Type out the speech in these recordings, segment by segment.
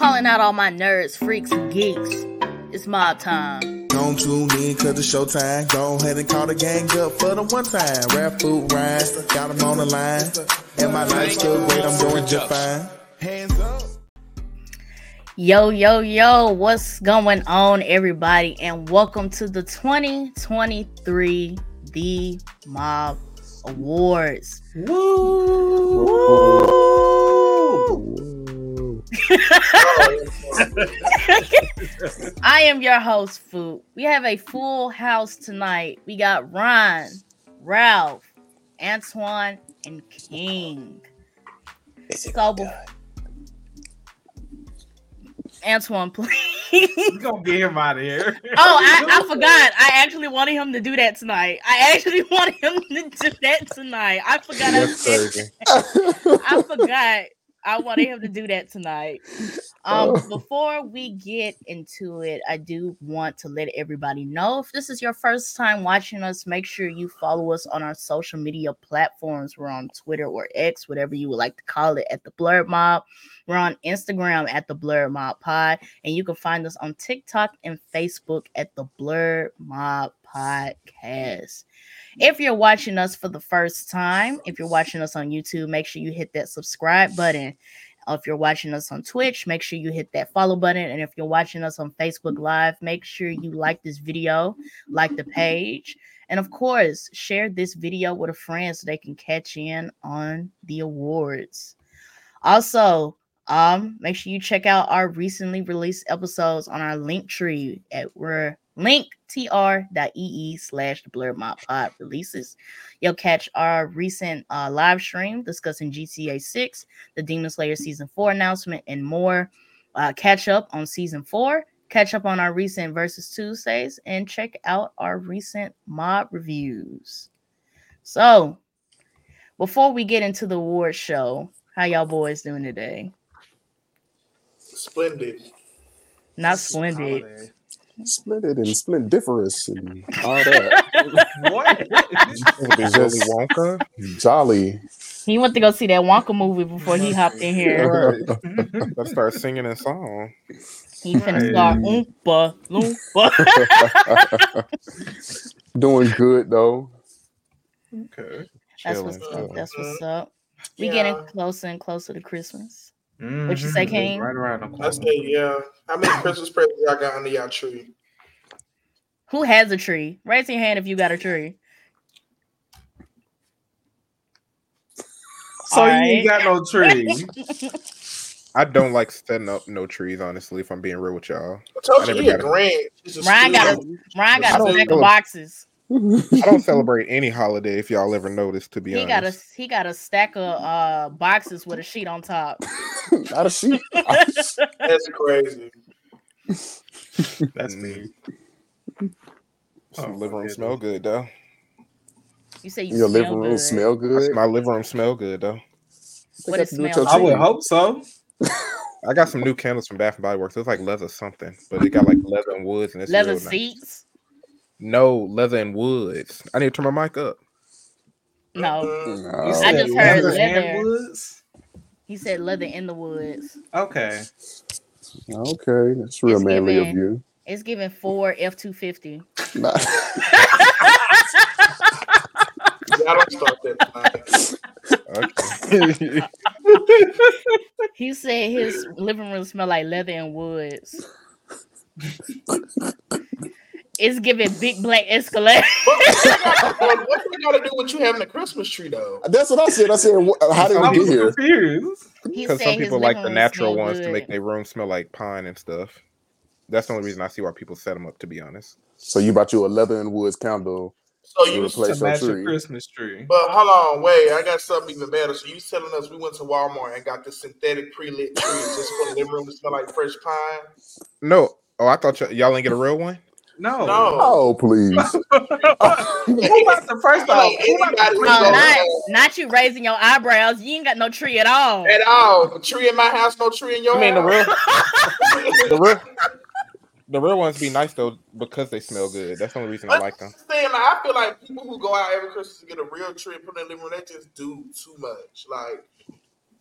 Calling out all my nerds, freaks, and geeks. It's mob time. Don't tune in cause it's showtime. Go ahead and call the gang up for the one time. Rap food rhyme, got them on the line. And my life's still great, I'm doing just fine. Hands up. Yo, yo, yo, what's going on, everybody? And welcome to the 2023 The Mob Awards. I am your host, Food. We have a full house tonight. We got Ron, Ralph, Antoine, and King. So, be- Antoine, please. We gonna get him out of here. Oh, I, I forgot. I actually wanted him to do that tonight. I actually wanted him to do that tonight. I forgot. I, That's. I forgot. I wanted him to do that tonight. Um, Oh. before we get into it, I do want to let everybody know if this is your first time watching us, make sure you follow us on our social media platforms. We're on Twitter or X, whatever you would like to call it, at the Blerd Mob. We're on Instagram at the Blerd Mob Pod, and you can find us on TikTok and Facebook at the Blerd Mob Podcast. If you're watching us for the first time, if you're watching us on YouTube, make sure you hit that subscribe button. If you're watching us on Twitch, make sure you hit that follow button. And if you're watching us on Facebook Live, make sure you like this video, like the page, and of course, share this video with a friend so they can catch in on the awards. Also, um, make sure you check out our recently released episodes on our link tree at where linktr.ee slash the blur mob pod releases. You'll catch our recent uh, live stream discussing GTA 6, the Demon Slayer season 4 announcement, and more. Uh, catch up on season 4, catch up on our recent Versus Tuesdays, and check out our recent mob reviews. So, before we get into the award show, how y'all boys doing today? Splendid. Not splendid. Holiday. Splendid and splendiferous and all that. What? It's Willy just Wonka. jolly. He went to go see that Wonka movie before he hopped in here. Let's start singing a song. He finna Right. start oompa loompa. Doing good though. okay. That's what's up. That's what's up. We Yeah. getting closer and closer to Christmas. What you say, Mhm. King? Right around the I corner. say, yeah. How many Christmas presents y'all got under y'all tree? Who has a tree? Raise your hand if you got a tree. So you Alright. ain't got no tree. I don't like setting up no trees, honestly, if I'm being real with y'all. I told I you he a got it. Grinch. He's a Ryan got a student. Ryan got I a don't stack of boxes. I don't celebrate any holiday if y'all ever noticed, to be He got a he got a stack of uh boxes with a sheet on top. Not a sheep. That's crazy. That's Mm. me. Some Oh, living room goodness. smell good though. You say you Your smell living room good. smell good. My living room smell good though. What Got it to do with smell I would hope so. I got some new candles from Bath and Body Works. It's like leather something, but it got like leather and woods and it's Leather real nice. Seats. No leather and woods. I need to turn my mic up. No, No. I just heard leather and leather. woods? he said leather in the woods. Okay. Okay, that's real It's manly of you. It's giving four F two fifty. Nah. Y'all don't start that. Okay. He said his living room smell like leather and woods. it's giving big black Escalade. What what you got to do with you having a Christmas tree, though? That's what I said. I said, how did I we get here? Because some people like the natural smell ones to make their room smell like pine and stuff. That's the only reason I see why people set them up. To be honest, So you brought you a leather and woods candle. So to you, replace To your match tree. Christmas tree. but hold on, wait. I got something even better. So you telling us we went to Walmart and got the synthetic pre-lit tree just for the living room to smell like fresh pine? no. Oh, I thought y- y'all ain't get a real one. No. No. Oh, please. Who got the first I off? like who who got Oh, the goes not, not you raising your eyebrows. You ain't got no tree at all. at all. A tree in my house, no tree in your I mean, the real, the real, the real ones be nice though because they smell good. That's the only reason I like them. Saying, like, I feel like people who go out every Christmas to get a real tree and put in their living room, they just do too much. Like,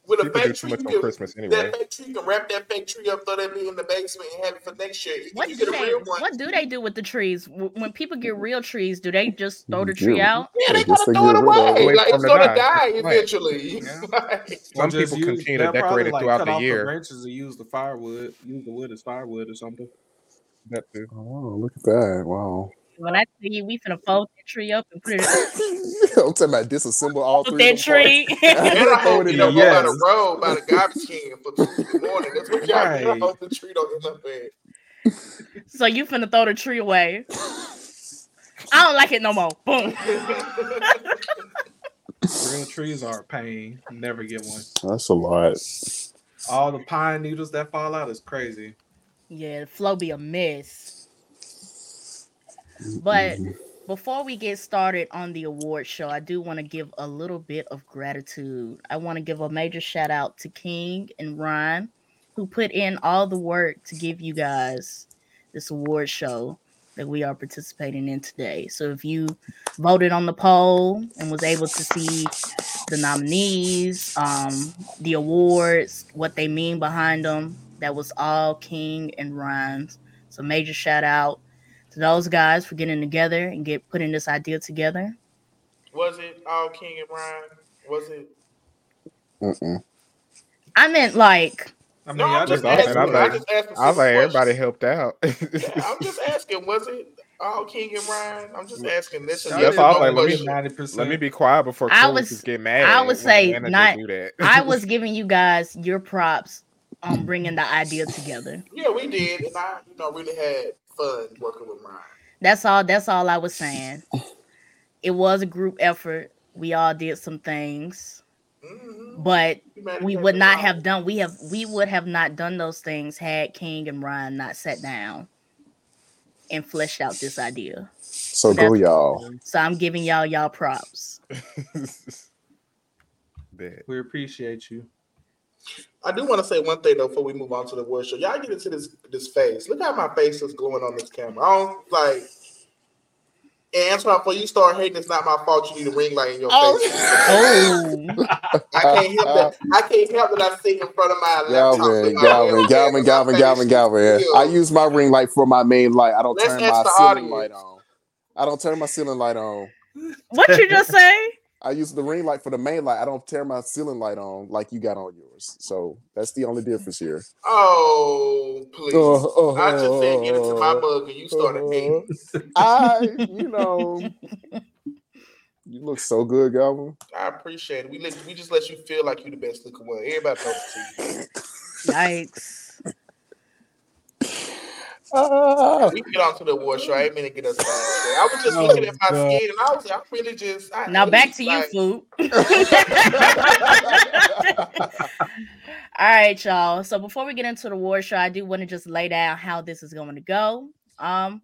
with a People do fake too tree, much you on Christmas anyway. that fake tree, you can wrap that fake tree up, throw that bit in the basement, and have it for next year. What you do get a they? real one, What do they do with the trees when people get real trees? Do they just throw the Yeah. tree out? yeah, they I guess gotta throw it get rid of it. away. Like it's gonna die. die Right. eventually. Yeah. Like, Some people use- continue to decorate probably, it like, throughout cut the off year. branches and use the firewood. Use the wood as firewood or something. That too. Oh, look at that! Wow. When I tell you we finna fold that tree up and put it I'm talking about disassemble all with three. that of tree. and I Throw hope it you in don't the go by the yes. road by the garbage can for Tuesday morning. That's what y'all do. I Right. hope the tree don't end up there. so you finna throw the tree away. I don't like it no more. Boom. Real trees are a pain. Never get one. That's a lot. All the pine needles that fall out is crazy. Yeah, the flow be a mess. But before we get started on the award show, I do want to give a little bit of gratitude. I want to give a major shout out to King and Ryan, who put in all the work to give you guys this award show that we are participating in today. So if you voted on the poll and was able to see the nominees, um, the awards, what they mean behind them, that was all King and Ryan's. So major shout out to those guys for getting together and get putting this idea together. Was it all King and Ryan? Was it? Mm-mm. I meant like I mean, No, I I'm just just I was asking. I was I just asking. I was like, everybody helped out. Yeah, I'm just asking. Was it all King and Ryan? I'm just asking. This is I Yes, did was like, let me- ninety percent. Let me be quiet before I I was- was get mad. I would say not- I was giving you guys your props on bringing the idea together. Yeah, we did, and I, you know, really had fun working with Ryan. That's all. That's all I was saying. It was a group effort. We all did some things, Mhm. but we would not lot. have done. We have. We would have not done those things had King and Ryan not sat down and fleshed out this idea. So go, y'all. So I'm giving y'all y'all props. Bet. We appreciate you. I do want to say one thing though before we move on to the word show. Y'all get into this this face. Look how my face is glowing on this camera. I don't like. And Antoine, before you start hating, it's not my fault. You need a ring light in your Oh. face. Oh, I can't help that. I can't help that I sit in front of my laptop. Galvin, with Galvin, Galvin, Galvin, Galvin, Galvin. I use my ring light for my main light. I don't Let's turn my ceiling audience. light on. I don't turn my ceiling light on. what you just say? I use the ring light for the main light. I don't turn my ceiling light on like you got on yours. So that's the only difference here. Oh, please. Uh, I just said get into my uh, bug and you started hating. I, you know, you look so good, Galvin. I appreciate it. We let, we just let you feel like you're the best looking one. Everybody knows it to you. Yikes! Ah, We get on to the award show. I ain't mean to get us sidetracked. I was just Oh, looking at my God. skin and I was I really just I Now back it. to you, Like, Food. All right, y'all. So before we get into the award show, I do want to just lay down how this is going to go. Um,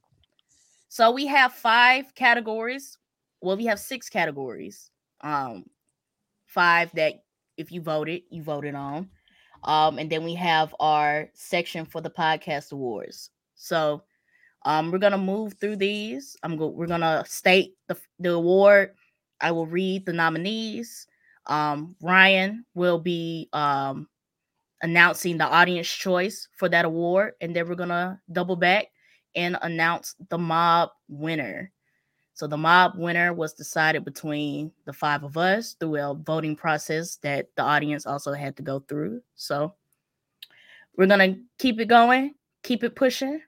so we have five categories. Well, we have six categories. Um, five that if you voted, you voted on. Um, and then we have our section for the podcast awards. So um, we're gonna move through these. I'm go- we're gonna state the the award. I will read the nominees. Um, Ryan will be um, announcing the audience choice for that award, and then we're gonna double back and announce the mob winner. So the mob winner was decided between the five of us through a voting process that the audience also had to go through. So we're gonna keep it going, keep it pushing,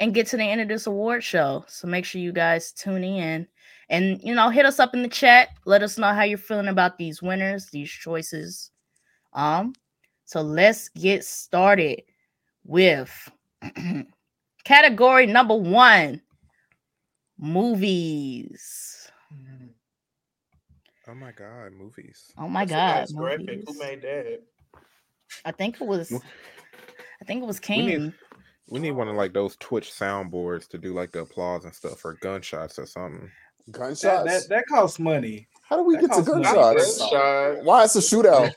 and get to the end of this award show. So make sure you guys tune in and you know hit us up in the chat. Let us know how you're feeling about these winners, these choices. Um, so let's get started with category number one movies. Oh my god, movies. Oh my that's god. nice graphic. Who made that? I think it was I think it was We need- King. We need one of like those Twitch soundboards to do like the applause and stuff or gunshots or something. Gunshots. that, that costs money. How do we that get to gunshots? Gunshot. Why it's a shootout?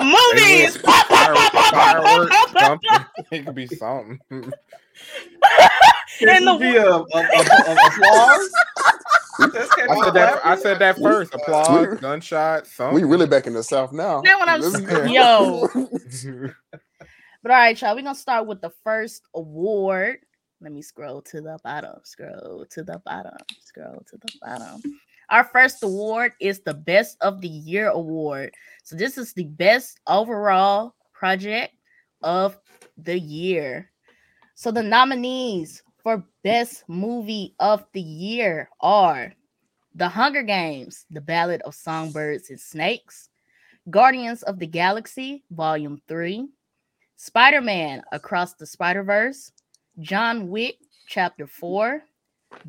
movies. Fireworks, fireworks, something. It could be something. Can And the- it be a, a, a, a applause? I said that. I said that first. We- Applause, gunshot, something. We really back in the south now. That's what I'm saying. Yo. But all right, y'all, we're gonna start with the first award. Let me scroll to the bottom, scroll to the bottom, scroll to the bottom. Our first award is the Best of the Year award. So this is the best overall project of the year. So the nominees for Best Movie of the Year are The Hunger Games, The Ballad of Songbirds and Snakes, Guardians of the Galaxy, Volume 3, Spider Man Across the Spider Verse, John Wick Chapter 4,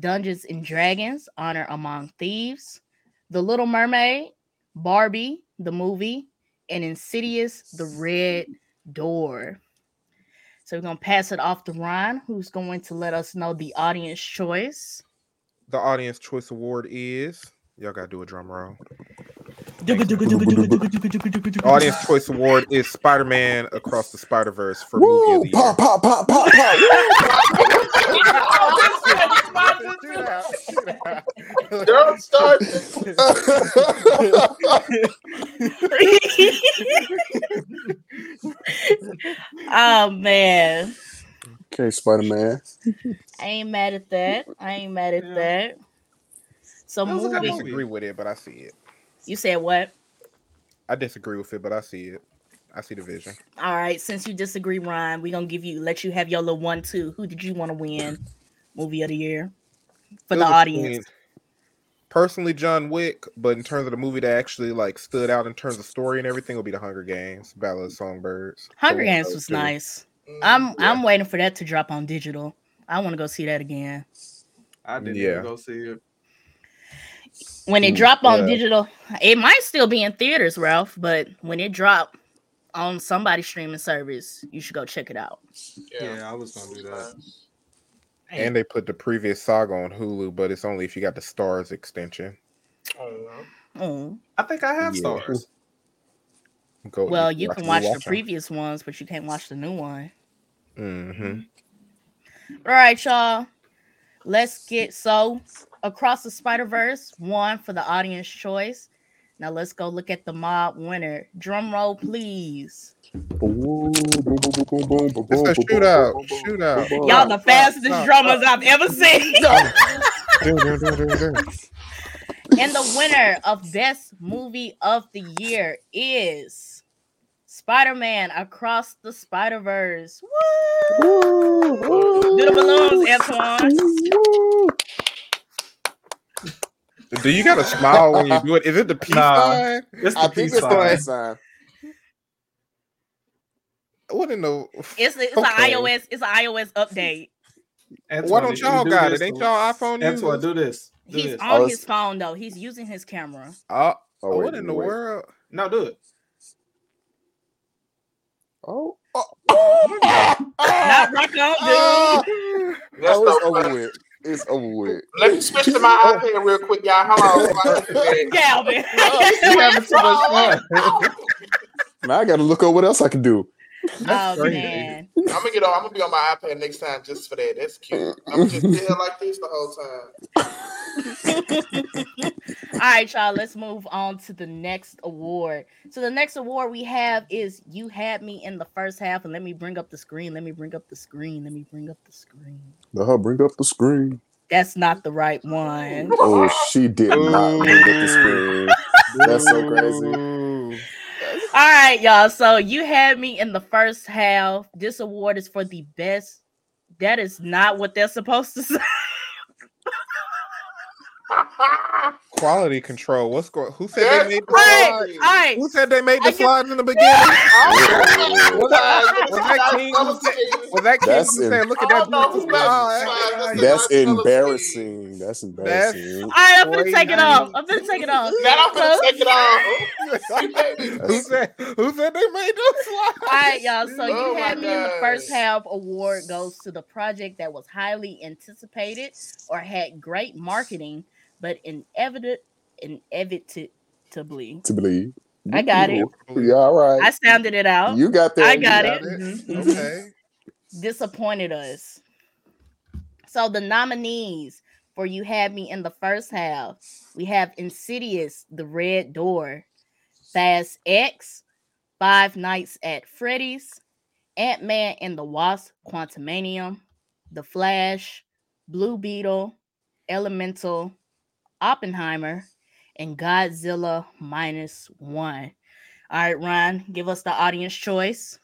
Dungeons and Dragons Honor Among Thieves, The Little Mermaid, Barbie, the movie, and Insidious The Red Door. So we're going to pass it off to Ron, who's going to let us know the audience choice. The audience choice award is. Y'all gotta do a drum roll. Audience choice award is Spider-Man Across the Spider-Verse for movie Woo! of the year. Pop, pop, pop, pop, pop. Don't start. oh man. okay, Spider Man. I ain't mad at that. I ain't mad at Yeah. that. So That was a good I movie. movie. disagree with it, but I see it. You said what? I disagree with it, but I see it. I see the vision. All right. Since you disagree, Ryan, we're gonna give you let you have your little one too. Who did you want to win movie of the year for the audience? between- Personally, John Wick, but in terms of the movie that actually like stood out in terms of story and everything, will be the Hunger Games, Ballad of Songbirds. Hunger Games was two. nice. Mm, I'm Yeah. I'm waiting for that to drop on digital. I want to go see that again. I didn't Yeah. go see it. When it Mm, drop on yeah. digital, it might still be in theaters, Ralph. But when it drop on somebody's streaming service, you should go check it out. Yeah, I was gonna do that. And they put the previous saga on Hulu, but it's only if you got the Starz extension. I don't. Oh. I think I have Yeah. Starz. Go. Well, you can watch the preview. previous ones, but you can't watch the new one. Mm-hmm. All right, y'all. Let's get so across the Spider Verse one for the audience choice. Now let's go look at the mob winner. Drum roll, please. Boom, boom, boom, boom, boom, boom, boom, It's a shootout. Shootout. Y'all the fastest stop, drummers I've ever seen. And the winner of best movie of the year is Spider-Man Across the Spider-Verse. Woo! Woo, woo, Do the balloons, Antoine. woo. Do you got to smile when you do it? Is it the peace Nah. sign? It's the I think peace it's the sign. peace sign. I wouldn't know. It's it's Okay. an iOS it's an iOS update. Antoine, Why don't you y'all do got this it? Ain't y'all iPhone Antoine, users? do this. Do He's this. on Oh, his it's- phone though. He's using his camera. Uh, Oh, wait, what in the wait. world? No, do it. Oh, oh, oh, Not rock on, oh, dude. That's oh, it's no over fun. with. It's over with. Let me switch to my iPad real quick, y'all. Hold on. Galvin. You having too much fun. Now I got to look over what else I can do. oh crazy. man. I'm gonna get on. I'm gonna be on my iPad next time just for that. That's cute. I'm just there like this the whole time. All right, y'all. Let's move on to the next award. So the next award we have is "You Had Me in the First Half." And let me bring up the screen. Let me bring up the screen. Let me bring up the screen. Let her bring up the screen. That's not the right one. Oh, she did not bring up the screen. That's so crazy. All right, y'all. So you had me in the first half. This award is for the best. That is not what they're supposed to say. Quality control. What's going? Who said That's they made the All right, slides? all right. Who said they made the give- slides in the beginning? was Was that King who said? Was that King That's who in- said, "Look at that beautiful the slide"? That's That's embarrassing. That's embarrassing. All right, I'm gonna take it off. I'm gonna take it off. Now I'm gonna take it off. who said? Who said they made those slides? All right, y'all. So Oh you had me in the first half. Award goes to the project that was highly anticipated or had great marketing, but inevitably, inevitably, To believe. I got it. Yeah, all right. I sounded it out. you got that. I got got it. it. Mhm, mhm. Okay. Disappointed us. So the nominees for You Had Me in the First Half, we have Insidious, The Red Door, Fast X, Five Nights at Freddy's, Ant Man and the Wasp, Quantumanium, The Flash, Blue Beetle, Elemental, Oppenheimer, and Godzilla minus one. All right, Ron, give us the audience choice.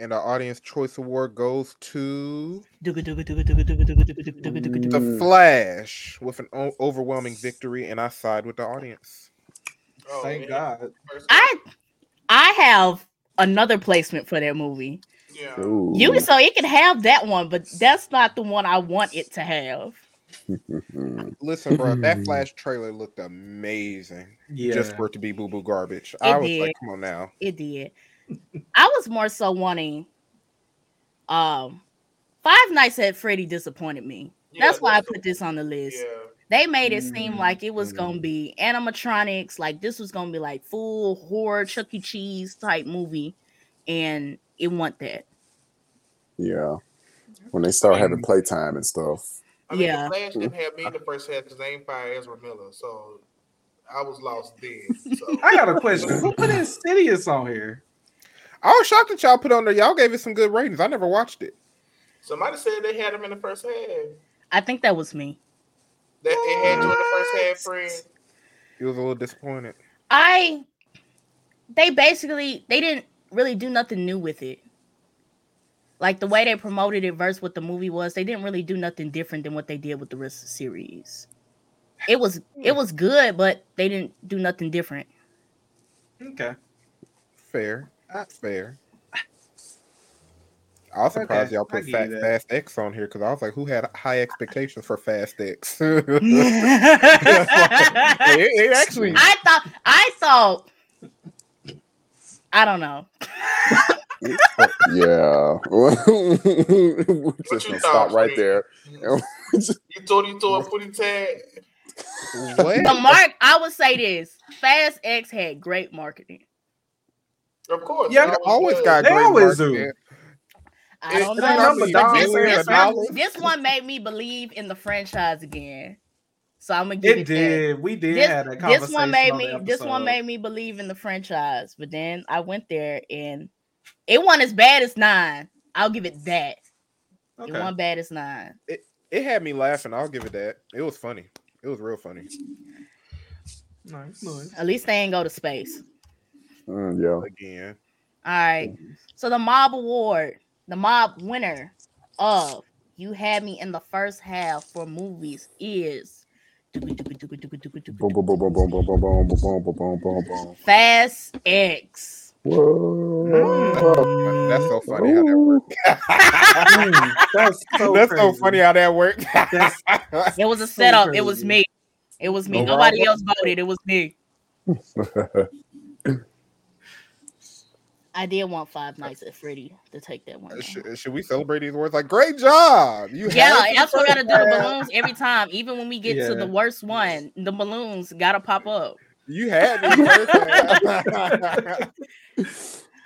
And our audience choice award goes to The Flash with an o- overwhelming victory, and I side with the audience. Oh, Thank. God. I I have another placement for that movie. Yeah. You so it can have that one, but that's not the one I want it to have. Mm. Listen, bro, that Flash trailer looked amazing. Yeah. Just for it to be boo boo garbage. I was like, come on now. It did. I was more so wanting um Five Nights at Freddy disappointed me. Yeah, That's why I put this on the list. Yeah. They made it seem Mm, like it was gonna mm. be animatronics, like this was gonna be like full horror Chuck E. Cheese type movie, and it wasn't that. Yeah. When they start having playtime and stuff. I mean, Yeah. the Flash didn't have me in the first half because they ain't fired Ezra Miller, so I was lost then. So I got a question. Who put Insidious on here? I was shocked that y'all put on there. Y'all gave it some good ratings. I never watched it. somebody said they had him in the first half. I think that was me. That it had you in the first half, friend. It was a little disappointed. I they basically they didn't really do nothing new with it. Like the way they promoted it versus what the movie was, they didn't really do nothing different than what they did with the rest of the series. It was it was good, but they didn't do nothing different. Okay. Fair. That's fair. I was surprised Okay, y'all put give Fat. Fast X on here because I was like, who had high expectations for Fast X? it, it actually, I thought I thought I don't know. Yeah. We're just gonna stop right Steve? there. You told you throw a footy tag. what? The mark I would say this Fast X had great marketing. Of course. Yeah, it They always does. got They great always do. marketing. I don't It- know. it But this, this one, dollars. this one made me believe in the franchise again. So I'm gonna give It it, that. did. We did This, have that conversation. this one made on me this one made me believe in the franchise, but then I went there and it won as bad as nine. I'll give it that. Okay. It won bad as nine. It it had me laughing. I'll give it that. It was funny. It was real funny. Nice. At least they ain't go to space. Mm, yeah. Again. All right. So the mob award, the mob winner of you had me in the first half for movies is Fast X. Whoa. that's so funny how that worked. Mm, that's so, That's so funny how that worked. That's- It was a So setup. It was me. It was me. Oh, Nobody Rob- else voted. It was me. I did want Five Nights at Freddy to take that one. should, should we celebrate these words? Like, great job! You Yeah, that's what we gotta do the balloons every time. Even when we get to the worst one, the balloons gotta pop up. You had me.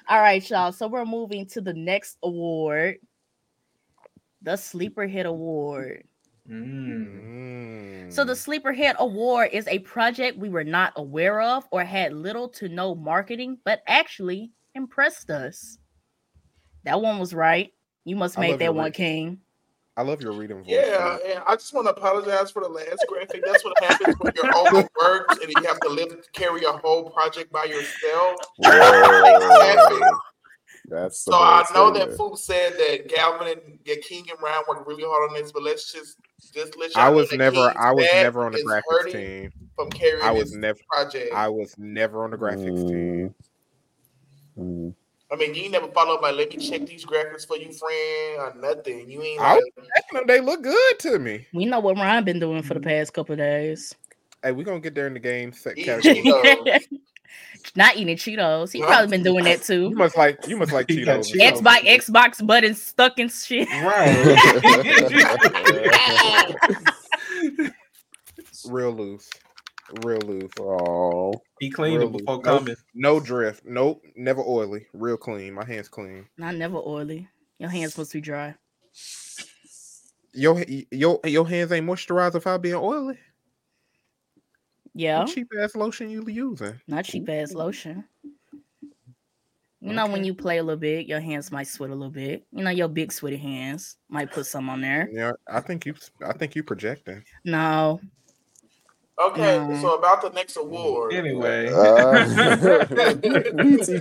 All right, y'all. So we're moving to the next award, the Sleeper Hit Award. Mm. So the Sleeper Hit Award is a project we were not aware of or had little to no marketing, but actually impressed us. That one was right. You must make that one. King. I love your reading voice. Yeah, and I just want to apologize for the last graphic. That's what happens when you're overworked and you have to live carry a whole project by yourself. That's So I know that thing Fook said that Galvin and yeah, King and Ryan worked really hard on this, but let's just just let y'all I was never. I was never on the graphics team. from carrying I was this never. project. I was never on the graphics team. Mm. I mean, you never follow up like, let me check these graphics for you, friend, or nothing. You ain't I like, Checking them, They look good to me. We know what Ryan been doing for the mm-hmm. past couple of days. Hey, we gonna get there in the game set category. Not eating Cheetos. He probably been doing that too. You too. must like. You must like Cheetos. Cheetos. Xbox Xbox buttons stuck in shit. Right. Real loose. Real loose. Oh, he cleaned it before loose. coming. No drift. Nope. Never oily. Real clean. My hands clean. Not never oily. Your hands supposed to be dry. Your your your hands ain't moisturized without being oily. Yeah, What cheap ass lotion you be using? not cheap ass lotion. You know, when you play a little bit, your hands might sweat a little bit. You know, your big sweaty hands might put some on there. Yeah, I think you. I think you projecting. No, Okay, No. so about the next award. Anyway. Uh,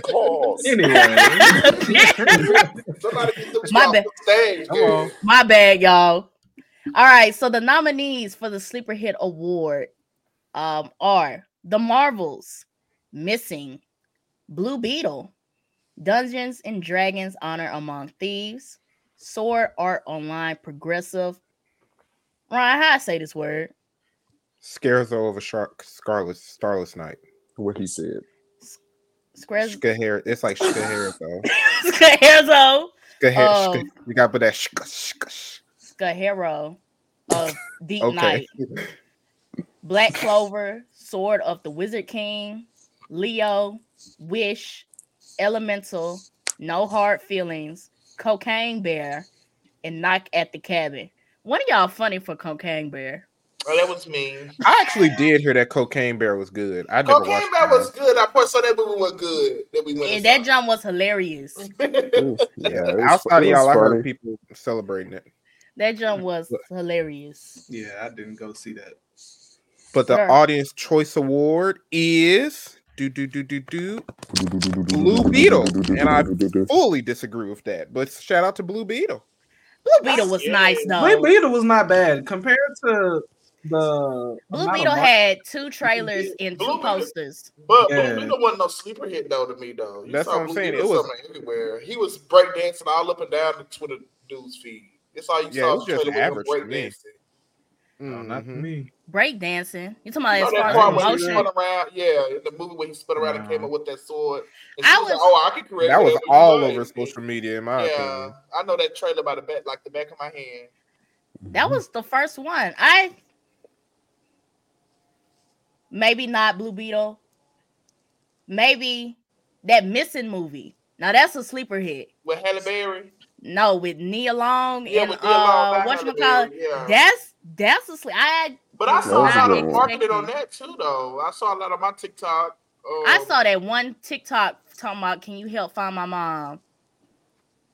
calls. anyway. Somebody get them My off bad. the stage. Come dude. on. my bad, y'all. All right, so the nominees for the Sleeper Hit Award um, are The Marvels, Missing, Blue Beetle, Dungeons and Dragons Honor Among Thieves, Sword Art Online Progressive. Ryan, how I say this word? Scarezo of a shark, scarlet, starless night. What he said. Squares Skaher, it's like Skaherzo. Scarezo Skaher, Um, you got to put that shk, shk, shk. Skahero of Deep Okay. Night, Black Clover, Sword of the Wizard King, Leo, Wish, Elemental, No Hard Feelings, Cocaine Bear, and Knock at the Cabin. One of y'all funny for Cocaine Bear. Oh, that was me. I actually did hear that Cocaine Bear was good. I never Cocaine watched Bear was good. I first saw that movie was good. That we went And and that saw. jump was hilarious. Ooh, yeah, it was, Outside of y'all, I heard people celebrating it. That jump was hilarious. Yeah, I didn't go see that. But the Sure. Audience Choice Award is do do do do do Blue Beetle, and I fully disagree with that. But shout out to Blue Beetle. Blue Beetle was Yeah. nice though. Blue Beetle was not bad compared to the Blue amount of Beetle had two trailers and Blue two Beetle- posters. But Yeah. Blue Beetle wasn't no sleeper hit though to me though. You That's saw what I'm Blue saying. Beetle It was- everywhere. He was breakdancing all up and down the Twitter dude's feed. That's all you Yeah, saw. it was just trailer with him average to me. breakdancing. No, mm-hmm. not to me. Break dancing. You talking You about know as that far part as where he motion? spun around, yeah, in the movie where he spun around and came up with that sword. And I she was, like, "Oh, I can correct That was whatever all like." over social media, in my Yeah, opinion. I know that trailer by the back, like the back of my hand. That was the first one. I maybe not Blue Beetle. Maybe that missing movie. Now that's a sleeper hit. With Halle Berry, No, with Nia Long yeah, and with Nia Long uh what you call it? Berry, yeah. That's that's a sleep. I But I saw a lot good of one. marketed on that too, though. I saw a lot of my TikTok. Um, I saw that one TikTok talking about can you help find my mom?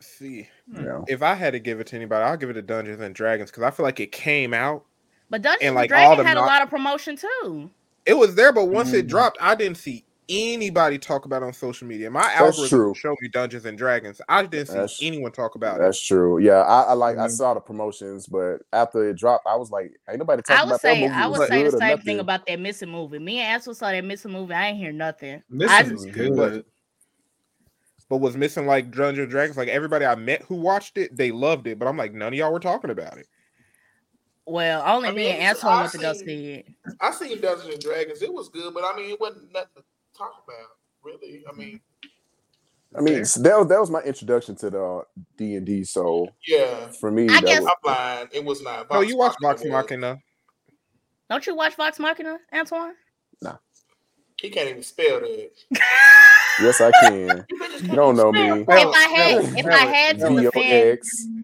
See, Yeah. if I had to give it to anybody, I'll give it to Dungeons and Dragons because I feel like it came out. But Dungeons And, and like, all Dragons the had a lot of promotion too. It was there, but once it Mm. dropped, I didn't see anybody talk about it on social media. My That's algorithm true. showed me Dungeons and Dragons. I didn't see That's- anyone talk about it. That's true. Yeah, I, I like I Mhm. saw the promotions, but after it dropped, I was like, ain't nobody I talking would about say that movie. I was would say the good or same thing about that missing movie. Me and Ansel saw that missing movie. I ain't hear nothing. Missing was good. But was missing like Dungeons and Dragons. Like everybody I met who watched it, they loved it. But I'm like, none of y'all were talking about it. Well, only I me mean, and it's- Antoine I went to go seen- see it. I seen Dungeons and Dragons. It was good, but I mean, it wasn't nothing to talk about, really. I mean, I mean, that was that was my introduction to the uh, D and D. So yeah, for me, I that guess- was, I'm blind. It was not. No, you watch Machina Vox was- Machina. Don't you watch Vox Machina, Antoine? No. He can't even spell that. yes, I can. You don't know me. if I had if I had to hell. V O defend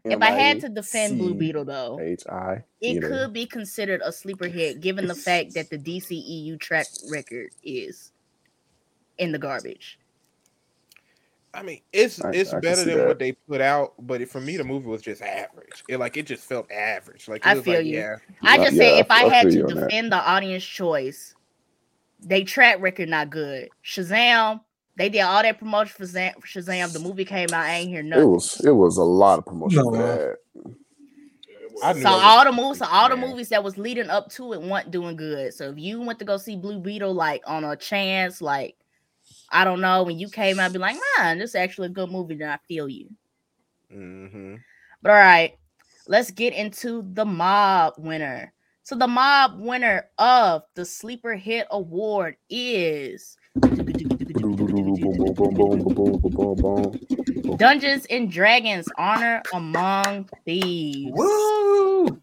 if I had to defend Blue Beetle though, H I. it could be considered a sleeper hit given the fact that the DCEU track record is in the garbage. I mean, it's I- it's I can better than that. what they put out, but it, for me, the movie was just average. It like it just felt average. Like it I was feel like, you. yeah, I Yeah, just say yeah, if I I had to you on that. defend the audience choice, they track record not good. Shazam, they did all that promotion for Zam- Shazam. The movie came out, I ain't hear It was it was a lot of promotion No. for that. I knew So all the movies, so all the movies that was leading up to it weren't doing good. So if you went to go see Blue Beetle like on a chance, like I don't know, when you came out, be like, man, this is actually a good movie, then I feel you. hmm But all right, let's get into the mob winner. So the mob winner of the sleeper hit award is Dungeons and Dragons Honor Among Thieves. Woo!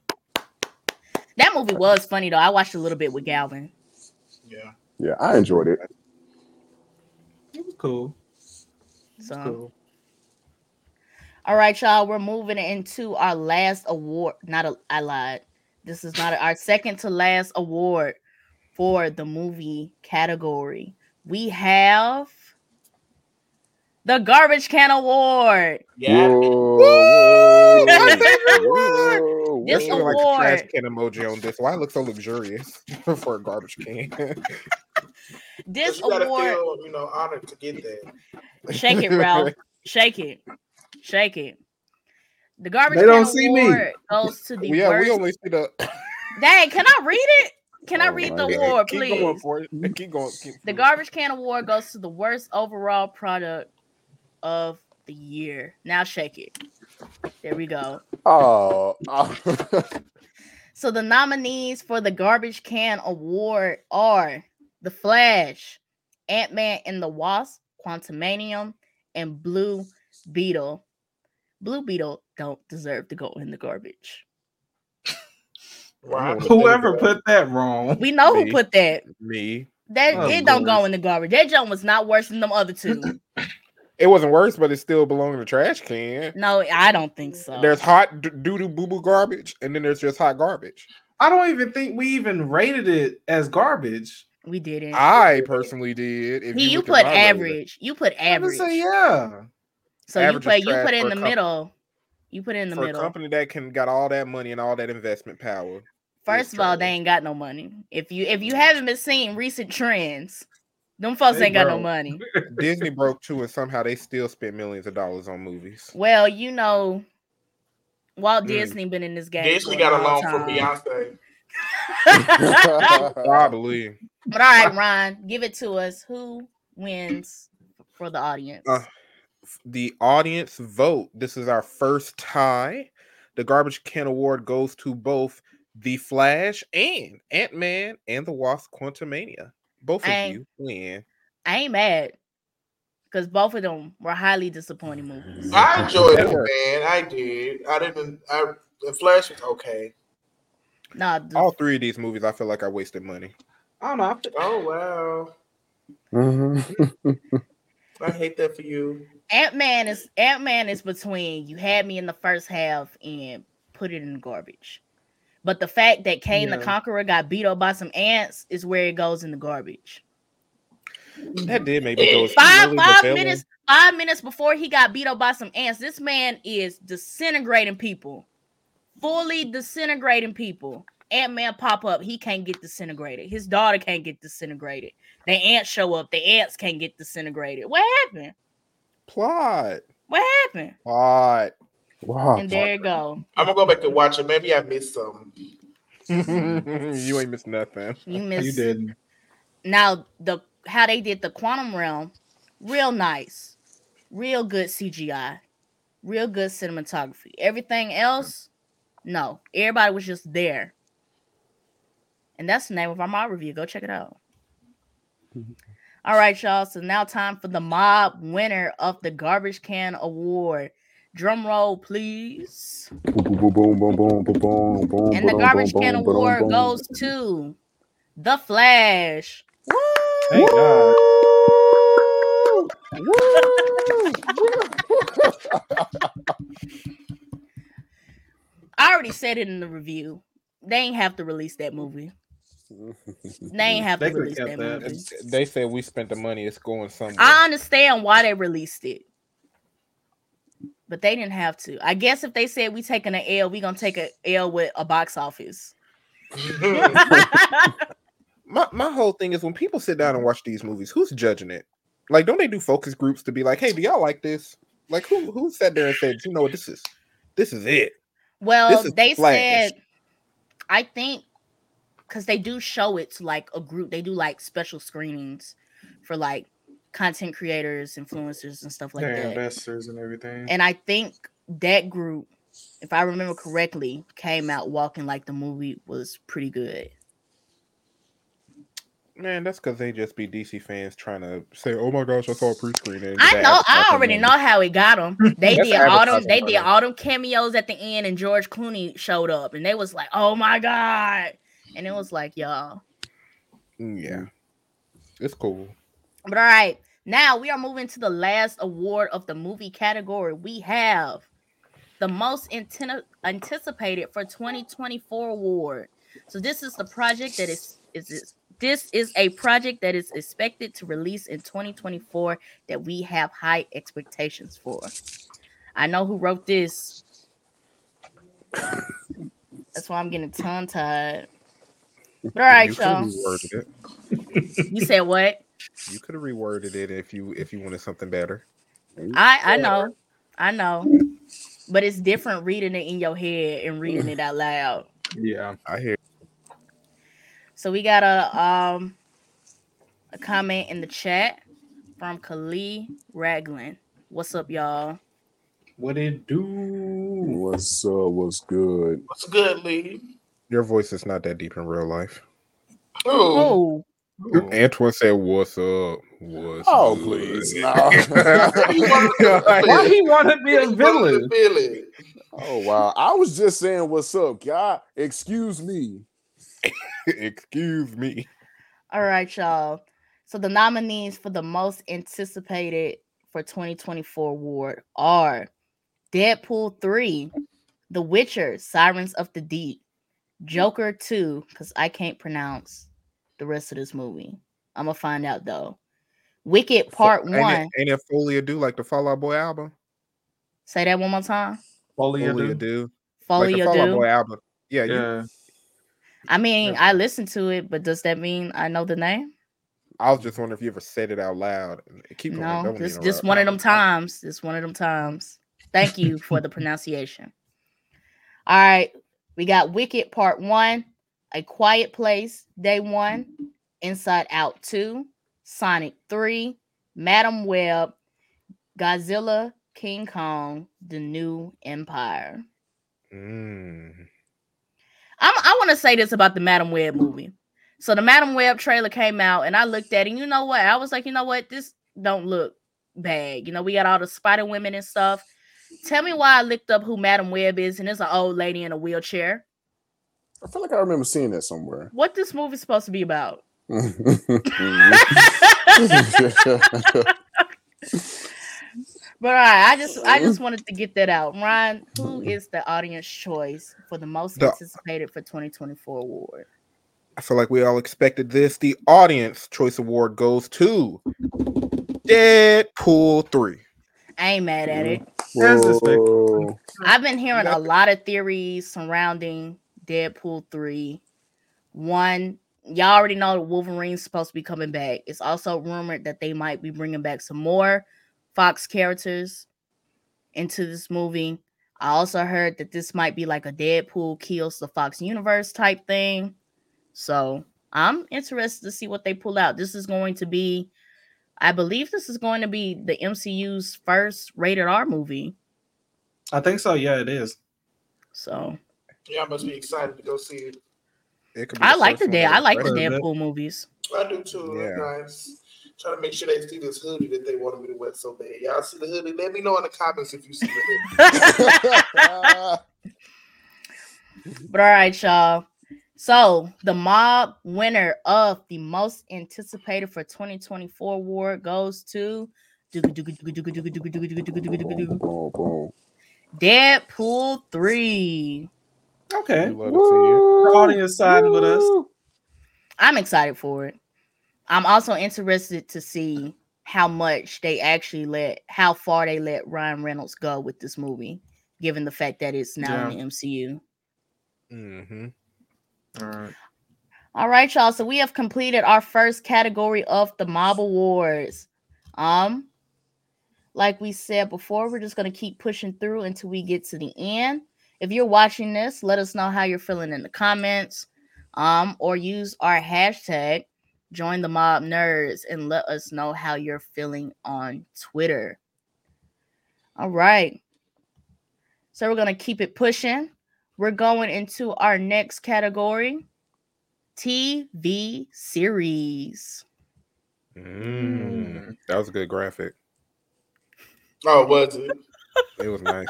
That movie was funny though. I watched a little bit with Galvin. Yeah. Yeah, I enjoyed it. It was cool. It was So cool. All right, y'all. We're moving into our last award. Not a, I lied. This is not a, our second to last award for the movie category. We have the Garbage Can Award. Yeah. Whoa, whoa, My favorite whoa, This This whoa. looks like a trash award. can emoji on this. Why it looks so luxurious for a garbage can? This you gotta award, feel, you know, honored to get that. shake it, Ralph. Shake it. Shake it. The Garbage They Can don't see me. Award goes to the yeah, worst. we only see the. Dang, can I read it? Can I Oh read my the God. award, keep going for it. Keep going. Keep The Garbage Can Award goes to the worst overall product of the year. Now shake it. There we go. Oh, oh. So the nominees for the Garbage Can Award are The Flash, Ant Man and the Wasp, Quantumanium, and Blue Beetle. Blue Beetle don't deserve to go in the garbage. Right. Whoever put that wrong. We know who put that. me. That Oh, it don't go in the garbage. That jump was not worse than them other two. It wasn't worse, but it still belonged in the trash can. no, I don't think so. There's hot doo doo boo boo garbage, and then there's just hot garbage. I don't even think we even rated it as garbage. we didn't. I personally did. If He, you look put my rating. average. You put I would average. say yeah. So you Average is put you put it in the a company. middle. You put it in the for a middle. company that can got all that money and all that investment power. First of all, they ain't got no money. If you if you haven't been seeing recent trends, them folks They ain't got no money. Disney broke too, and somehow they still spent millions of dollars on movies. Well, you know, Walt Mm. Disney been in this game. Disney got a long loan from. Beyonce. Probably. but all right, Ron, give it to us. Who wins for the audience? Uh, The audience vote. This is our first tie. The Garbage Can Award goes to both The Flash and Ant Man and the Wasp Quantumania. Both of you win. I ain't mad because both of them were highly disappointing movies. I enjoyed it, man. I did. I didn't. I the Flash was okay. Nah, the- All three of these movies, I feel like I wasted money. I don't know. I feel- Oh wow. Mhm. I hate that for you. Ant Man is Ant Man is between you had me in the first half and put it in the garbage. But the fact that Kang the Conqueror got beat up by some ants is where it goes in the garbage. That did make me go. Five really five minutes five minutes before he got beat up by some ants, this man is disintegrating people, fully disintegrating people. Ant Man pop up, he can't get disintegrated. His daughter can't get disintegrated. The ants show up, the ants can't get disintegrated. What happened? Plot. What happened? Plot. Wow. And there you go. I'm gonna go back and watch it. Maybe I missed some. you ain't missed nothing. You missed You didn't. now the how they did the quantum realm, real nice, real good CGI, real good cinematography. Everything else, no. Everybody was just there. And that's the name of our mob review. Go check it out. All right, y'all. So now time for the mob winner of the Garbage Can Award. Drum roll, please. Boom, boom, boom, boom, boom, boom, boom, boom, And the Garbage boom, Can boom, boom, Award boom. goes to The Flash. Woo! Thank God. I already said it in the review. They ain't have to release that movie. They ain't have They to release that that. movie. They said we spent the money. It's going somewhere. I understand why they released it, but they didn't have to. I guess if they said we taking an L, we gonna take an L with a box office. my my whole thing is when people sit down and watch these movies, who's judging it? Like, don't they do focus groups to be like, hey, do y'all like this? Like, who who sat there and said, you know what, this is this is it. well, is they Flash. said, I think, because they do show it to like a group. They do like special screenings for like content creators, influencers, and stuff like Their that. investors and everything. And I think that group, if I remember correctly, came out walking like the movie was pretty good. Man, that's because they just be DC fans trying to say, "Oh my gosh, I saw a pre-screening." I know, I already know how he got them. They did all them, they did all them cameos at the end, and George Clooney showed up, and they was like, "Oh my god!" And it was like, y'all. Mm, Yeah, it's cool. But all right, now we are moving to the last award of the movie category. We have the most inten- anticipated for 2024 award. So this is the project that is is is this is a project that is expected to release in 2024 that we have high expectations for. I know who wrote this. That's why I'm getting tongue tied. But all right, you y'all. You said what? You could have reworded it if you if you wanted something better. I I know, I know, but it's different reading it in your head and reading it out loud. Yeah. I hear. So we got a um a comment in the chat from Khalid Raglan. What's up, y'all? What it do? What's uh what's good? What's good, Lee? Your voice is not that deep in real life. Oh, Oh, Oh. Antoine said, "What's up? What's Oh good?" please. No. Why he want to be a villain? villain. oh wow. I was just saying what's up, God. Excuse me. Excuse me. all right, y'all. So the nominees for the most anticipated for 2024 award are Deadpool 3, The Witcher, Sirens of the Deep, Joker 2, because I can't pronounce the rest of this movie. I'm gonna find out though. Wicked Part Ain't it- 1. Ain't it Folia do like the Fall Out Boy album? Say that one more time. Folia Folia do? do. Like Foley the Fall Out do. Boy album. Yeah, you, Yeah. I mean, Yeah. I listened to it, but does that mean I know the name? I was just wondering if you ever said it out loud. Keep going. No, don't this interrupt. this one of them times. This one of them times. Thank you for the pronunciation. All right, we got Wicked Part One, A Quiet Place Day One, Inside Out Two, Sonic Three, Madame Web, Godzilla, King Kong, The New Empire. Mm. I'm, I want to say this about the Madame Web movie. So the Madame Web trailer came out, and I looked at it. And you know what? I was like, you know what? This don't look bad. You know, we got all the Spider Women and stuff. Tell me why I looked up who Madame Web is, and it's an old lady in a wheelchair. I feel like I remember seeing that somewhere. What this movie supposed to be about? But all right, I just I just wanted to get that out. Ryan, who is the audience choice for the most The- anticipated for 2024 award? I feel like we all expected this. The Audience Choice Award goes to Deadpool 3. I ain't mad at it. Whoa. I've been hearing a lot of theories surrounding Deadpool 3. One, y'all already know that Wolverine's supposed to be coming back. It's also rumored that they might be bringing back some more Fox characters into this movie. I also heard that this might be like a Deadpool kills the Fox universe type thing. So I'm interested to see what they pull out. This is going to be, I believe, this is going to be the MCU's first rated R movie. I think so. Yeah, it is. So Yeah, I must be excited to go see it. It I like the one Dead. that I like the was Dead- Deadpool movies. I do too. Yeah. Nice. Trying to make sure they see this hoodie that they wanted me to wear so bad. Y'all see the hoodie? Let me know in the comments if you see the hoodie. But all right, y'all. So the mob winner of the most anticipated for 2024 award goes to. Deadpool 3. Okay. We love to see it. The audience side with us. I'm excited for it. I'm also interested to see how much they actually let, how far they let Ryan Reynolds go with this movie, given the fact that it's now in the MCU. Mm-hmm. All right. All right, y'all. So we have completed our first category of the Mob Awards. Um, like we said before, we're just gonna keep pushing through until we get to the end. If you're watching this, let us know how you're feeling in the comments. Um, or use our hashtag join the mob nerds and let us know how you're feeling on Twitter. All right. So we're gonna keep it pushing. We're going into our next category. TV series. Mm. That was a good graphic. oh, was it? It was nice.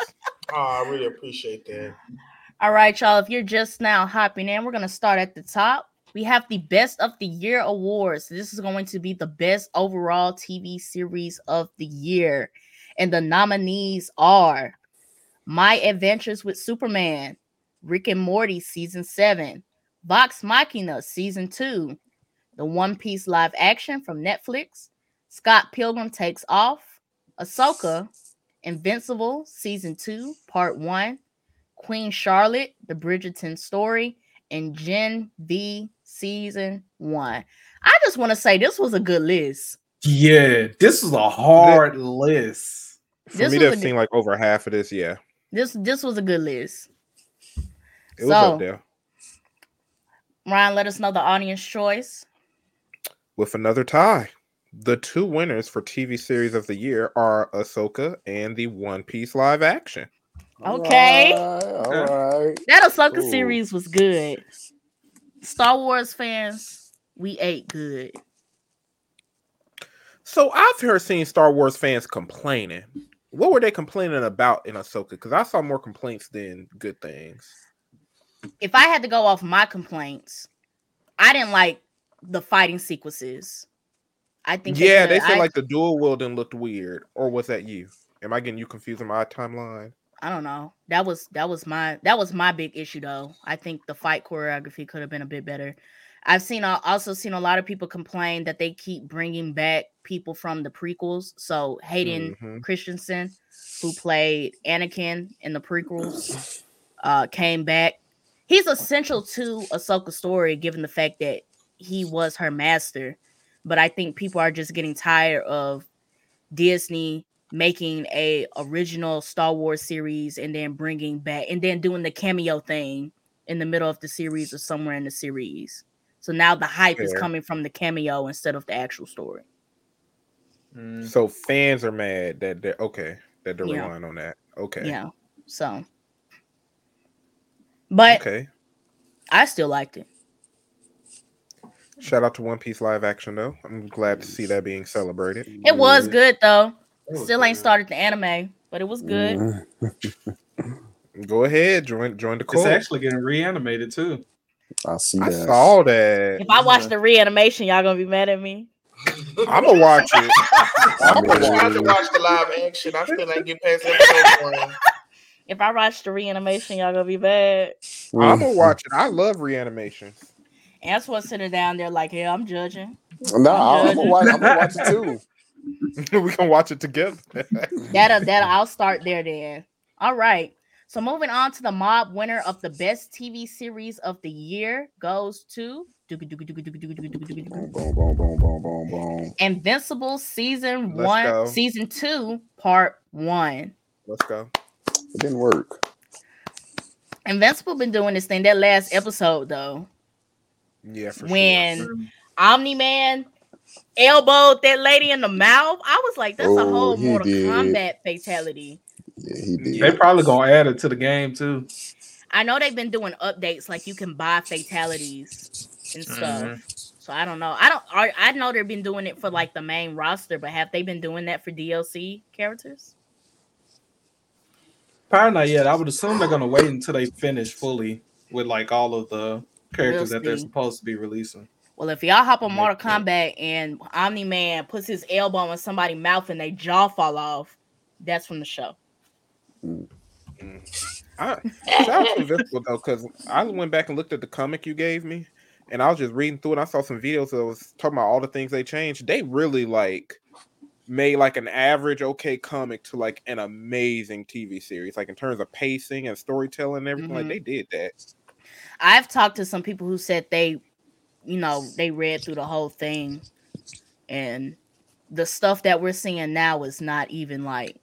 Oh, I really appreciate that. All right, y'all. If you're just now hopping in, we're to start at the top. We have the Best of the Year awards. This is going to be the best overall TV series of the year. And the nominees are My Adventures with Superman, Rick and Morty season 7, Vox Machina season 2, the One Piece live action from Netflix, Scott Pilgrim takes off, Ahsoka, Invincible season 2, part 1, Queen Charlotte, the Bridgerton story, and Gen V season 1. I just want to say this was a good list. Yeah, this was a hard list. For This me, was that a seemed like over half of this. Yeah, This this was a good list. it was So- up there Ryan, let us know the audience choice. with another tie. The two winners for TV series of the year are Ahsoka and the One Piece live action. Okay. All right. All right. That Ahsoka Ooh. series was good. Star Wars fans, we ate good. So I've heard seen Star Wars fans complaining. What were they complaining about in Ahsoka? Because I saw more complaints than good things. If I had to go off my complaints, I didn't like the fighting sequences. I think Yeah, they said I, like the dual wielding looked weird, or was that you? Am I getting you confused in my timeline? I don't know. That was that was my that was my big issue though. I think the fight choreography could have been a bit better. I've seen also seen a lot of people complain that they keep bringing back people from the prequels. So Hayden Mhm. Christensen, who played Anakin in the prequels, uh, came back. He's essential to Ahsoka's story, given the fact that he was her master. But I think people are just getting tired of Disney making a original Star Wars series and then bringing back and then doing the cameo thing in the middle of the series or somewhere in the series. So now the hype is coming from the cameo instead of the actual story. Mm. So fans are mad that they're okay that they're Yeah. relying on that. Okay. Yeah. So, but Okay. I still liked it. Shout out to One Piece live action though. I'm glad to see that being celebrated. It was good though. Was Still ain't started the anime, but it was good. Go ahead, join join the call. It's actually getting reanimated too. I see I that. saw that. If I watch the reanimation, y'all gonna be mad at me. I'm gonna watch it. I I'm gonna mean, watch I have to watch the live action. I still ain't get past episode one. If I watch the reanimation, y'all gonna be bad. I'm Mm. gonna watch it. I love reanimation. And that's what's sitting down there like, yeah, I'm judging. Nah, I'm judging. gonna watch. I'm gonna watch it too. we can watch it together. That'll uh, that I'll start there then. All right. So moving on to the mob winner of the best TV series of the year goes to Boom, boom, boom, boom, boom, boom, boom. Invincible season Let's one, go. season two, part one. Let's go. It didn't work. Invincible been doing this thing. That last episode though, Yeah, for when sure. Omni Man elbowed that lady in the mouth, I was like, that's a Oh, whole Mortal did. Kombat fatality. Yeah, he did. They probably gonna add it to the game too. I know they've been doing updates like you can buy fatalities and stuff. Mhm. So I don't know. I don't. I, I know they've been doing it for like the main roster, but have they been doing that for DLC characters? Probably not yet. I would assume they're gonna wait until they finish fully with like all of the characters We'll that they're supposed to be releasing. Well, if y'all hop on Mortal. Kombat and Omni Man puts his elbow in somebody's mouth and they jaw fall off, that's from the show. I, shout out to Invincible though, because I went back and looked at the comic you gave me, and I was just reading through it. I saw some videos that was talking about all the things they changed. They really like made like an average okay comic to like an amazing TV series, like in terms of pacing and storytelling and everything. Mhm. Like they did that. I've talked to some people who said they, you know, they read through the whole thing, and the stuff that we're seeing now is not even like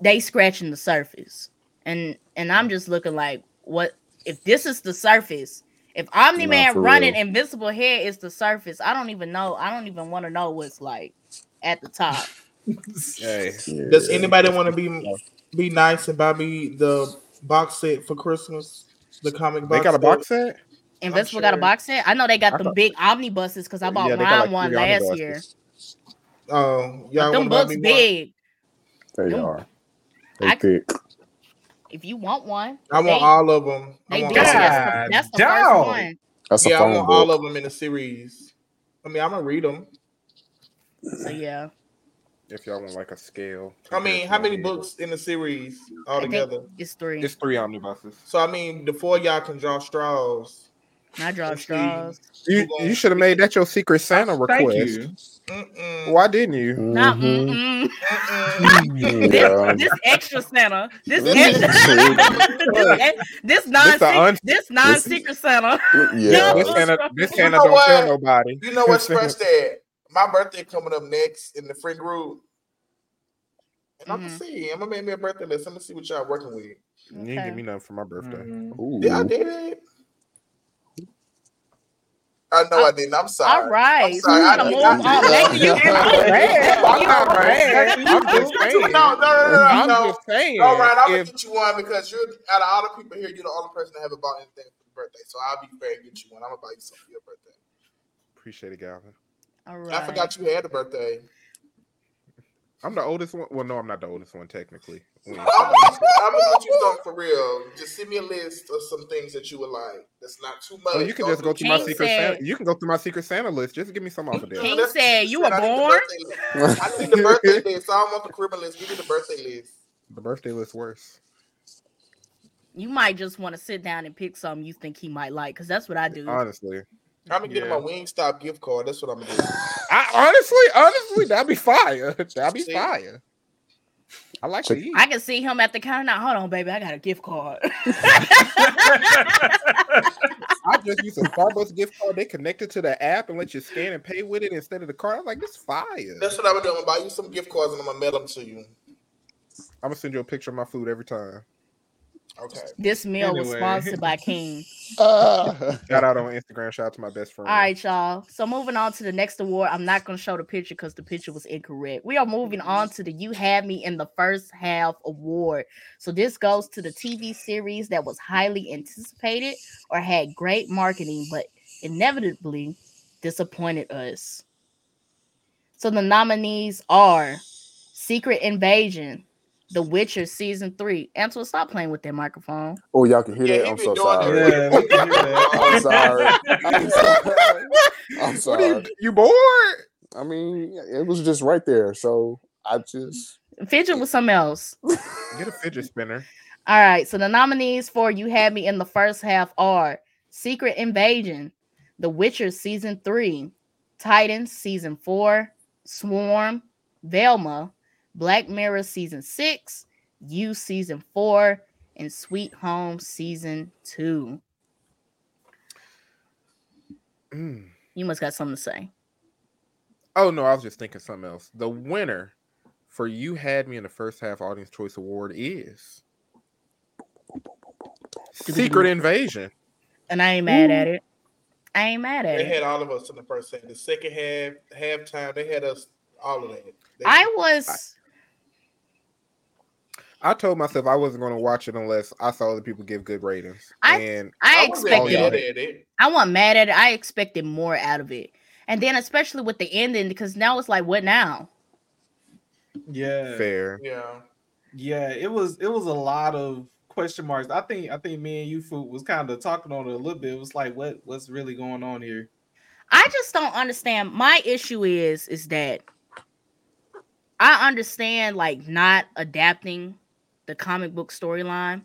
they scratching the surface, and and I'm just looking like, what if this is the surface? If Omni Man running real. Invincible Head is the surface, I don't even know. I don't even want to know what's like at the top. Hey, Does anybody want to be be nice and buy me the box set for Christmas? The comic box. they got a set? box set. Invincible got a box set. I know they got I the thought- big omnibuses because I bought Yeah, they got, mine like, one last omnibuses. year. Oh, But y'all them want to buy books me one? big. They Them- are. They I- thick. If you want one, I want they- all of them. I They want did. all of That's them. the, that's the first one. That's a Yeah, I want book. all of them in the series. I mean, I'm gonna read them. So yeah. If y'all want like a scale. I mean, how many books in the series I think altogether? It's three. It's three omnibuses. So I mean, the four of y'all can draw straws. I draw straws. You you should have made that your secret Santa request. Mm-mm. Why didn't you? Not Mhm. mm-mm. Mm-mm. Yeah. this, this extra Santa. This This extra, this, this non This a un- this non secret Santa. Yeah. This Santa, this You know don't tell nobody. You know what, Scratch that? My birthday coming up next in the friend group. And I'm gonna see. I'm gonna make me a birthday list. I'm gonna see what y'all working with. You didn't give me nothing for my birthday. Mhm. Yeah, I did. Uh, I know I didn't. I'm sorry. All right, I'm sorry. I- so move I- on. I- Maybe you I- can I'm not You mad. I'm just saying. No, no, no, no, I'm no. just saying. All right, I'm gonna get you one because you're out of all the people here, you're the only person that haven't bought anything for your birthday. So I'll be fair and get you one. I'm gonna buy you something for your birthday. Appreciate it, Galvin. All right. I forgot you had a birthday. I'm the oldest one. Well, no, I'm not the oldest one technically. I'm gonna, talking get you, I'm gonna get you something for real. Just send me a list of some things that you would like. That's not too much. Oh, you can Don't just go do through my secret said- Santa. You can go through my secret Santa list. Just give me some off of there. King That's- said, "You were I need the born?" birthday list. I need the birthday list. I don't want the criminal list. Give me the birthday list. The birthday list worse. You might just want to sit down and pick something you think he might like, because that's what I do. Honestly, I'm gonna get him Yeah. a Wingstop gift card. That's what I'm gonna do. I honestly, honestly, that'd be fire. That'd be See? fire. I like Check- to eat. I can see him at the counter now. Hold on, baby, I got a gift card. I just use a Starbucks gift card. They connected to the app and let you scan and pay with it instead of the card. I'm like, this fire. That's what I'm gonna do. I'm gonna buy you some gift cards and I'm gonna mail them to you. I'm gonna send you a picture of my food every time. Okay. this meal was sponsored by King. Ah. Shout out on Instagram. Shout out to my best friend. All right, y'all. So moving on to the next award. I'm not going to show the picture because the picture was incorrect. We are moving on to the You Had Me in the First Half award. So this goes to the TV series that was highly anticipated or had great marketing, but inevitably disappointed us. So the nominees are Secret Invasion, The Witcher season three. Antoine, stop playing with that microphone. Oh, y'all can hear Yeah, that? he I'm so sorry. Yeah, we can hear that. I'm sorry. I'm sorry. I'm What are sorry. you, you bored? I mean, it was just right there. So I just Fidget with something else. Get a fidget spinner. All right, so the nominees for You Had Me in the First Half are Secret Invasion, The Witcher Season 3, Titans Season 4, Swarm, Velma, Black Mirror Season 6, You Season 4, and Sweet Home Season 2. Mm. You must got something to say. Oh no, I was just thinking something else. The winner for you had me in the first half audience choice award is Secret Invasion. And I ain't mad at it. I ain't mad at They it. They had all of us in the first half. The second half, halftime, they had us all of that. They- I was I told myself I wasn't going to watch it unless I saw other people give good ratings. I- and I wasn't expected y'all mad had- at it. I wasn't mad at it. I expected more out of it. And then especially with the ending, because now it's like, what now? Yeah, fair. Yeah. yeah. It was it was a lot of question marks. I think I think me and you food was kind of talking on it a little bit. It was like, what what's really going on here? I just don't understand. My issue is is that I understand like not adapting the comic book storyline.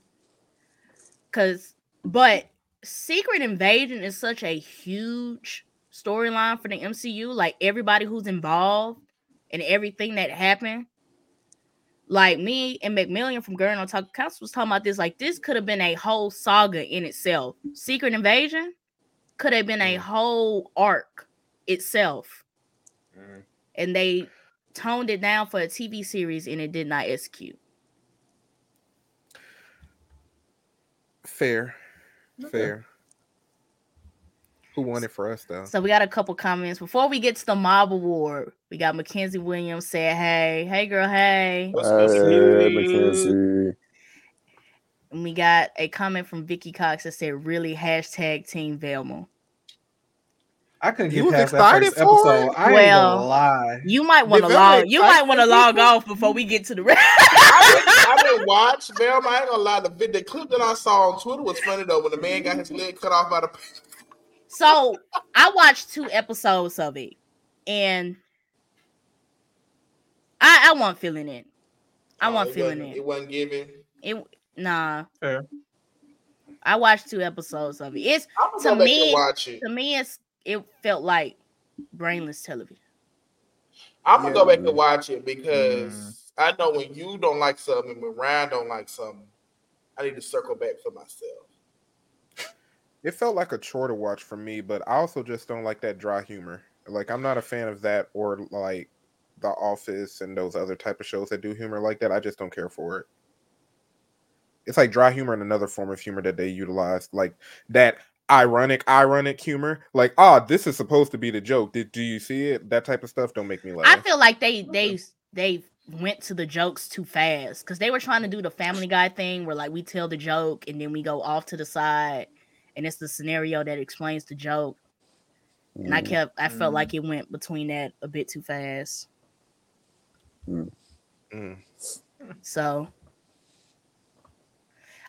Cause but Secret Invasion is such a huge storyline for the MCU. Like everybody who's involved and everything that happened. Like me and McMillian from Girl on Talk Council was talking about this. Like this could have been a whole saga in itself. Secret Invasion could have been a whole arc itself. Mm. And they toned it down for a TV series and it did not execute. Fair. Okay. Fair. Who won it for us though? So we got a couple comments before we get to the mob award. We got Mackenzie Williams said, "Hey, hey, girl, hey." What's hey, up? Mackenzie. And we got a comment from Vicky Cox that said, "Really hashtag Team Velma." I couldn't You get was past that first for episode. it? I ain't Well, gonna lie. You might want to log. You excite might want to log off before we get to the rest. I didn't, I didn't watch Velma. I ain't gonna lie. The, the clip that I saw on Twitter was funny though. When the man got his leg cut off by the. So I watched two episodes of it, and I I wasn't feeling it. I Oh, wasn't feeling it. It wasn't giving. It nah. Fair. I watched two episodes of it. It's gonna To go back me- watch it. to me, it's it felt like brainless television. I'm gonna Yeah, go back man. and watch it because Mm. I know when you don't like something, when Ryan don't like something, I need to circle back for myself. It felt like a chore to watch for me, but I also just don't like that dry humor. Like I'm not a fan of that or like The Office and those other type of shows that do humor like that. I just don't care for it. It's like dry humor and another form of humor that they utilize, like that ironic, ironic humor. Like, ah, this is supposed to be the joke. Did do you see it? That type of stuff don't make me laugh. I feel like they they they went to the jokes too fast because they were trying to do the Family Guy thing where like we tell the joke and then we go off to the side and it's the scenario that explains the joke. And I Mm. kept I felt Mm. like it went between that a bit too fast. Mm. So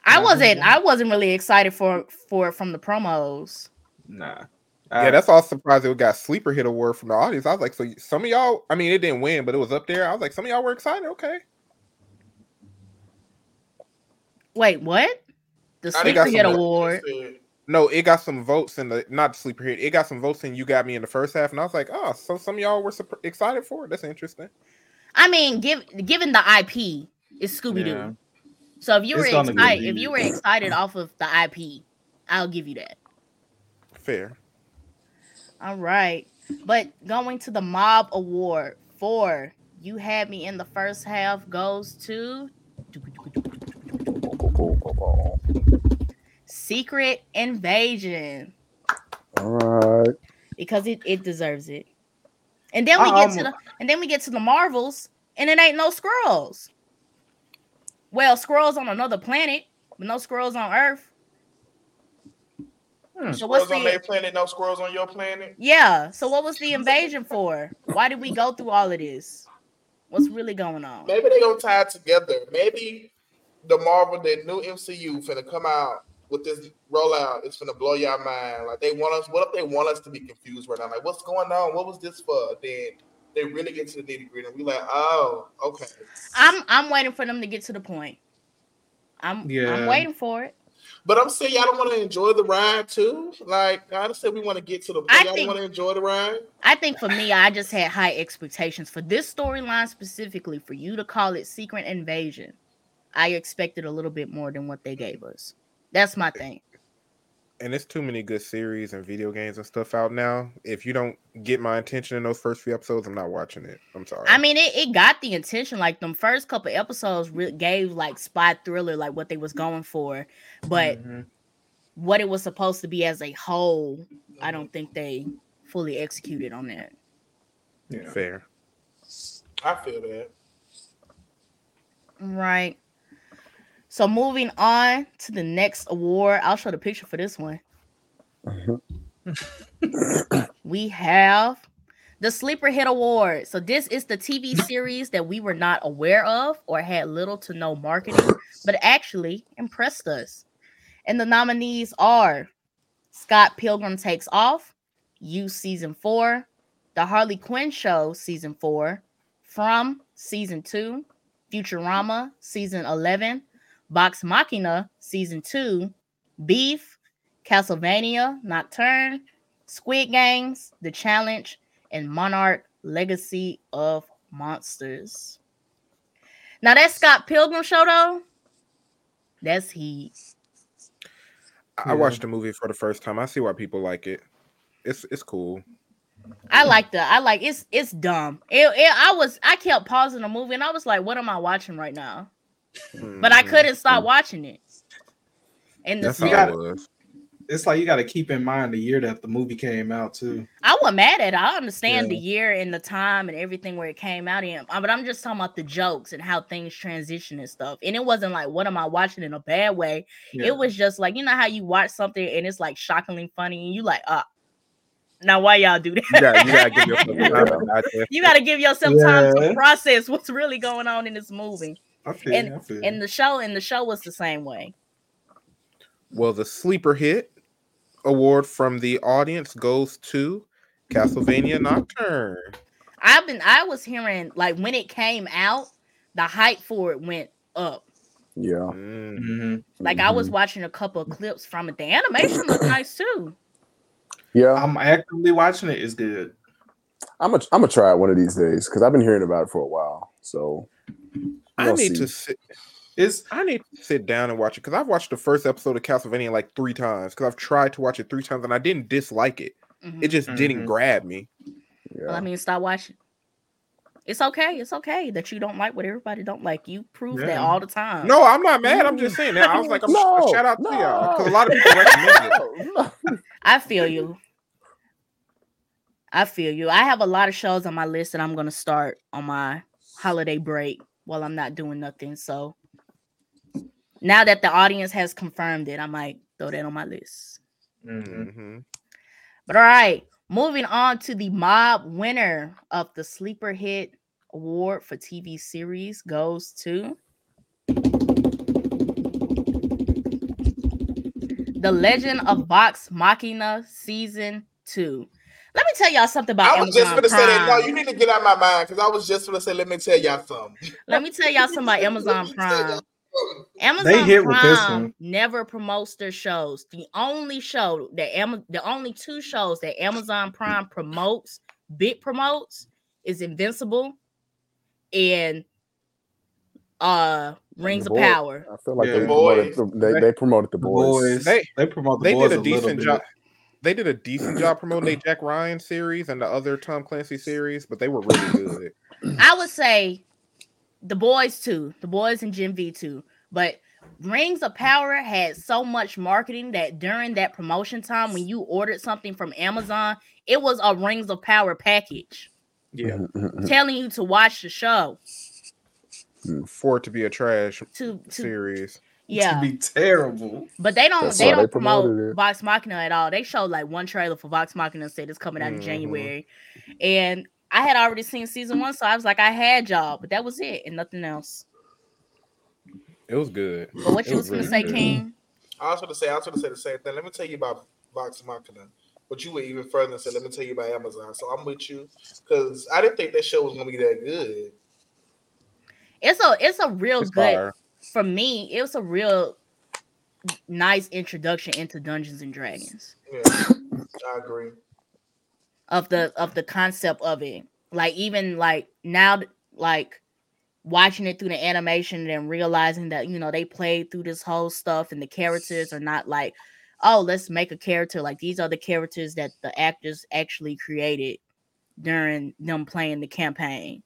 I wasn't I wasn't really excited for for it from the promos. Nah. Yeah, that's all surprised it got sleeper hit award from the audience. I was like, so some of y'all, I mean, it didn't win, but it was up there. I was like, some of y'all were excited. Okay. Wait, what? The sleeper hit saw that. award. No, it got some votes in the not the sleeper hit. It got some votes in you got me in the first half, and I was like, oh, so some of y'all were sup- excited for it. That's interesting. I mean, give given the IP, it's Scooby Doo. Yeah. So if you were It's gonna excited, if you were excited off of the IP, I'll give you that. Fair. All right. But going to the mob award for you had me in the first half goes to Secret Invasion All right. because it, it deserves it. And then we I get to the and then we get to the Marvels and it ain't no scrolls. Well, squirrels on another planet, but no squirrels on Earth. Hmm. So what's Squirrels on the their planet, no squirrels on your planet. Yeah. So what was the invasion for? Why did we go through all of this? What's really going on? Maybe they gonna tie it together. Maybe the Marvel, the new MCU, finna come out with this rollout. It's finna blow your mind. Like they want us. What if they want us to be confused right now? Like what's going on? What was this for? Then they really get to the nitty gritty. and We like, oh, okay. I'm I'm waiting for them to get to the point. I'm I'm Yeah. waiting for it. But I'm saying y'all don't want to enjoy the ride too. Like I just said, we want to get to the. I y'all think- want to enjoy the ride. I think for me, I just had high expectations for this storyline specifically. For you to call it Secret Invasion, I expected a little bit more than what they gave us. That's my thing. And it's too many good series and video games and stuff out now. If you don't get my attention in those first few episodes, I'm not watching it. I'm sorry. I mean, it, it got the attention. Like them first couple episodes re- gave like spy thriller, like what they was going for. But Mhm. what it was supposed to be as a whole, I don't think they fully executed on that. Yeah. fair. I feel that. Right. So moving on to the next award, I'll show the picture for this one. Mm-hmm. we have the Sleeper Hit Award. So this is the TV series that we were not aware of or had little to no marketing, but actually impressed us. And the nominees are Scott Pilgrim Takes Off, You Season 4, The Harley Quinn Show Season 4, From Season 2, Futurama Season 11, Vox Machina Season 2, Beef, Castlevania Nocturne, Squid Games, The Challenge, and Monarch Legacy of Monsters. Now that Scott Pilgrim show though, that's heat. I Yeah. watched the movie for the first time. I see why people like it. It's it's cool. I like the I like it's it's dumb. It, it I was I kept pausing the movie and I was like, what am I watching right now? But I Mhm. couldn't stop watching it. And the That's series, got- it. It's like you got to keep in mind the year that the movie came out too. I wasn't mad at it. I understand the year and the time and everything where it came out in, uh, but I'm just talking about the jokes and how things transition and stuff. And it wasn't like, what am I watching in a bad way? Yeah. It was just like, you know how you watch something and it's like shockingly funny, and you like, uh, now why y'all do that? You got you gotta give yourself time to You gotta give yourself time to process what's really going on in this movie. I feel and- you, I feel And the show, and the show was the same way. Well, the sleeper hit award from the audience goes to Castlevania Nocturne. I've been I was hearing like when it came out, the hype for it went up. Yeah. Mm. Mhm. Like I was Mhm. watching a couple of clips from it. The animation looked nice too. Yeah. I'm actively watching it. It's good. I'm gonna I'm gonna try it one of these days because I've been hearing about it for a while. So I We'll need see. to sit. It's I need to sit down and watch it because I've watched the first episode of Castlevania like three times because I've tried to watch it three times and I didn't dislike it. Mhm. It just didn't Mhm. grab me. yeah. Well, I mean, stop watching. It's okay. It's okay that you don't like what everybody don't like. You prove that all the time. No, I'm not mad. I'm just saying that. I was like, I'm No, shout out to y'all because a lot of people recommend it. No, no. I feel you. I feel you. I have a lot of shows on my list that I'm gonna start on my holiday break while I'm not doing nothing. So now that the audience has confirmed it, I might throw that on my list. Mhm. Mhm. But all right, moving on to the mob winner of the sleeper hit award for TV series goes to The Legend of Vox Machina season 2. Let me tell y'all something about I was just Amazon gonna say that. No, you need to get out my mind because I was just gonna say, let me tell y'all something. Let me tell y'all something about Amazon Prime. Amazon They hit with this Prime one. never promotes their shows. The only show that Am- the only two shows that Amazon Prime promotes, big promotes, is Invincible and uh Rings The of Boy- Power. I feel like Yeah. they, The promoted Boys. the, they, they promoted the The boys. boys. They- They, promote the They boys did a little decent bit. job. They did a decent job promoting the Jack Ryan series and the other Tom Clancy series, but they were really good. I would say the boys too, the boys and Gen V too. But Rings of Power had so much marketing that during that promotion time, when you ordered something from Amazon, it was a Rings of Power package Yeah. Mhm, mhm, mhm. telling you to watch the show. For it to be a trash To, to series. Yeah, To be terrible. but they don't That's they don't they promote promoted it. Vox Machina at all. They showed like one trailer for Vox Machina and said it's coming out in Mhm. January, and I had already seen season one, so I was like, I had y'all, but that was it and nothing else. It was good. But what It you was gonna say, good. King? I was gonna say, I was gonna say the same thing. Let me tell you about Vox Machina. But you went even further and said, let me tell you about Amazon. So I'm with you because I didn't think that show was gonna be that good. It's a it's a real It's good fire. For me. It was a real nice introduction into Dungeons and Dragons Yeah, I agree. of the of the concept of it. Like even like now, like watching it through the animation and realizing that you know they played through this whole stuff and the characters are not like, oh, let's make a character like these are the characters that the actors actually created during them playing the campaign.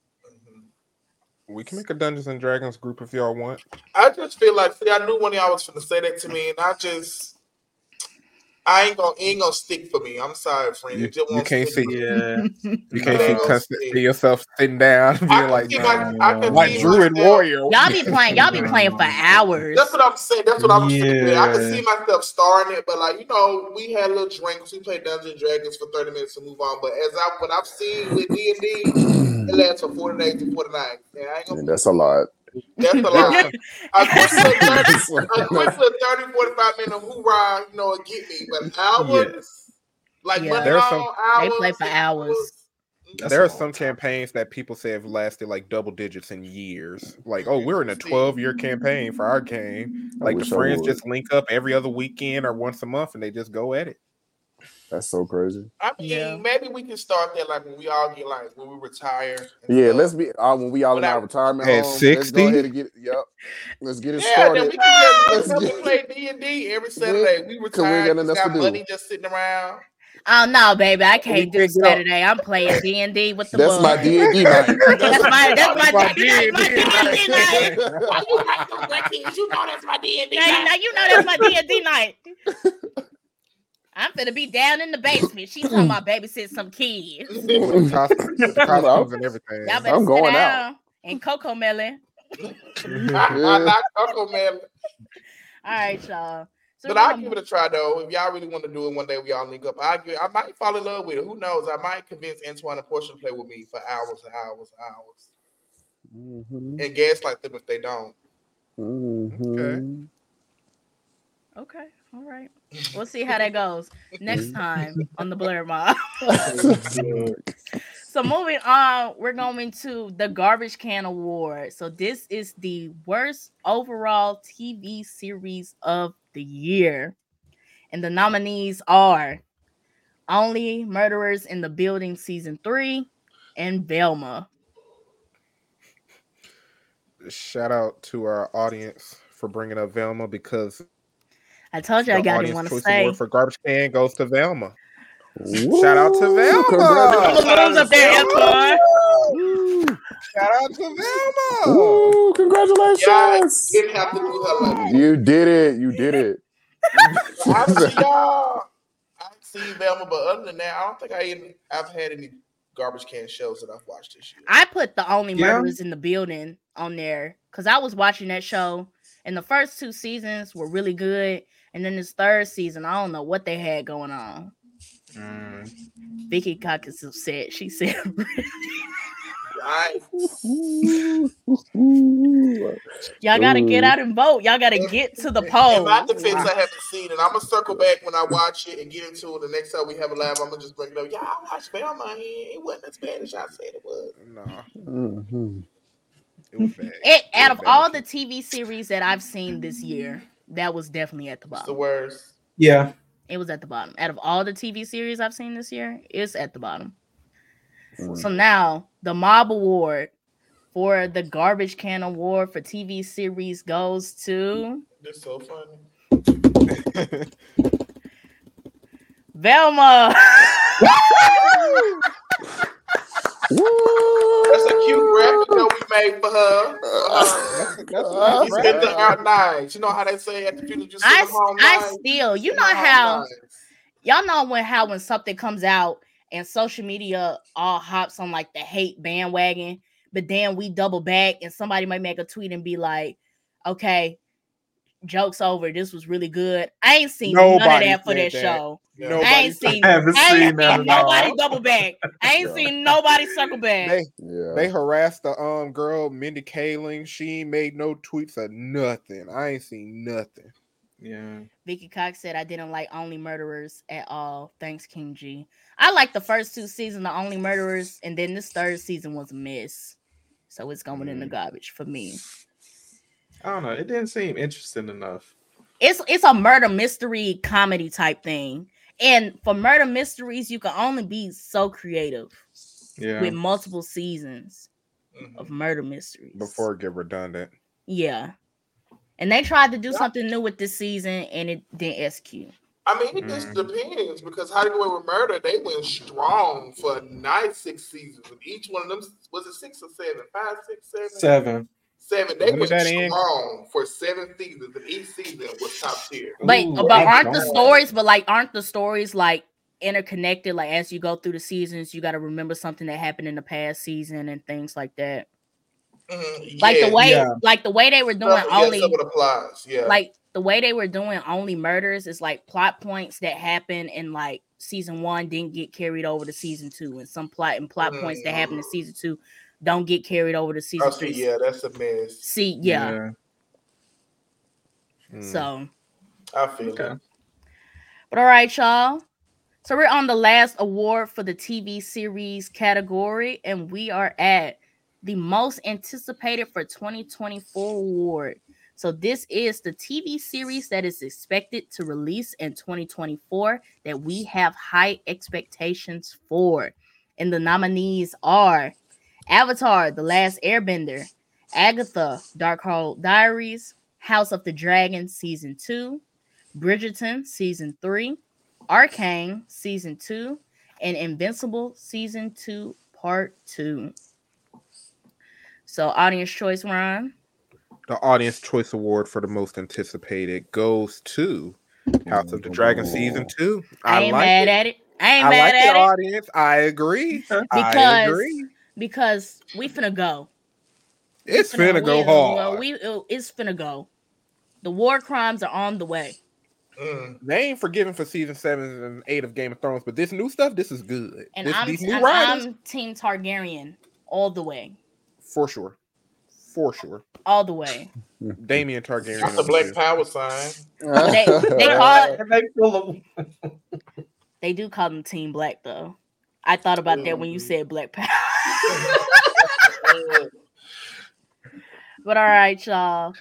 We can make a Dungeons and Dragons group if y'all want. I just feel like see, I knew one of y'all was gonna say that to me, and I just I ain't gonna ain't gonna stick for me. I'm sorry, friend. You, It you can't see for me. Yeah. you can't see, constant, see yourself sitting down being like, see nah, my- I can like Druid myself- Warrior. Y'all be playing, y'all be playing for hours. That's what I'm saying. That's what I'm saying. I can see myself starting it, but like you know, we had little drinks. We played Dungeons and Dragons for 30 minutes to move on. But as I what I've seen with D and D, it lasts for 40 days to 49. Yeah, I ain't gonna, Yeah, that's a lot. That's a lot. A quick little 30, That's a quick 30, 45 minute hoorah, you know, get me. But hours, like Yeah. money There's some- hours, They play for hours. That's there are some time. campaigns that people say have lasted like double digits in years. Like, oh, we're in a 12 year campaign for our game. Like the friends just link up every other weekend or once a month and they just go at it. That's so crazy. I mean, Yeah. maybe we can start that like when we all get like when we retire. Yeah, stuff. let's be uh, when we all in I- our retirement At home. Let's go ahead and get it. Yep. Let's get it Yeah, then started. we can just Let's let's get- play D and D every Saturday. We we retired, got just got money just sitting around. Oh no, baby, I can't do can't get out. Saturday. I'm playing D and D with the That's boys. my D and D night. That's my that's my D&D night. My D&D night. Why you like those black kids? You know that's my D and D. Now, now you know that's my D and D night. I'm gonna be down in the basement. She's talking about babysit some kids. Costumes, with the costumes and everything. Y'all better I'm going down and Coco Melon. I like Uncle All right, y'all. So but I'll give it a try though. If y'all really want to do it one day, we all link up. I give, I might fall in love with it. Who knows? I might convince Antoine and Portia to play with me for hours and hours and hours, Mhm, and gaslight them if they don't. mhm. Okay, all right. We'll see how that goes next mm-hmm. time on the Blerd Mob. So moving on, we're going to the Garbage Can Award. So this is the worst overall TV series of the year. And the nominees are Only Murderers in the Building season 3 and Velma. Shout out to our audience for bringing up Velma because I told you I got to audience want to choice say. award for garbage can goes to Velma. Shout out to Velma. congratulations. Up there, Shout out to Velma. Woo, Yeah, congratulations. didn't have to do her like You did it. You did it. I see y'all. I see Velma, but other than that, I don't think I even I've had any garbage can shows that I've watched this year. I put the only Yeah. murderers in the building on there because I was watching that show, and the first two seasons were really good, and then this third season, I don't know what they had going on. Mm. Vicky Cox is upset. She said, I "Y'all got to get out and vote. Y'all got to If- get to the in my defense, I haven't seen it. I'm gonna circle back when I watch it and get into it. The next time we have a live, I'm gonna just bring it up. Yeah, I watched Velma. It wasn't as bad as y'all said it was. Nah, Mhm. it was bad. It, It out was of bad. all the TV series that I've seen this year, that was definitely at the bottom. It's the worst. Yeah. It was at the bottom. Out of all the TV series I've seen this year, it's at the bottom. Mm. So now the Mob Award for the Garbage Can Award for TV series goes to It's so funny. Velma. Woo. That's a cute graphic that we made for her. Uh, That's, that's you spent the out nice. You know how they say at the funeral, you send I, them home I still, you know how nice. y'all know when how when something comes out and social media all hops on like the hate bandwagon, but then we double back and somebody might make a tweet and be like, okay, joke's over. This was really good. I ain't seen none of that for said that, that. show. I ain't seen, I haven't I ain't that seen at all. nobody double back. I ain't Yeah. seen nobody circle back. They Yeah. they harassed the um girl Mindy Kaling. She ain't made no tweets or nothing. I ain't seen nothing. Yeah. Vicky Cox said I didn't like Only Murderers at all. Thanks, King G. I liked the first two seasons of Only Murderers, and then this third season was a miss. So it's going in the Mm. garbage for me. I don't know. It didn't seem interesting enough. It's it's a murder mystery comedy type thing. And for murder mysteries, you can only be so creative Yeah. with multiple seasons Mhm. of murder mysteries. Before it get redundant. Yeah. And they tried to do something new with this season and it didn't execute. I mean, it just Mhm. depends because How to Get Away with Murder, they went strong for nine, six seasons. And each one of them was it six or seven? Five, six, seven? Seven. Seven. They When did went strong for seven seasons, and each season was top tier. But Ooh, but aren't the stories, but like aren't the stories like interconnected? Like as you go through the seasons, you got to remember something that happened in the past season and things like that. Mhm, Like yeah, the way, yeah. like the way they were doing some- yeah, only, some of the plots, yeah. like the way they were doing only murders is like plot points that happen in like season one didn't get carried over to season two, and some plot and plot points that happen in season two don't get carried over to season I see, yeah, that's a mess. See, yeah. Mm. So, I feel Okay. it. but all right, y'all. So we're on the last award for the TV series category, and we are at the most anticipated for 2024 award. So this is the TV series that is expected to release in 2024 that we have high expectations for. And the nominees are Avatar: The Last Airbender, Agatha: Darkhold Diaries, House of the Dragon season 2, Bridgerton season 3, Arcane season 2, and Invincible season 2 part 2. So audience choice Ron. The Audience Choice Award for the most anticipated goes to House of the Dragon season two. I, ain't like mad it. at it. I ain't I mad like at the it audience. I agree. I agree. Because we finna go. It's finna go we- hard. We, it's finna go. The war crimes are on the way. Mm. They ain't forgiven for season seven and eight of Game of Thrones, but this new stuff, this is good. And This- I'm, these new and writers, I'm Team Targaryen all the way. for sure, for sure. All the way. Damien Targaryen. That's a black good. power sign. They- they call it- they full of They do call them Team Black though. I thought about that when you said Black Panther. But all right, y'all.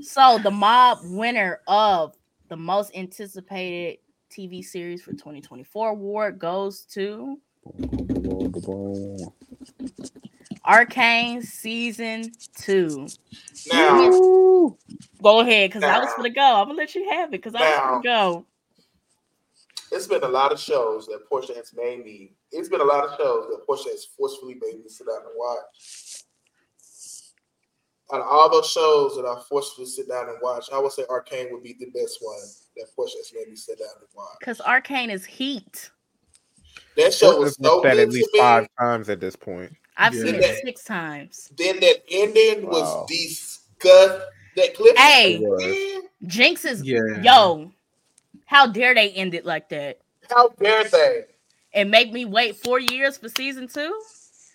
So the mob winner of the most anticipated TV series for 2024 award goes to Arcane season two. Now, Go ahead, because I was gonna go. I'm gonna let you have it because I was gonna go. It's been a lot of shows that Portia has made me. It's been a lot of shows that Portia has forcefully made me sit down and watch. Out of all those shows that I forcefully sit down and watch, I would say Arcane would be the best one that Portia has made me sit down and watch. Because Arcane is heat. That show was so looked at good at to least me. five times at this point. I've Yeah. seen it six times. Then that ending was Wow. disgust. That clip. Hey. Was. Jinx is Yeah. yo. How dare they end it like that How dare they? and make me wait four years for season two?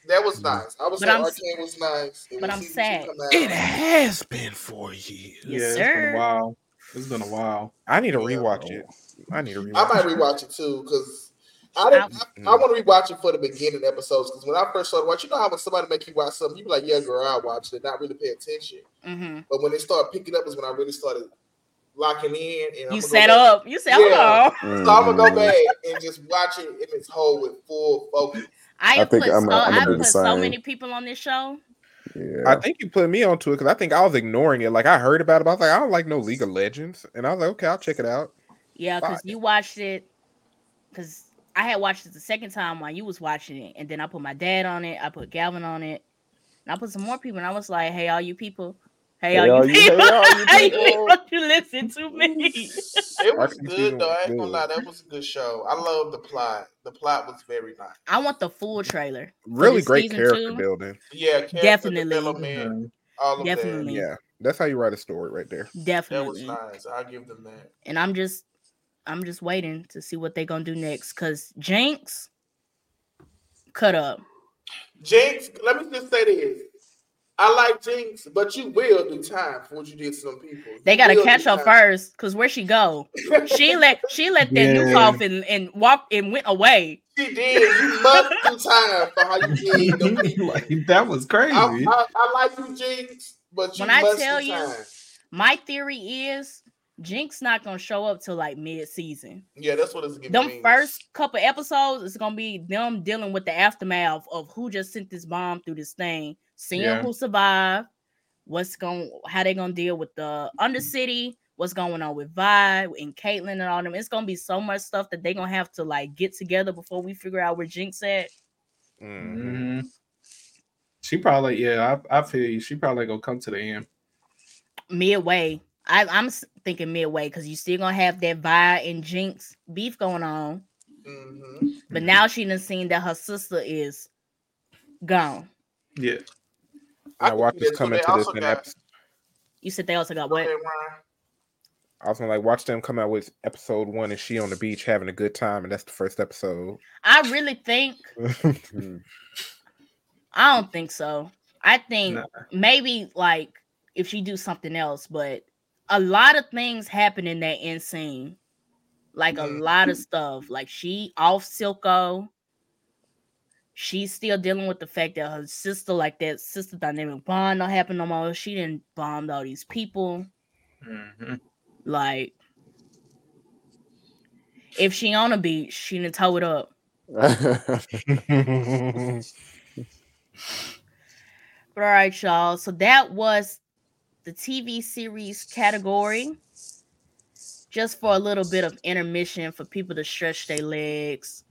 That was nice. I was But say I'm- Arcane was nice. And but when I'm sad. It has been four years. Yes, yeah, it's sir. been a while. It's been a while. I need to rewatch bro. it. I need to rewatch. I might it. rewatch it too because I didn't. I, I want to rewatch it for the beginning episodes because when I first started watching, you know how when somebody make you watch something, you be like, "Yeah, girl, I watched it," not really pay attention. hmm But when they start picking up, is when I really started locking in. And I'm You set go back. up. You set hold Yeah. on. So I'm gonna go back and just watch it in its whole with full focus. I, I think put, I'm so, a- I'm I gonna do put so many people on this show. Yeah. I think you put me onto it because I think I was ignoring it. Like I heard about it, but I was like, I don't like no League of Legends, and I was like, okay, I'll check it out. Yeah, because you watched it. Because I had watched it the second time while you was watching it, and then I put my dad on it. I put Galvin on it, and I put some more people. And I was like, "Hey, all you people! Hey, Hey, all all you you- hey, people! all you Hey, people." people, you listen to me." It was good though. I ain't gonna lie, that was a good show. I love the plot. The plot was very nice. I want the full trailer. Really great character two? building. Yeah, character Definitely. development, all of Definitely. that. Yeah, that's how you write a story right there. That was Definitely. nice. I give them that. And I'm just, I'm just waiting to see what they're gonna do next. Cause Jinx, cut up. Jinx, let me just say this. I like Jinx, but you will do time for what you did to some people. They You gotta catch do her time. first. Cause where she go? She let she let that nuke Yeah. off and, and walk and went away. She did. You must do time for how you did them people. like, that was crazy. I, I, I like you, Jinx, but you When I tell do you- time. My theory is Jinx not gonna show up till like mid season. Yeah, that's what it's giving Them me. first couple episodes is gonna be them dealing with the aftermath of who just sent this bomb through this thing, seeing Yeah. who survived, what's going, how they gonna deal with the Undercity, what's going on with Vi and Caitlyn and all them. It's gonna be so much stuff that they gonna have to like get together before we figure out where Jinx at. Mhm. Mhm. She probably, yeah, I, I feel you. She probably gonna come to the end. Midway. I, I'm thinking midway because you still gonna have that Vi and Jinx beef going on. Mm-hmm. But now she done seen that her sister is gone. Yeah. I I watch this coming come what they into this also episode. You said they also got what? I was gonna like watch them come out with episode one and she on the beach having a good time, and that's the first episode. I really think. I don't think so. I think Nah. maybe like if she do something else, but a lot of things happen in that end scene. Like a Mm. lot of stuff. Like she off Silco. She's still dealing with the fact that her sister, like that sister dynamic bond, don't happen no more. She didn't bombed all these people. Mhm. Like, if she on a beach, she didn't tow it up. But all right, y'all. So that was the TV series category. Just for a little bit of intermission for people to stretch their legs.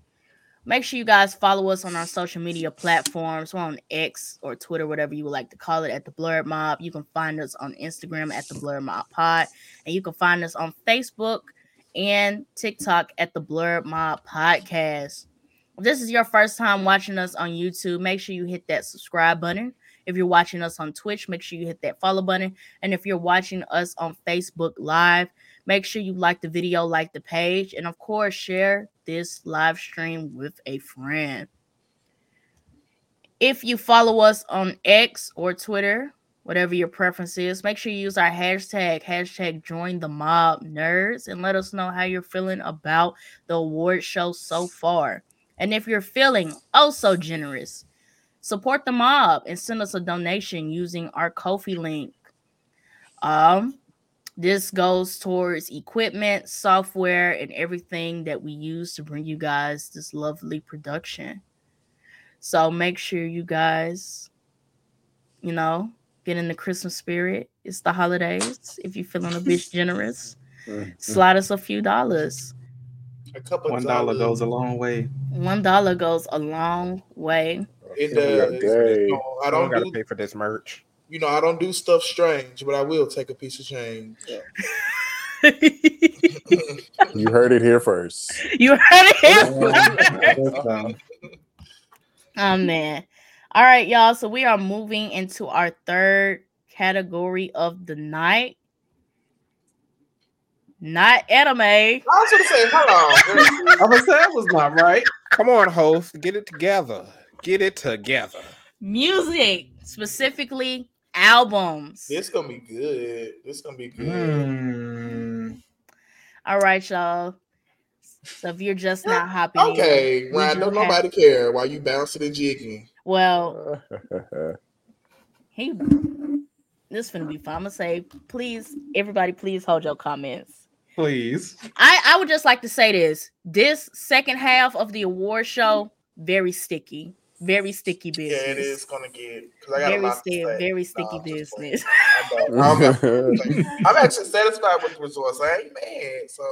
Make sure you guys follow us on our social media platforms. We're on X or Twitter, whatever you would like to call it, at the Blerd Mob. You can find us on Instagram at the Blerd Mob Pod, and you can find us on Facebook and TikTok at the Blerd Mob Podcast. If this is your first time watching us on YouTube, make sure you hit that subscribe button. If you're watching us on Twitch, make sure you hit that follow button. And if you're watching us on Facebook Live, make sure you like the video, like the page, and of course, share this live stream with a friend. If you follow us on X or Twitter, whatever your preference is, make sure you use our hashtag, hashtag join the mob nerds, and let us know how you're feeling about the award show so far. And if you're feeling oh so generous, support the mob and send us a donation using our Kofi link. Um, this goes towards equipment, software, and everything that we use to bring you guys this lovely production. So make sure you guys, you know, get in the Christmas spirit. It's the holidays. If you're feeling a bit generous, slide us a few dollars. A couple One of dollar dollars goes a long way. One dollar goes a long way. It does. day. You know, I I don't don't gotta pay for this merch. You know, I don't do stuff strange, but I will take a piece of change. You heard it here first. you heard it here oh, first. Oh man. All right, y'all. So we are moving into our third category of the night. Not anime. I was gonna say, hold on. I was that was not right. Come on, host, get it together. Get it together. Music, specifically albums. this gonna be good. This gonna be good. Mm. All right, y'all. So if you're just not hopping Okay, we Ryan, do don't have- nobody care while you bouncing and jigging. well, he this finna be fun. I'm gonna say, please, everybody, please hold your comments. Please. I, I would just like to say this. This second half of the award show, very sticky. Very sticky business. Yeah, it is gonna get because I got a Very, lot sti- very sticky I'm playing. business. I don't. I'm, I'm actually satisfied with the results. I ain't mad. So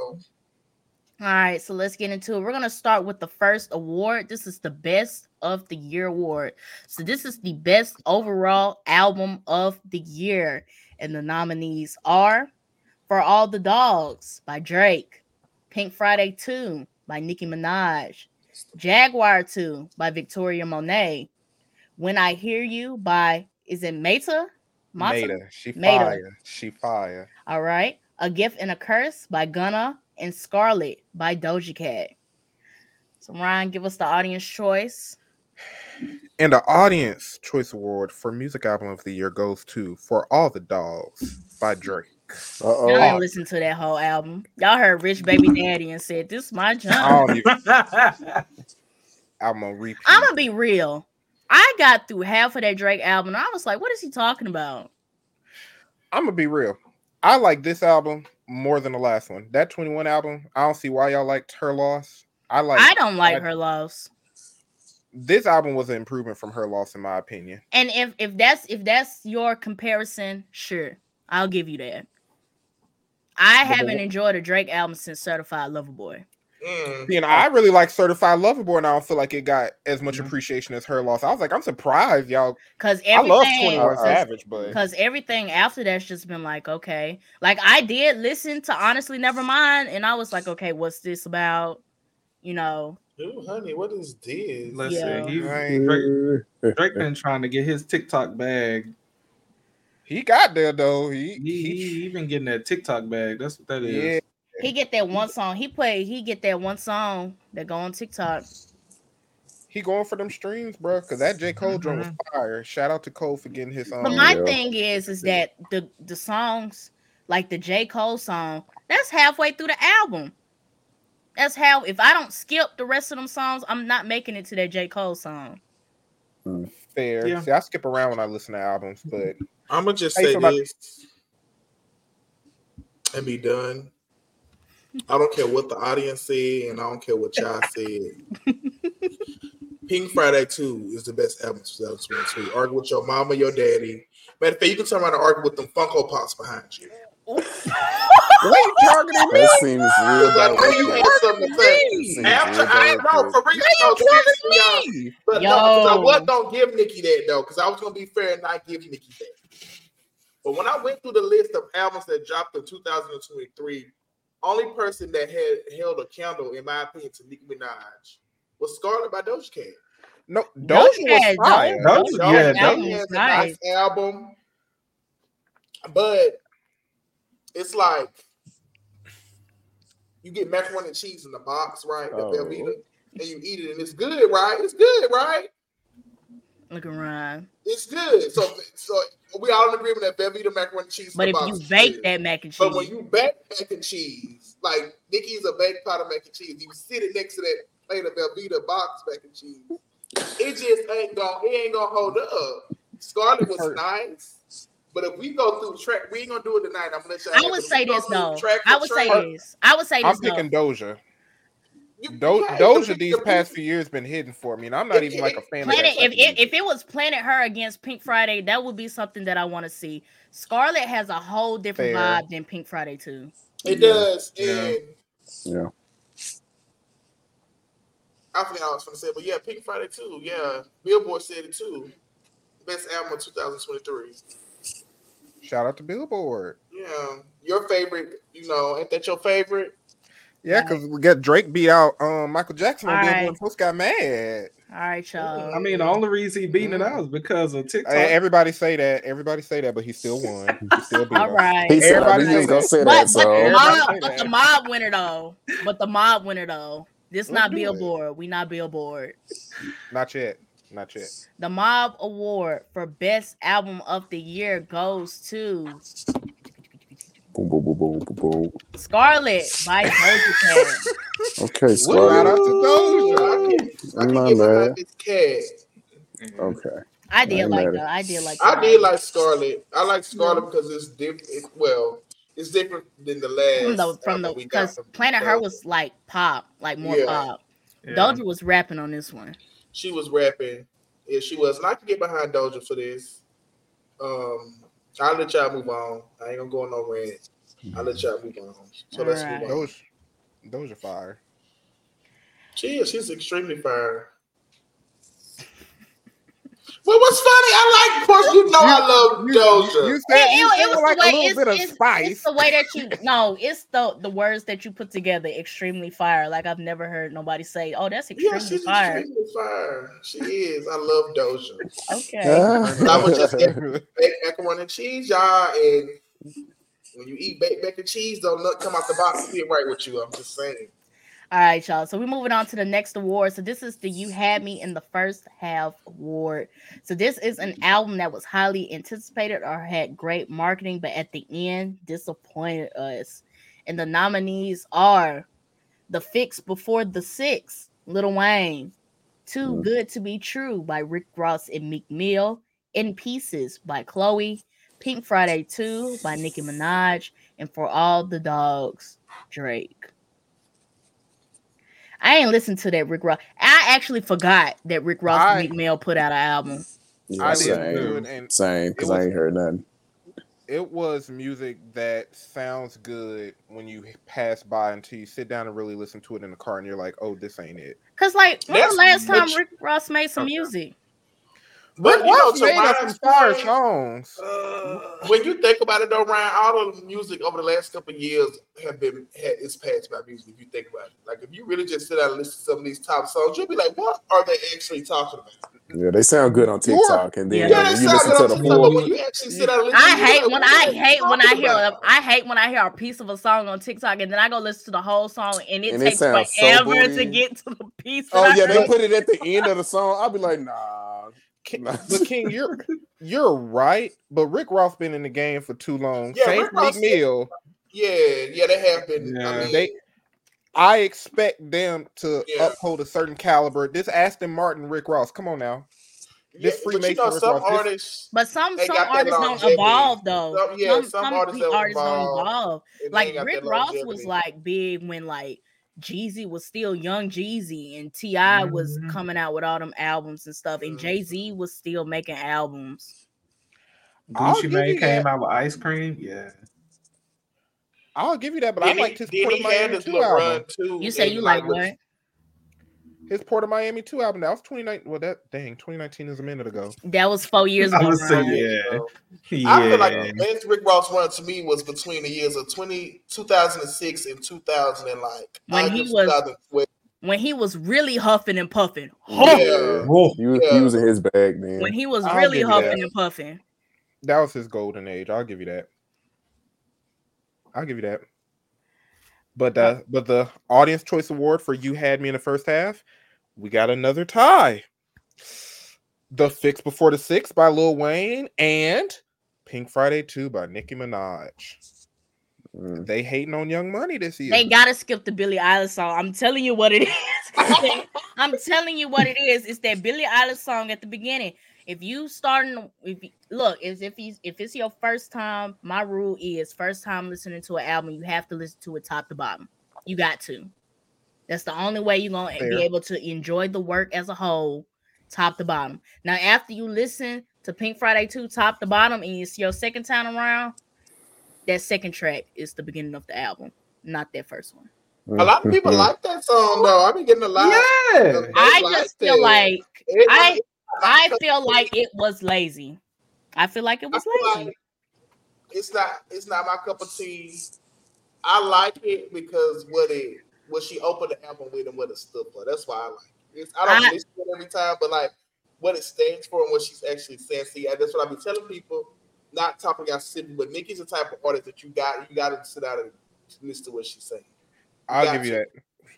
All right, so let's get into it. We're gonna start with the first award. This is the best of the year award. So this is the best overall album of the year, and the nominees are "For All the Dogs" by Drake, "Pink Friday 2" by Nicki Minaj, "Jaguar 2" by Victoria Monet, "When I Hear You" by is it Meta? Mata? Meta, she Meta. fire. She fire. All right. A Gift and a Curse by Gunna and Scarlet by Doja Cat. So Ryan, give us the audience choice. And the audience choice award for music album of the year goes to For All the Dogs by Drake. Y'all Uh-oh. didn't listen to that whole album. Y'all heard Rich Baby Daddy and said, This is my I jump. don't even album on repeat. I'm gonna be real. I got through half of that Drake album and I was like, what is he talking about? I'm gonna be real. I like this album more than the last one. That 21 album, I don't see why y'all liked her loss. I like I don't like I- her loss. this album was an improvement from her loss, in my opinion. And if if that's if that's your comparison, sure, I'll give you that. I haven't enjoyed enjoyed a Drake album since Certified Lover Boy. mm, You know, I really like Certified Lover Boy, and I don't feel like it got as much Mhm. appreciation as her loss. I was like, I'm surprised, y'all. Cause I love 21 Uh, Savage, but because everything after that's just been like, okay. Like I did listen to Honestly Nevermind, and I was like, okay, what's this about? You know, ooh, honey, what is this? Listen, Yeah. he, Right. Drake, Drake been trying to get his TikTok bag. He got there though. He, He, he, he, he been getting that TikTok bag. That's what that is. yeah. he get that one song. He play. He get that one song that go on TikTok. He going for them streams, bro. Because that J. Cole joint was Mm-hmm. fire. Shout out to Cole for getting his um, But my yeah. thing is, is that the the songs, like the J Cole song, that's halfway through the album. That's how. If I don't skip the rest of them songs, I'm not making it to that J Cole song. Fair. Yeah. See, I skip around when I listen to albums, mm-hmm. but I'm gonna just say feel about- this and be done. I don't care what the audience said, and I don't care what y'all said. Pink Friday 2 is the best album of 2022. Argue with your mama, your daddy. Matter of fact, you can turn around and argue with them Funko Pops behind you. Why you targeting me? That seems real Because I know you direct. had something to say. After I direct. know, for real, Why no, you targeting me? But no, 'cause I was gonna give Nicki that though, because I was gonna be fair and not give Nicki that. But when I went through the list of albums that dropped in 2023, only person that had held a candle, in my opinion, to Nicki Minaj was Scarlet by Doja Cat. No, Doja Doja was Cat, fire. Doja- Doja yeah, Cat Doja- has a nice. nice album, but it's like you get macaroni and cheese in the box, right? Oh. The Oh. Velveeta, and you eat it, and it's good, right? It's good, right? Look around. It's good. So, so we all in agreement that Velveeta macaroni and cheese. in But the if box you bake that mac and cheese, but when cheese, you bake mac and cheese, like Nicki's a baked pot of mac and cheese, you sit it next to that played a Velveeta box mac and cheese. It just ain't gonna it ain't gonna hold up. Scarlet was nice, but if we go through track, we ain't gonna do it tonight. I'm gonna let y'all. I would say this through though. track I for would say this. I would say this. I'm this though. picking Doja. you- Do- you. Doja these past few years been hidden for me, and I'm not even like a fan Planet, of that. if, type if if it was Planet Her against Pink Friday, that would be something that I want to see. Scarlet has a whole different Fair. vibe than Pink Friday too. It does, Yeah. and Yeah. I forgot what I was gonna say, but yeah, Pink Friday too. Yeah, Billboard said it too. Best album of 2023. Shout out to Billboard. Yeah, your favorite. You know, ain't that your favorite? Yeah, because we got Drake beat out um Michael Jackson on Billboard. right. and Folks got mad. All right, y'all. I mean, the only reason he beating it out is because of TikTok. Uh, everybody say that. Everybody say that, but he still won. He still beat All him. right. He said I Everybody knew he was gonna say But, that. but, So the mob, but the mob winner though. But the mob winner though. This Let's not do it. Billboard. We not Billboard. Not yet. Not yet. The Mob Award for Best Album of the Year goes to boom, boom, boom, boom, boom, boom. Scarlet by Doja Cat. Okay, Shout out Scarlet. to Doja. I can, I can My get bad. behind this. Okay. I did ain't like that. I did like I did like Scarlet. I like Scarlet mm. because it's different. It, well, it's different than the last. from the from the album we got because Planet Her was like pop, like more Yeah. pop. Yeah. Doja was rapping on this one. She was rapping. Yeah, she was. And I can get behind Doja for this. Um, I'll let y'all move on. I ain't gonna go on no rant. I'll let y'all move on. So let's Alright. move on. Doja, Doja fire. She is. She's extremely fire. Well, what's funny? I like. Of course, you know I love Doja. You said you It- it was like the a way- little it's- bit of it's- spice. It's the way that you no, it's the the words that you put together. Extremely fire. Like I've never heard nobody say, "Oh, that's yeah, extremely she's fire." extremely fire. She is. I love Doja. Okay. I was just baked macaroni and cheese, y'all. And when you eat baked mac and cheese, don't look come out the box feel right with you. I'm just saying. All right, y'all. So we're moving on to the next award. So this is the You Had Me in the First Half award. So this is an album that was highly anticipated or had great marketing, but at the end disappointed us. And the nominees are The Fix Before the Six, Lil Wayne, Too Mm. Good to Be True by Rick Ross and Meek Mill, In Pieces by Chloe, Pink Friday 2 by Nicki Minaj, and For All the Dogs, Drake. I ain't listened to that Rick Ross. I actually forgot that Rick Ross I- and Meek Mill put out an album. Yeah, I did same. too, and- and Same, because I ain't heard nothing. it was music that sounds good when you pass by until you sit down and really listen to it in the car and you're like, oh, this ain't it. Cause like when the That's last time Rick Ross made some Okay. music? But you know, to made my us some fire experience, songs. Uh, when you think about it, though, Ryan, all the music over the last couple of years have been had, is passed by music. If you think about it, like if you really just sit down and listen to some of these top songs, you'll be like, what are they actually talking about? Yeah, they sound good on TikTok, and then Yeah, Yeah, when you listen to the TikTok, but full, when you actually sit down and listen, I hate you're when I what are they hate when I hear a. I hate when I hear a piece of a song on TikTok and then I go listen to the whole song and it And it takes sounds so forever to get to the piece. oh that I yeah, they heard. put it at the end of the song. I'll be like, nah. King, but King, you're you're right. But Rick Ross been in the game for too long. Yeah, Same Rick Ross- Mill. Yeah, yeah, they have been. I mean, They, I expect them to Yeah. uphold a certain caliber. This Aston Martin, Rick Ross. Come on now. yeah, this but you Freemason know, Rick some Ross, this- artists, But some some artists don't evolve though. Some- yeah, some, some some artists don't artists don't evolve. evolve. and they Like Rick Ross was like big when like Jeezy was still young Jeezy and T.I. was Mhm. coming out with all them albums and stuff, and Mhm. Jay Z was still making albums. I'll Gucci Mane came that. out with ice cream. Yeah. I'll give you that, but Then I liked his he, then Port of Miami 2 little album. too. You say you like with- what? His Port of Miami 2 album. That was 29. Well, that dang, 2019 is a minute ago. That was four years I ago. would say Ryan. yeah. Yeah. I feel like the best Rick Ross run to me was between the years of 20, 2006 and 2000 and like When he was- When he was really huffing and puffing. Yeah. Whoa. He was, Yeah. he was in his bag then. When he was I'll really huffing and puffing. That was his golden age. I'll give you that. I'll give you that. But uh, but the audience choice award for you had me in the first half, we got another tie. The Fix Before the Six by Lil Wayne and Pink Friday 2 by Nicki Minaj. Mm. They hating on Young Money this year. They gotta skip the Billie Eilish song. I'm telling you what it is. I'm telling you what it is. It's that Billie Eilish song at the beginning. If you starting, if you, look, is if he's if it's your first time, my rule is first time listening to an album, you have to listen to it top to bottom. You got to. That's the only way you're gonna Fair. be able to enjoy the work as a whole, top to bottom. Now, after you listen to Pink Friday 2 top to bottom, and it's your second time around, that second track is the beginning of the album, not that first one. A lot of people Mhm. like that song though. I've been getting a lot. Yeah. They I like just feel that. like It- I- I I feel like it was lazy. I feel like it was lazy. like it's not it's not my cup of tea. I like it because what it what she opened the album with and what it stood for. That's why I like it. It's, I don't I- listen to it every time, but like what it stands for and what she's actually saying. See, that's what I be telling people. Not talking about city, but Nicki's the type of artist that you got you got to sit down and listen to what she's saying. I'll got give you that.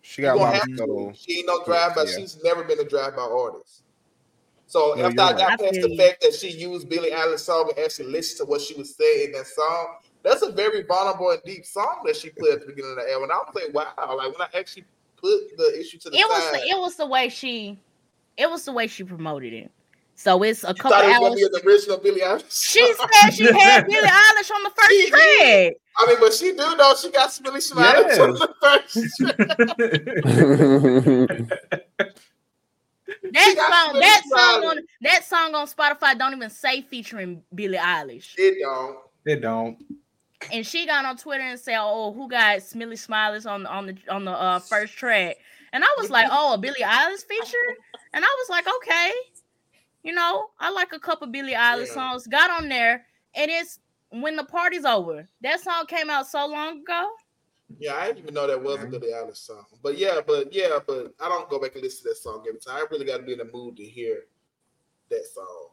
She got a gonna lot of have to. subtle. She ain't no drive by. Yeah. She's never been a drive by artist. So No, after I got I past the fact that she used Billie Eilish's song and actually listened to what she was saying in that song, that's a very vulnerable and deep song that she put at the beginning of the album. And I was like, wow, like when I actually put the issue to the It was the, it was the way she it was the way she promoted it. So it's a you couple it was hours. be an original Billie Eilish. She said she had Billie Eilish on the first She track. I mean, but she do know she got Billie Eilish Yes. on the first. That got song, that song on that song on Spotify don't even say featuring Billie Eilish. it don't. It don't. and she got on Twitter and said, "Oh, who got Smiley Smileys on on the on the uh, first track?" And I was like, "Oh, a Billie Eilish feature," and I was like, "Okay, you know, I like a couple Billie Eilish Yeah. songs." Got on there, and it's when the party's over. That song came out so long ago. Yeah, I didn't even know that was a Billie Eilish song. But yeah, but yeah, but I don't go back and listen to that song every time. I really got to be in the mood to hear that song.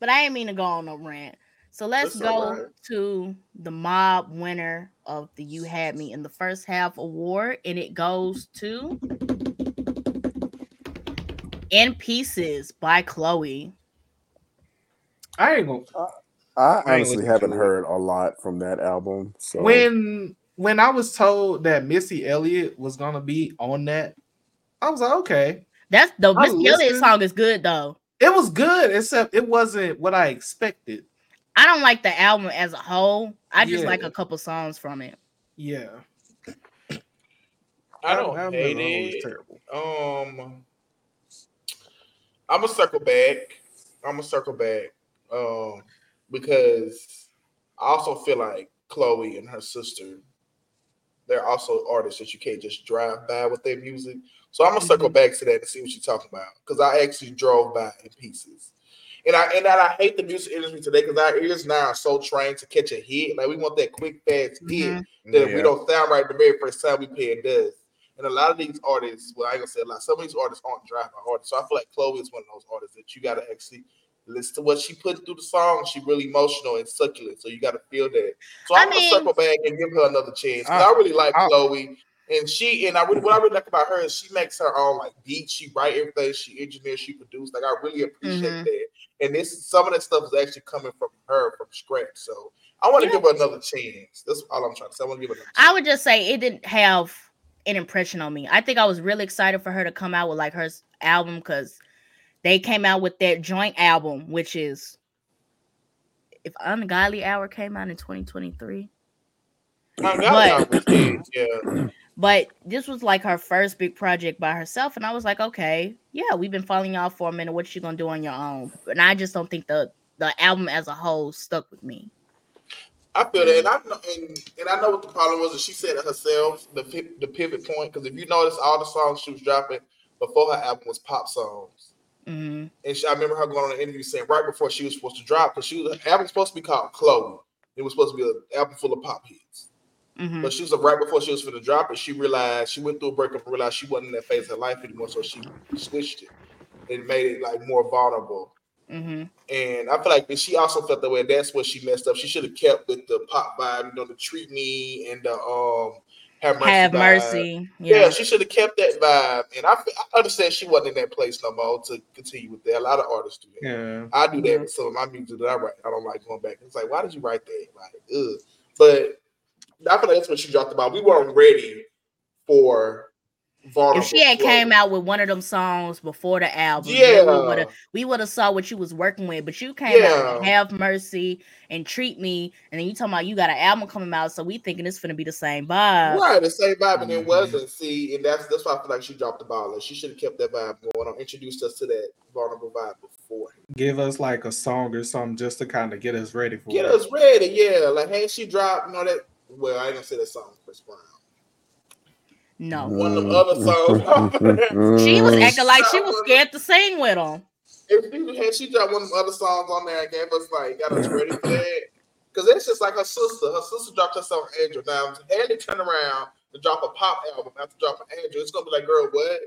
But I ain't mean to go on no rant. So let's That's go alright. to the mob winner of the You Had Me in the First Half award, and it goes to In Pieces by Chloe. I ain't gonna I I ain't honestly haven't heard a lot from that album. So when when I was told that Missy Elliott was gonna be on that, I was like, okay. That's the I Miss Elliott song is good though. It was good, except it wasn't what I expected. I don't like the album as a whole. I just Yeah. like a couple songs from it. Yeah. I don't Album hate as a it. terrible. Um, I'm gonna circle back. I'm gonna circle back. Um, because I also feel like Chloe and her sister, they're also artists that you can't just drive by with their music. So I'm gonna circle back to that and see what you're talking about because I actually drove by in pieces. And I and I hate the music industry today because our ears now are so trained to catch a hit. Like we want that quick, fast hit Mhm. that if we don't sound right the very first time we play it does. And a lot of these artists, well, I ain't gonna say a lot, some of these artists aren't drive by artists. So I feel like Chloe is one of those artists that you gotta actually listen to what she put through the song. She really emotional and succulent. So you gotta feel that. So I I'm gonna mean- circle back and give her another chance. I- I, really like I- Chloe. And she and I really what I really like about her is she makes her own like beats. She write everything, she engineers, she produced. Like I really appreciate Mhm. that. And this some of that stuff is actually coming from her from scratch. So I want to Yeah. give her another chance. That's all I'm trying to say. I want to give her another I would just say it didn't have an impression on me. I think I was really excited for her to come out with like her album because they came out with that joint album, which is if Ungodly Hour came out in 2023. But- yeah. But this was like her first big project by herself, and I was like, okay, yeah, we've been following y'all for a minute. What you gonna do on your own? And I just don't think the the album as a whole stuck with me. I feel that, and I know, and, and I know what the problem was. And she said it herself, the the pivot point. Because if you notice, all the songs she was dropping before her album was pop songs. Hmm And she, I remember her going on an interview saying right before she was supposed to drop, because she was album supposed to be called Chloe. It was supposed to be an album full of pop hits. hmm But she was right before she was for the drop and She realized she went through a breakup and realized she wasn't in that phase of her life anymore. So she switched it. It made it like more vulnerable. hmm And I feel like she also felt that way. That's what she messed up. She should have kept with the pop vibe, you know, the treat me and the um have mercy. Have mercy. Yeah, Yeah. she should have kept that vibe. And I, I understand she wasn't in that place no more to continue with that. A lot of artists do that. Yeah. I do that with some of my music that I write. I don't like going back. It's like, why did you write that? Like, ugh. But I feel like that's when she dropped the ball. We weren't ready for vulnerable. If she had Flow. came out with one of them songs before the album, yeah, we would have we would have saw what you was working with. But you came out with Have Mercy and Treat Me, and then you talking about you got an album coming out, so we thinking it's gonna be the same vibe. right, the same vibe, and it mm-hmm. wasn't. See, and that's that's why I feel like she dropped the ball. Like she should have kept that vibe going on, introduced us to that vulnerable vibe before. Give us like a song or something just to kind of get us ready for Get it. us ready, yeah. Like, hey, she dropped, you know that. Well, I ain't gonna say that song, Chris Brown. No, One of them other songs. she was acting like she was scared to sing with him. if she had she dropped one of the other songs on there and gave us like got us ready for that. Cause it's just like her sister. Her sister dropped her song Angel. Now Halle turned around to drop a pop album after dropping Angel. It's gonna be like, girl, what?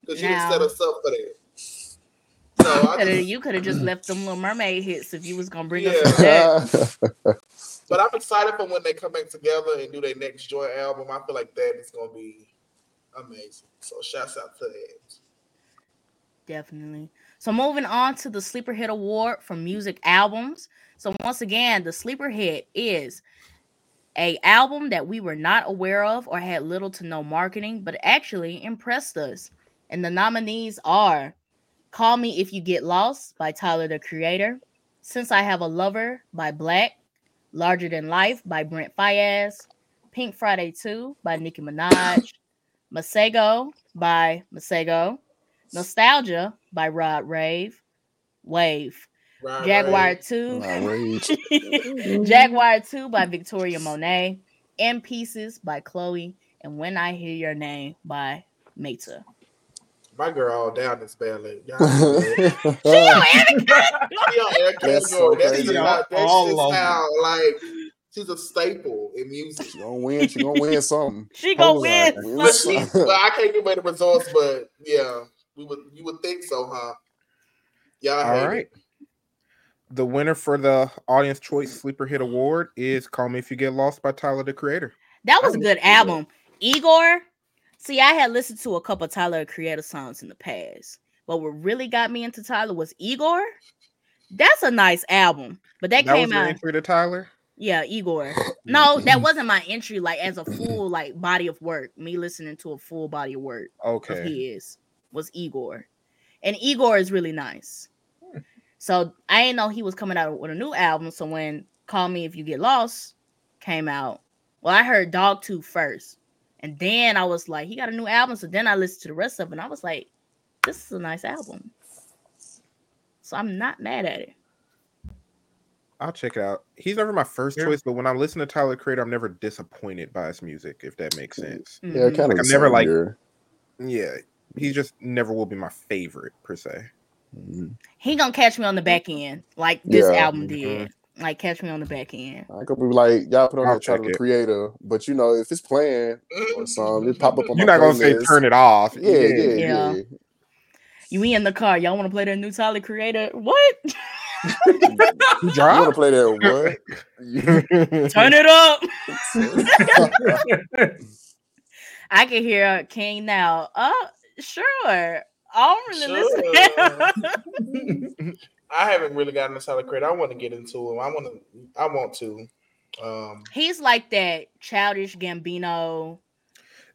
Because she didn't set us up for that. So I just, you could have just left them little mermaid hits if you was gonna bring us Yeah. some of that. but I'm excited for when they come back together and do their next joint album. I feel like that is gonna be amazing. So shouts out to that. Definitely. So moving on to the Sleeper Hit Award for music albums. So once again, the Sleeper Hit is a album that we were not aware of or had little to no marketing, but actually impressed us. And the nominees are Call Me If You Get Lost by Tyler the Creator, Since I Have a Lover by Black, Larger Than Life by Brent Faiyaz, Pink Friday 2 by Nicki Minaj, Masego by Masego, Nostalgia by Rod Rave, Wave, Right, Jaguar right. 2, mm-hmm. Jaguar 2 by Victoria Monet, In Pieces by Chloe, and When I Hear Your Name by Meta. My girl all down this ballad. Y'all That's. She on Air That's so Category. That's crazy. just how, that's All just of how like she's a staple in music. She gonna win. She gonna win something. She gonna win. on. But she, but I can't give away the results, but yeah, we would you would think so, huh? Y'all All right. it. The winner for the Audience Choice Sleeper Hit Award is Call Me If You Get Lost by Tyler the Creator. That was a good listened to that. album. Igor, see, I had listened to a couple Tyler the Creator songs in the past, but what really got me into Tyler was Igor. That's a nice album, but that, That was came your out. entry to Tyler? Yeah, Igor. No, that wasn't my entry. Like as a full like body of work, me listening to a full body of work of Okay. his was Igor, and Igor is really nice. So I didn't know he was coming out with a new album. So when "Call Me If You Get Lost" came out, well, I heard Dogtooth first, and then I was like, he got a new album. So then I listened to the rest of it, and I was like, this is a nice album. So I'm not mad at it. I'll check it out. He's never my first Yeah. choice, but when I listen to Tyler the Creator, I'm never disappointed by his music, if that makes sense. Yeah, Mhm. kind of. Like, I'm never like- Yeah, he just never will be my favorite per se. he gonna catch me on the back end, like this Yeah. album Mhm. did. Like catch me on the back end. I could be like, y'all put on I'll Tyler the. Creator, but you know, if it's playing or something, it pop up on You're my not gonna say turn it off. Yeah, yeah, yeah. Yeah. You we in the car? Y'all want to play that new Tyler Creator? What? He You want to play that what? Turn it up. I can hear King now. Uh, sure. I'm really listening. I haven't really gotten this Tyler Creator. I want to get into him. I want to. I want to. Um, He's like that childish Gambino.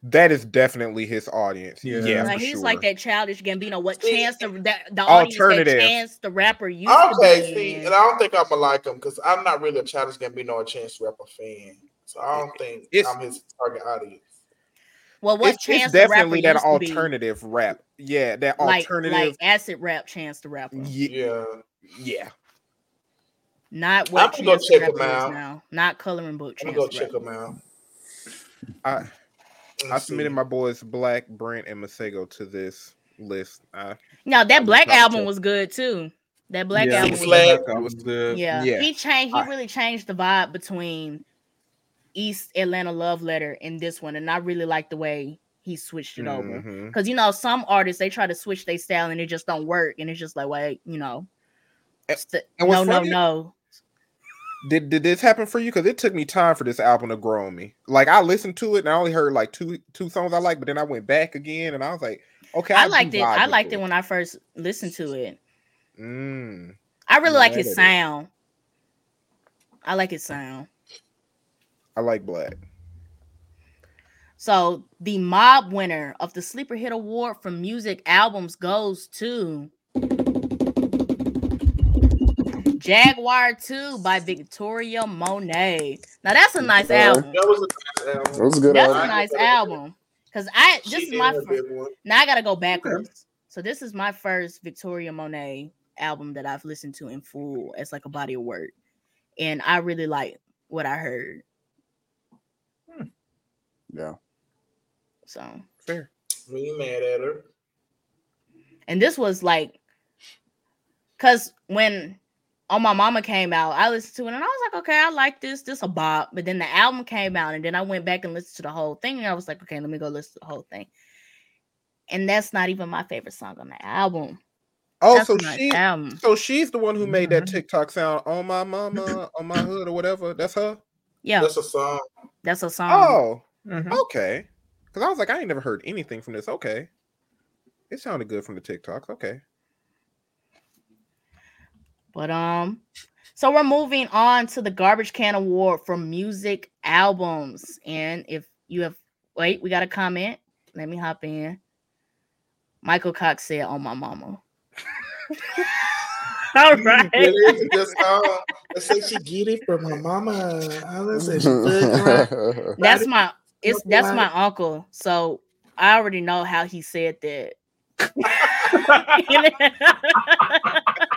That is definitely his audience. Yeah. Yeah, like he's sure. like that childish Gambino. What See, chance the that, the audience that Alternative. chance the rapper used okay, to be see, and I don't think I'm gonna like him because I'm not really a Childish Gambino or Chance Rapper fan. So I don't think It's- I'm his target audience. Well, what It's, chance it's the definitely that used to be, alternative rap. Yeah, that like alternative. like acid rap chance the rapper. Yeah, yeah. Not what I'm gonna go check him out. now. Not coloring book. I'm gonna go check Rapper. him out. I I Let's submitted see. my boys Black, Brent, and Masego to this list. I, No, that I'm Black album check- was good too. That Black Yeah, album Six was Flag. good. Was good. Yeah. Yeah. he changed. He I- really changed the vibe between East Atlanta Love Letter and this one, and I really like the way he switched it over. Mhm. Because you know, some artists they try to switch their style and it just don't work, and it's just like, wait, you know, And- st- and no, what's no, no. Did did this happen for you? Because it took me time for this album to grow on me. Like I listened to it and I only heard like two two songs I like, but then I went back again and I was like, okay, I do liked it. I liked it when I first listened to it. Mm. I really like his sound. I like his sound. I like Black. So the mob winner of the Sleeper Hit Award for music albums goes to Jaguar 2 by Victoria Monet. Now that's a nice Okay. album. That was a nice album. That was a good. That's album. a nice album. Cause I She this is my first, now I gotta go backwards. So this is my first Victoria Monet album that I've listened to in full as like a body of work. And I really like what I heard. Hmm. Yeah. So Fair. We ain't mad at her. and this was like because when on my mama came out i listened to it and i was like okay i like this this a bop but then the album came out and then i went back and listened to the whole thing and i was like okay let me go listen to the whole thing and that's not even my favorite song on the album Oh, that's so she, album so she's the one who made that Mhm. TikTok sound on my mama, on my hood, or whatever. That's her. yeah That's a song. that's a song Oh, Mhm. okay. Because I was like, I ain't never heard anything from this. Okay, it sounded good from the TikToks. Okay. But um, so we're moving on to the garbage can award for music albums. And if you have wait, we got a comment. Let me hop in. Michael Cox said, "On my mama." All right. It is a good song. I say she get it from her mama. I listen, she good, right? That's my it's that's my uncle. So I already know how he said that.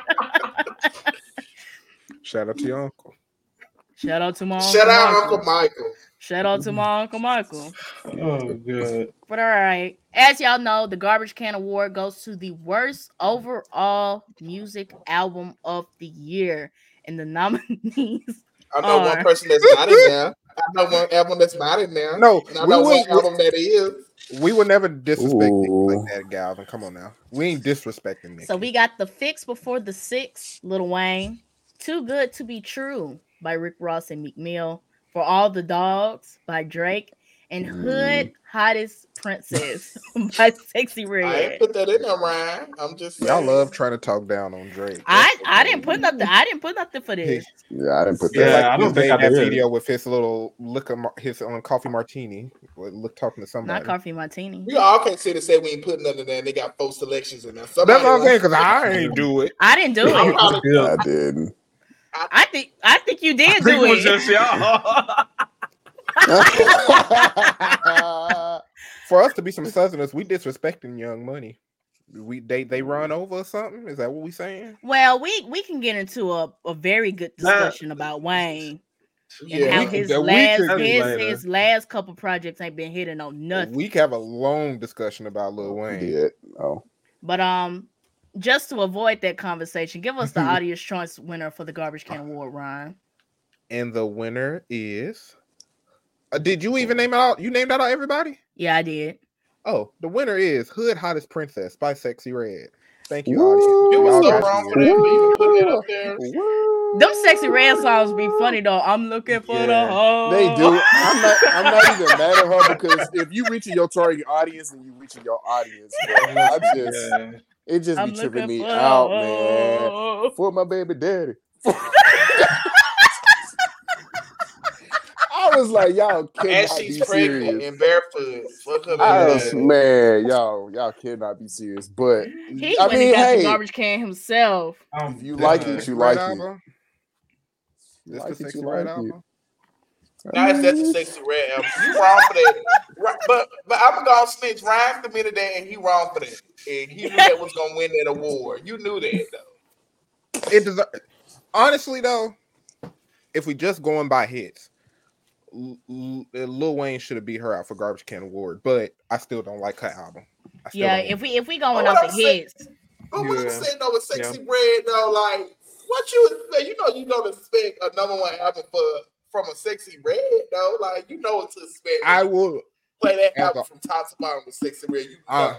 Shout out to your uncle. Shout out to my uncle Shout out Michael. Uncle Michael. Shout out to my uncle Michael. Oh, good. But all right. As y'all know, the Garbage Can Award goes to the worst overall music album of the year. And the nominees. I know Or- one person that's not in there. I know one album that's not in there. No, And I we know one would- album that is. We would never disrespect Ooh. like that, Galvin. Come on now. We ain't disrespecting Nick. So we got The Fix Before the Six, Lil Wayne. Too Good to Be True by Rick Ross and Meek Mill. For All the Dogs by Drake. And Hood mm-hmm. Hottest Princess by Sexy I Red. ain't put that in there, Ryan. I'm just Y'all love trying to talk down on Drake. I, I didn't put nothing. I didn't put nothing for this. yeah, I didn't put Yeah, that. Like I don't think I made that did. video with his little look of mar- his on coffee martini. Look talking to somebody. Not coffee martini. We all can't sit and say we ain't putting nothing in there. And they got four selections in there. That's what I'm saying because I ain't do it. I didn't do it. I didn't. I think I think you did I think do it was it. just y'all. For us to be some Southerners, we disrespecting Young Money. We they they run over or something. Is that what we saying? Well, we we can get into a, a very good discussion about Wayne and Yeah. how his that last his, Later. his last couple projects ain't been hitting on nothing. We can have a long discussion about Lil Wayne. Yeah. Oh. But um, just to avoid that conversation, give us the audience choice winner for the garbage can award, Ryan. And the winner is. Uh, did you even name out? You named out everybody? Yeah, I did. Oh, the winner is Hood Hottest Princess by Sexy Red. Thank you, audience. You was Y'all so wrong to for hear that, it. but you put that up there. Them sexy red songs be funny though. I'm looking for the Yeah. hoe. They do. I'm not. I'm not even mad at her because if you reaching your target audience and you reaching your audience, bro, I just Yeah. it just I'm be tripping me out, man. For my baby daddy. I was like, y'all And cannot she's be pregnant serious. and barefoot. Fuck her I was, daddy. man, y'all, y'all cannot be serious. But He I went mean, and got the garbage can himself. Um, if you like it, you like it. album? You This like the it, Sexy you Red like it. album? Now it's that's a sexy red album. You wrong for that. But but I'm gonna snitch. Ryan committed that and he wrong for that. And he knew that was gonna win that award. You knew that though. It deserves. Honestly, though, if we just going by hits, L- L- Lil Wayne should have beat her out for Garbage Can Award, but I still don't like her album. Yeah, if we if we going Oh, off the I'm saying- hits, But what I'm saying though with sexy red though, like what you expect? You know you don't expect a number one album for from a sexy red though. Like you know what to expect. I will. play that as album a- from top to bottom with sexy red. You Uh,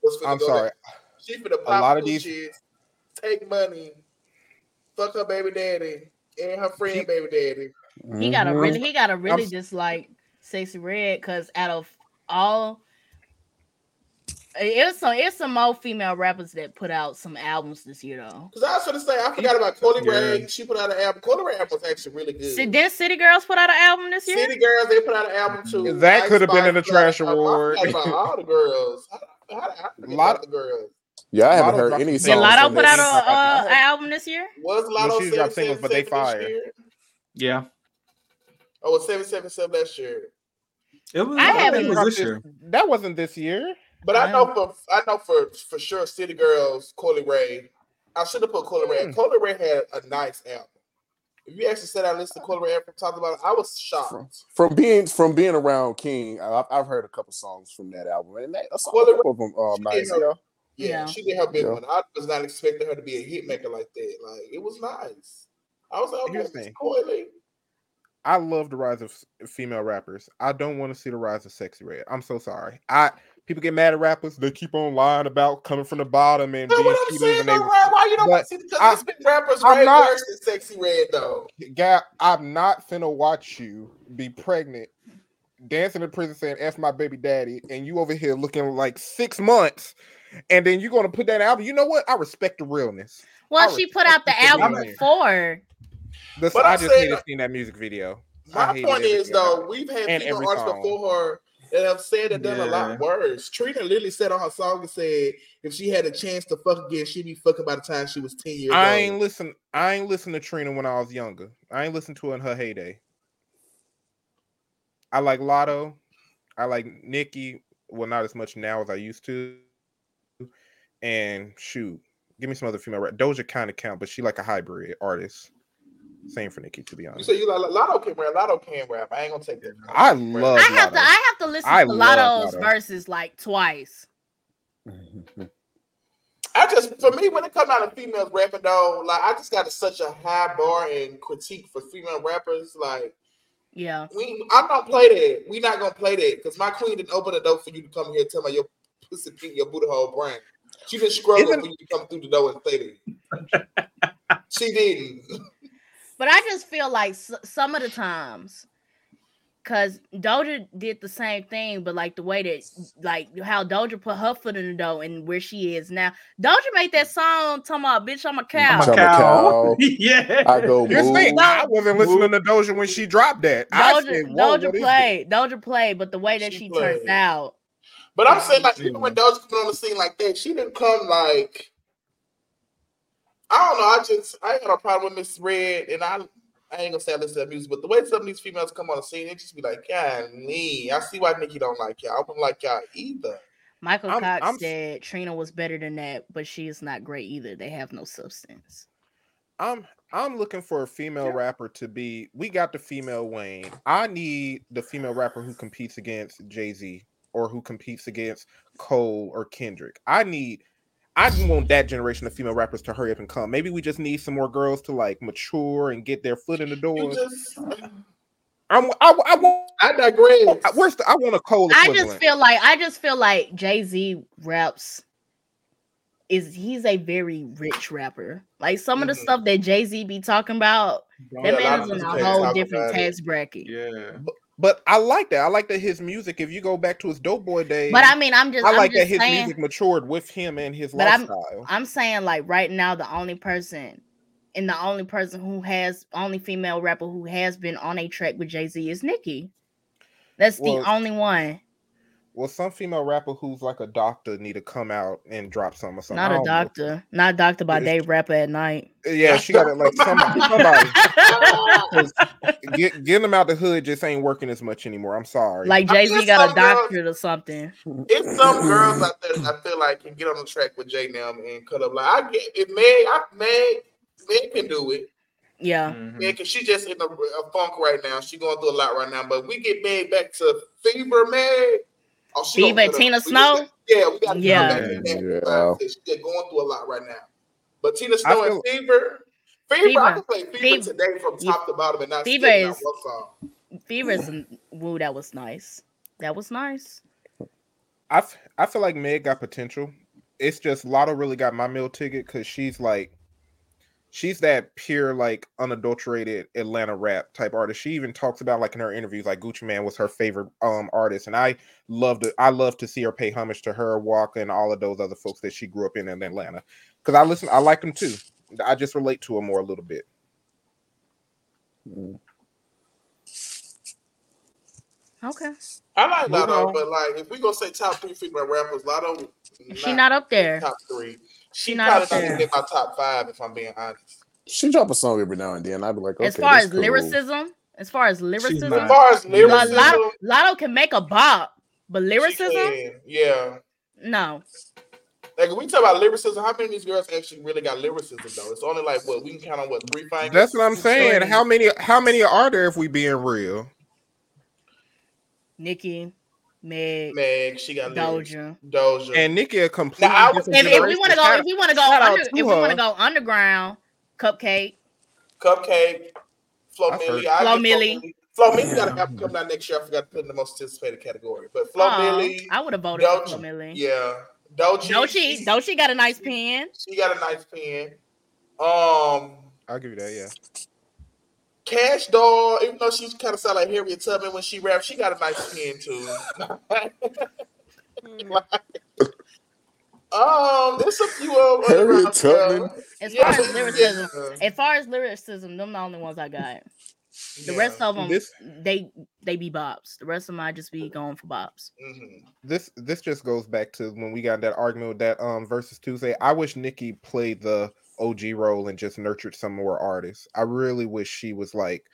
what's I'm sorry. down. She for the A lot pop of these- shits, take money, fuck her baby daddy and her friend She- baby daddy. He gotta Mhm. really he gotta really s- just like sexy red because out of all It's some it's some more female rappers that put out some albums this year though. Because I was gonna say I forgot about Coily Yeah. Ray. She put out an album. Coi Leray album was actually really good. Si- Didn't City Girls put out an album this year? City Girls, they put out an album too. That could have been in the put out- trash I- I award. forgot about all the girls. I, I, I forget Lot- of the girls. Yeah, I haven't heard any some Did songs. singles. Latto put out a uh, I an album this year? Was Latto she dropped singles, but they 777 this fire. Yeah. Oh, it was 777 last year. It was, I I, haven't it was this this- year. That wasn't this year. But I know for I know for for sure City Girls, Coi Leray. I should have put Coi Leray. Coi Leray had a nice album. If you actually said I listened to Coi Leray after talked about it, I was shocked. From, from being from being around King, I've, I've heard a couple songs from that album, and that, a song, Well, a couple of them uh, nice. her- Yeah. Yeah, Yeah. she did her big Yeah. one. I was not expecting her to be a hit maker like that. Like it was nice. I was like, okay, Here's the it's thing. Coily. I love the rise of female rappers. I don't want to see the rise of sexy red. I'm so sorry. I people get mad at rappers. They keep on lying about coming from the bottom and That's being what I'm saying. and Though, they. Ryan, why you don't want to see? Because I- there's been rappers I'm way not- worse than Sexy Red though. Guy, I'm not finna watch you be pregnant, dancing in prison saying "f my baby daddy," and you over here looking like six months, and then you're gonna put that album. You know what? I respect the realness. Well, I she put out the the album before. This, But I I'm just saying- hated seeing that music video. My point is though, we've had And female artists song. before her that have said and done a lot worse. Trina literally said on her song and said if she had a chance to fuck again, she'd be fucking by the time she was 10 years I old. ain't listen. I ain't listen to Trina when I was younger. I ain't listen to her in her heyday. I like Latto. I like Nicki. Well, not as much now as I used to. And shoot, give me some other female rap. Doja kind of count, but she like a hybrid artist. Same for Nicki, to be honest. So you like Latto can rap, Latto can rap. I ain't gonna take that. I love. I have to I have to listen I to love Latto's Latto. verses like twice. I just for me when it comes out of females rapping though, like I just got a, such a high bar and critique for female rappers. Like Yeah. we, I'm not play that. We not gonna play that because my queen didn't open the door for you to come here and tell me your pussy pink, your booty hole brown. She didn't struggle Isn't- for you to come through the door and say that. she didn't. But I just feel like s- some of the times, cause Doja did the same thing, but like the way that, like how Doja put her foot in the door and where she is now. Doja made that song talking about "Bitch, I'm a cow." I'm a cow. yeah. I go Here's the thing, move. I wasn't listening to Doja when she dropped that. I Doja, said, Doja what is played, Doja played, but the way that She she, turned out, But I'm saying like even when mm-hmm. Doja come on the scene like that, she didn't come like I don't know. I just I ain't got a problem with Miss Red, and I I ain't gonna say I listen to that music, but the way some of these females come on the scene, it just be like, God, me. I see why Nicki don't like y'all. I don't like y'all either. Michael I'm- Cox I'm- said Trina was better than that, but she is not great either. They have no substance. I'm I'm looking for a female rapper to be. We got the female Wayne. I need the female rapper who competes against Jay Z or who competes against Cole or Kendrick. I need. I just want that generation of female rappers to hurry up and come. Maybe we just need some more girls to like mature and get their foot in the door. just I'm, I, I want. I digress. Where's the? I want a Cole I just feel like I just feel like Jay Z raps is he's a very rich rapper. Like some of the Mhm. stuff that Jay Z be talking about, Yeah, that man is in a whole different tax bracket. Yeah. but I like that. I like that his music. If you go back to his Dope Boy days, But I mean, I'm just I I'm like that his saying, music matured with him and his But I'm- lifestyle. I'm saying like right now the only person and the only person who has only female rapper who has been on a track with Jay Z is Nicki. That's Well, the only one. Well, some female rapper who's like a doctor need to come out and drop some or something. Not a don't know. doctor. Not doctor by It's- day rapper at night. Yeah, she got it like somebody. somebody. 'Cause Get, getting them out the hood just ain't working as much anymore. I'm sorry. like Jay Z got a some girls- doctorate or something. It's some girls out there that I feel like can get on the track with Jay now and cut up. Like I get it, Meg, I, Meg, Meg can do it. Yeah. Mhm. Meg, cause she's just in a, a funk right now. She going through a lot right now. But we get Meg back to Fever, Meg. Oh, she Fever and Tina Snow? yeah, we got Yeah. get her back in Yeah. She's going through a lot right now. But Tina Snow and feel- Fever, Fever, I Fever. can play Fever, Fever. today from top to bottom and not Fever skip not is- one song. Fever's and woo, that was nice. That was nice. I, f- I feel like Meg got potential. It's just Latto really got my meal ticket because she's like she's that pure, like unadulterated Atlanta rap type artist. She even talks about like in her interviews, like Gucci Mane was her favorite um artist, and I love to I love to see her pay homage to her, Walker, and all of those other folks that she grew up in in Atlanta. Because I listen, I like them too. I just relate to her more a little bit. Okay. I like Move Latto, but like if we gonna say top three female rappers, Latto She not up there. top three. She, She not probably up not there. gonna get my top five if I'm being honest. She drop a song every now and then. I'd be like, okay, as far as cool. lyricism, as far as lyricism. As far as Lo- lyricism, Latto, Latto can make a bop, but lyricism, yeah. no. Like we talk about lyricism, how many of these girls actually really got lyricism though? It's only like what we can count on what three fingers. That's what I'm saying. How many how many are there if we being real? Nicki, Meg, Meg, she got lyrics. Doja. Doja. And Nicki a completely Now, I was- different If, if we want to go, if we want to go, under, to if we want to go underground, Cupcake, Cupcake, Flo I've Millie. Flo give Millie. Flo Millie got an album coming out next year. I forgot to put in the most anticipated category. But Flo Aw, Millie, I would have voted for Doja, Flo Millie. yeah. Doja, Doechii, Doechii got a nice pen. she got a nice pen. Um, I'll give you that, yeah. Cash Doll, even though she kind of sound like Harriet Tubman when she raps, she got a nice pen too. um, there's a few of Harriet Tubman. As far as lyricism, Yeah. as far as lyricism, them the only ones I got. The Yeah. rest of them, This- they they be bops. The rest of them, I just be going for bops. Mhm. This this just goes back to when we got that argument with that um versus Tuesday. I wish Nicki played the OG role and just nurtured some more artists. I really wish she was like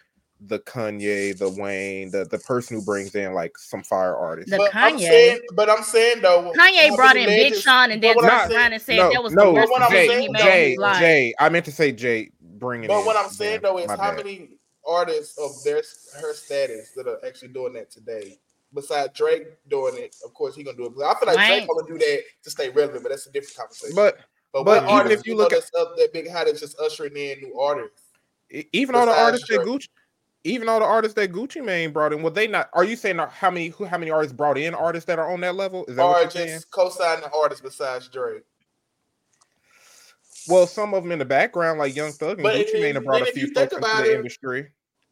the Kanye, the Wayne, the the person who brings in like some fire artists. The But I'm Kanye. saying, but I'm saying though, Kanye brought in Big Sean and then what I'm turned saying- around and said no, that was no, the worst what I'm Jay, decision he made Jay, his life. Jay. I meant to say Jay bringing. But in, what I'm saying yeah, though is how bad. many artists of their her status that are actually doing that today? Besides Drake doing it, of course he gonna do it. I feel like Wayne. Drake gonna do that to stay relevant, but that's a different conversation. But but, but even artists if you look at- stuff that big Hat is just ushering in new artists? Even all the artists that Gucci, even all the artists that Gucci Mane brought in, were they not? Are you saying how many who how many artists brought in artists that are on that level? Is that Or just co-signing artists besides Drake? Well, some of them in the background, like Young Thug and But Gucci Mane, have brought a few folks into the it, industry.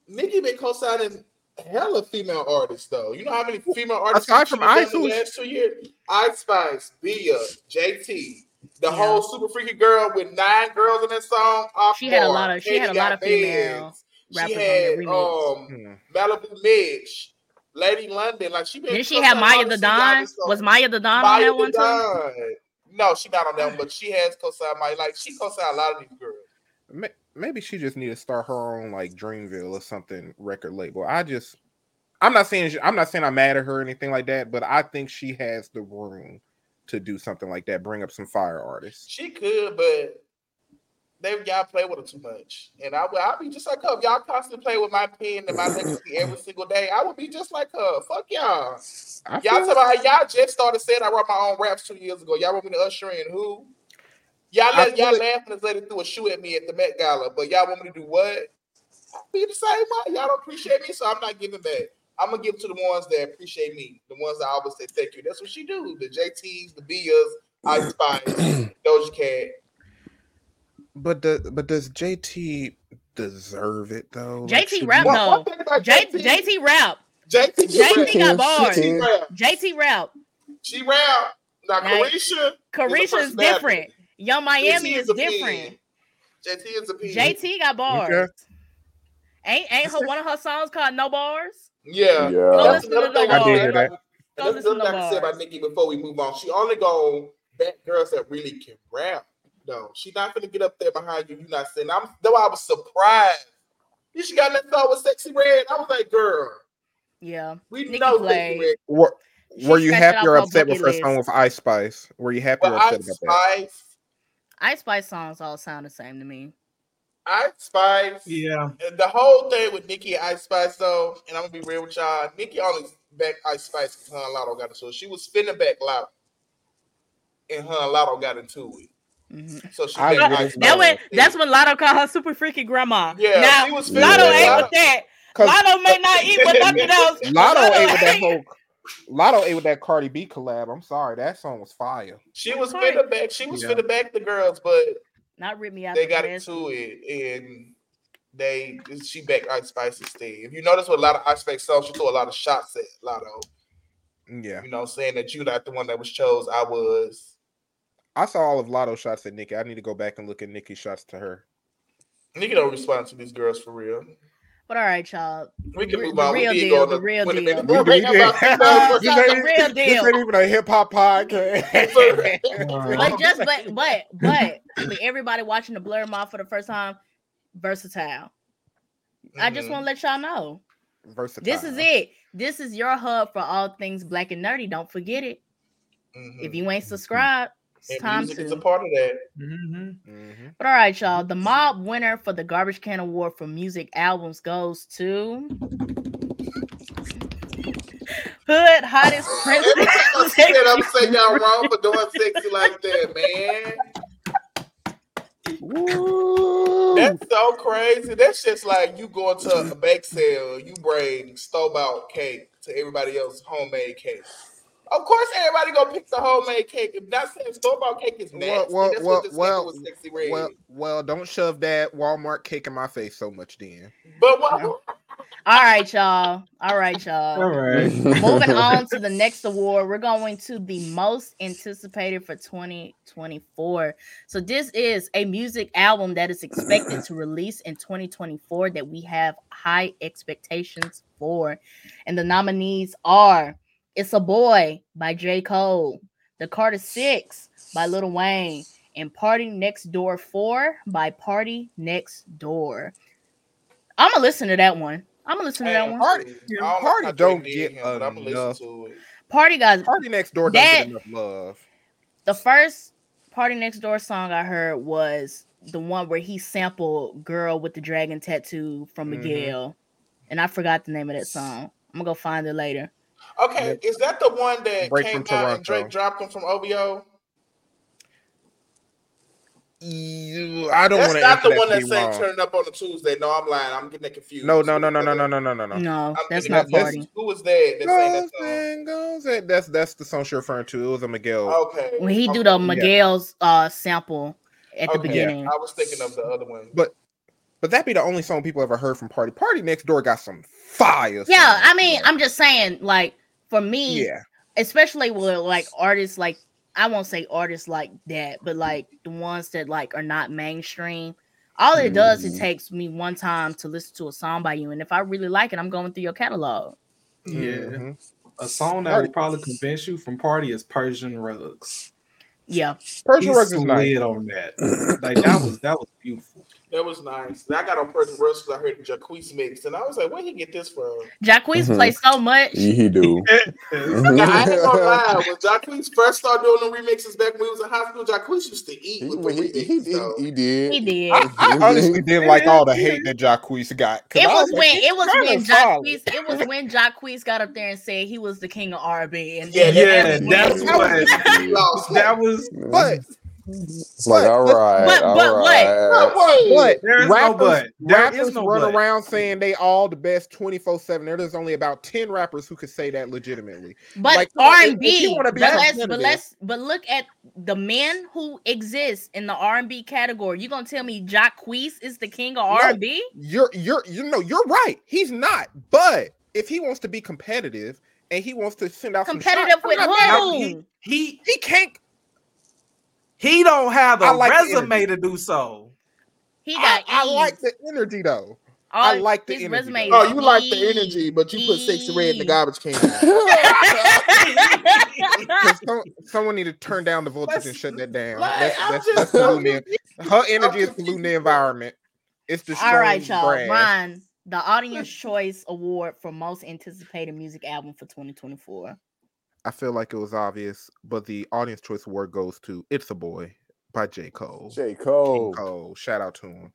Nicki been co-signing hella female artists though. You know how many female artists Aside from Ice, last two years? Ice Spice, Bia, JT, the Yeah. whole super freaky girl with nine girls in that song. Off She had a lot of- she Katie had a lot of female She had um Hmm. Maliibu Miitch, Lady London. Like she been. Didn't she have Maiya the Don? Was Maiya the Don on that one the too? No, she not on that one, but she has co-signed Maiya. Like she co-signed a lot of these girls. Maybe she just need to start her own like Dreamville or something record label. I just, I'm not saying she- I'm not saying I'm mad at her or anything like that, but I think she has the room to do something like that. Bring up some fire artists. She could, but they y'all play with her too much. And I would I'd be just like her. If y'all constantly play with my pen and my legacy every single day, I would be just like her. Fuck y'all. I Y'all about how y'all just started saying I wrote my own raps two years ago. Y'all want me to usher in who? Y'all let y'all it- laughing this lady threw a shoe at me at the Met Gala, but y'all want me to do what? I'll be the same way. Y'all don't appreciate me, so I'm not giving back. I'm gonna give to the ones that appreciate me, the ones that always say thank you. That's what she do. The JTs, the Bias, Ice Spice, Doja Cat. but the but does JT deserve it though? JT should rap though. One thing about J- JT rap. JT, JT she got bars. She rap. JT rap. She rap. Now, Now, Caresha, Caresha is personality. different. Yung Miami JT is a pen. different. JT is a P. JT got bars. Ain't ain't her one of her songs called No Bars? Yeah. Yeah. Go That's listen another the thing I I did hear that. Go That's listen another to thing I can say about bars. Nicki before we move on. She only gonna back girls that really can rap. No, she not gonna get up there behind you. You not saying. I'm. Though I was surprised. You she got that song with Sexy Red. I was like, girl, Yeah. we Nicki know played. Sexy Red. Were, She were you happy or upset with her bucket song with Ice Spice? Were you happy But or upset Ice about that? Spice, Ice Spice songs all sound the same to me. Ice Spice. Yeah. The whole thing with Nicki and Ice Spice, though, and I'm gonna be real with y'all. Nicki only back Ice Spice because her and Latto got into it. She was spinning back Latto, and her and Latto got into it. Mhm. So she I backed That Spice. when that's when Latto called her super freaky grandma. Yeah, now she was Latto feeling ain't that. with that. Latto may not eat with nothing else. but Latto ate with that ain't- whole Latto ate with that Cardi B collab. I'm sorry, that song was fire. She was Right. finna back. She was Yeah. finna back the girls, but Not rip me out. they the got dress. into it and they she backed Ice Spice's thing. If you notice with a lot of Ice Spice songs, she threw a lot of shots at Latto. Yeah, You know, saying that you're not the one that was chose. I was. I saw all of Lotto shots at Nicki. I need to go back and look at Nicki's shots to her. Nicki don't respond to these girls for real. But all right, y'all. We can Re- move the on. We real did deal, the real 20 deal. minute We break did. about females This ain't- The real This deal. ain't even a hip hop podcast. But just but but but for everybody watching the Blerd Mob for the first time, versatile. I just Mhm. want to let y'all know. Versatile. This is it. This is your hub for all things black and nerdy. Don't forget it. Mhm. If you ain't subscribed, it's and time music is a part of that. Mhm. Mhm. But all right, y'all. The mob winner for the Garbage Can Award for music albums goes to Hood Hottest Every time I Princess. see that, I'm saying y'all wrong for doing sexy like that, man. Woo. That's so crazy. That's just like you going to a bake sale, you bring store bought cake to everybody else homemade cake. Of course, everybody gonna pick the homemade cake. If not saying store bought cake is nasty, Well, well, that's well, what this well, nigga was sexy red. Well, well, don't shove that Walmart cake in my face so much, then. but what? All right, y'all. All right, y'all. All right. Moving on to the next award, we're going to the most anticipated for 2024. So, this is a music album that is expected to release in 2024 that we have high expectations for. And the nominees are It's a Boy by J. Cole, The Carter Six by Lil Wayne, and Party Next Door 4 by Party Next Door. I'm gonna listen to that one. I'm gonna listen to that Man, one. Party- I don't know Party how don't get him, but I'm gonna enough. listen to it. Party guys, Party next door That- doesn't get enough love. the first Party Next Door song I heard was the one where he sampled "Girl with the Dragon Tattoo" from Mhm. Miguel, and I forgot the name of that song. I'm gonna go find it later. Okay, is that the one that Break came from out and Drake dropped him from OVO? You- I don't want to That's not the one that that to be sang wrong. "Turn Up on a Tuesday." No, I'm lying. I'm getting confused. No, no, no, no, no, no, no, no, no, no. No, that's not of- that's- Party. Who was that that sang that Goes song? and goes That's that's the song you're referring to. It was a Miguel. Okay. When he do okay. the Miguel's uh sample at the Okay, beginning. I was thinking of the other one. But but that be the only song people ever heard from Party. Party Next Door got some fire. Yeah, I mean, bro. I'm just saying, like for me, yeah. especially with like artists like I won't say artists like that, but like the ones that like are not mainstream. All it does is Mhm. takes me one time to listen to a song by you, and if I really like it, I'm going through your catalog. Yeah. Mhm. A song that will probably convince you from party is Persian Rugs. Yeah, Persian He Rugs is nice. on that. Like that was that was beautiful. That was nice. I got on Persian Rugs because I heard the Jacquees mix, and I was like, "Where he get this from?" Jacquees Mhm. plays so much. Yeah, he do. Now, I ain't gonna lie. When Jacquees first started doing the remixes back when we was in high school, Jacquees used to eat He, with the he, he, remixes. he, though. he did. He did. I, I honestly didn't like all the hate that Jacquees got. 'cause It I was like, when it was when solid. Jacquees it was when Jacquees got up there and said he was the king of R&B. And Yeah, Yeah, when- that's what Lost. that was. But It's like, but- all right, but- all but what? right. but There is no rappers, but. There rappers no run but. around saying they all the best 24 7 there's only about 10 rappers who could say that legitimately But Like, R if- and if you B, wanna but be let's but let's but look at the men who exist in the R and B category. You gonna tell me Jacquees is the king of R and B? you're you're you know you're right he's not but if he wants to be competitive and he wants to send out some Competitive shots, with I'm not mad at who? him. He he can't he don't have a I like the resume to do so. He I, got. I like the energy though All I like the energy, resume. Oh, is you like the energy, but you put sexy red in the garbage can. some, someone need to turn down the voltage and Let's- shut that down like, that's, that's, just- that's polluting her energy is polluting the environment it's destroying All right, y'all. grass. Ryan, the Audience Choice Award for Most Anticipated Music Album for 2024. I feel like it was obvious, but the audience choice award goes to "It's a Boy" by J. Cole. J. King Cole. Cole, shout out to him.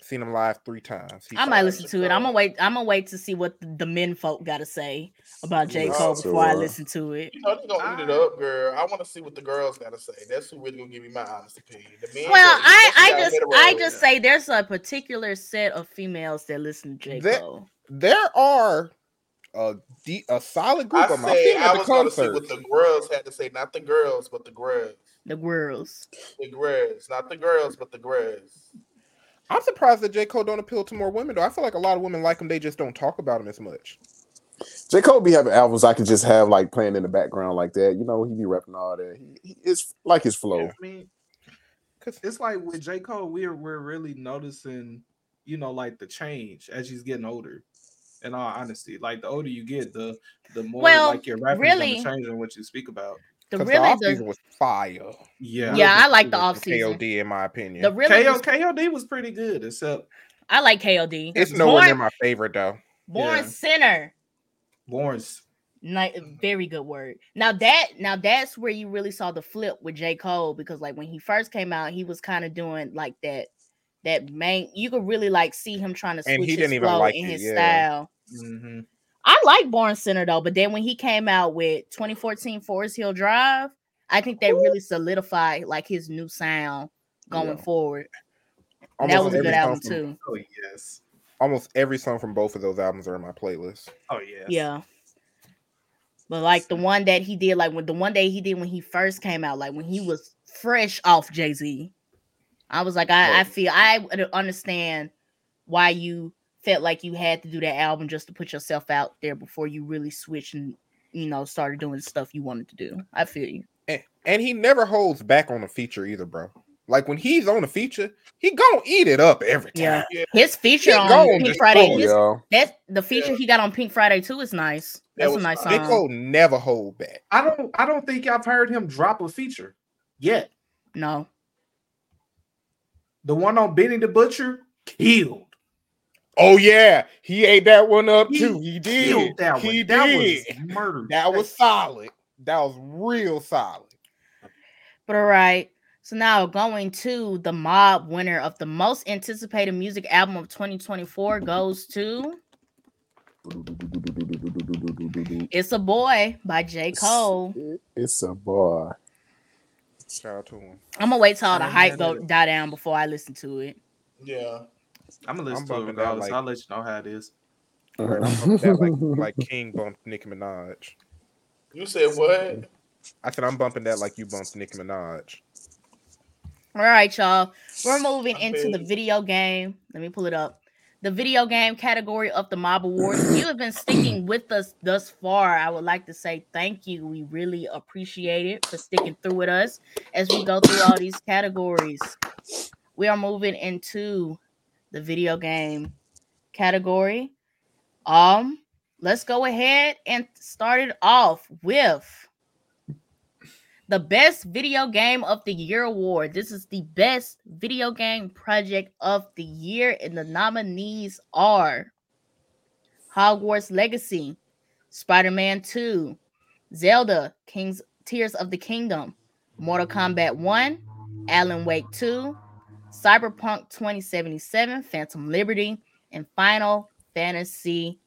Seen him live three times. He I might listen to it. I'm gonna wait. I'm gonna wait to see what the, the men folk got to say about J. Listen Cole to before I listen to it. You know they gonna eat it up, girl. I want to see what the girls gotta say. That's who really gonna give me my honest opinion. The men Well, gonna- I, I just I roll. just say there's a particular set of females that listen to J. That- Cole. There are a deep, a solid group I of them. I seen said them I at the was gonna see what the girls had to say, not the girls, but the girls. The girls. The girls, not the girls, but the girls. I'm surprised that J. Cole don't appeal to more women though. I feel like a lot of women like him, they just don't talk about him as much. J. Cole be having albums I could just have like playing in the background like that. You know, he be repping all that. He, he, it's like his flow. I mean, cause it's like with J. Cole, we're we're really noticing, you know, like the change as he's getting older. In all honesty, like the older you get, the the more Well, like your rapping really- is gonna change in what you speak about. The 'Cause really the the, offseason was fire. Yeah, Yeah, I like the It was offseason. KOD in my opinion. the really KO, KOD was pretty good, except I like KOD. it's nowhere near Born, my favorite though. Born Yeah. Sinner. Lawrence. Ni- very good word. Now that now that's where you really saw the flip with J. Cole because like when he first came out, he was kind of doing like that that main you could really like see him trying to switch And he his didn't even flow like in it, his yeah. style. Mhm. I like Born Sinner though, but then when he came out with 2014 Forest Hill Drive, I think that really solidified like his new sound going Yeah. forward. And that was a good album from- too. Oh yes. Almost every song from both of those albums are in my playlist. Oh yeah. Yeah. But like the one that he did, like when the one day he did when he first came out, like when he was fresh off Jay Z, I was like, I, I feel I understand why you felt like you had to do that album just to put yourself out there before you really switched and you know started doing stuff you wanted to do. I feel you. And, and he never holds back on a feature either, bro. Like when he's on a feature, he gonna eat it up every time. Yeah. His feature He on gonna Pink destroy Friday, it. his, Yeah. that the feature he got on Pink Friday too is nice. That That's a nice fine. Song. Cole never hold back. I don't I don't think I've heard him drop a feature yet. No, The one on Benny the Butcher killed. Oh yeah, he ate that one up He too. He did. Killed that one. He that did. was murder. That was solid. That was real solid. But all right. So now going to the mob winner of the most anticipated music album of 2024 goes to It's a Boy by J. Cole. It's a boy. Shout out to him. I'm gonna wait till all the I'm hype go die down before I listen to it. Yeah. I'm gonna listen I'm to it regardless. like- I'll let you know how it is. Right, I'm bumping that like, like King bumped Nicki Minaj. You said what? I said I'm bumping that like you bumped Nicki Minaj. All right, y'all. We're moving I'm into the video game. Let me pull it up. The video game category of the Mob Awards. You have been sticking with us thus far. I would like to say thank you. We really appreciate it for sticking through with us as we go through all these categories. We are moving into the video game category. Um, let's go ahead and start it off with the best video game of the year award. This is the best video game project of the year, and the nominees are Hogwarts Legacy, Spider Man 2, Zelda King's Tears of the Kingdom, Mortal Kombat 1, Alan Wake 2, Cyberpunk 2077, Phantom Liberty, and Final Fantasy.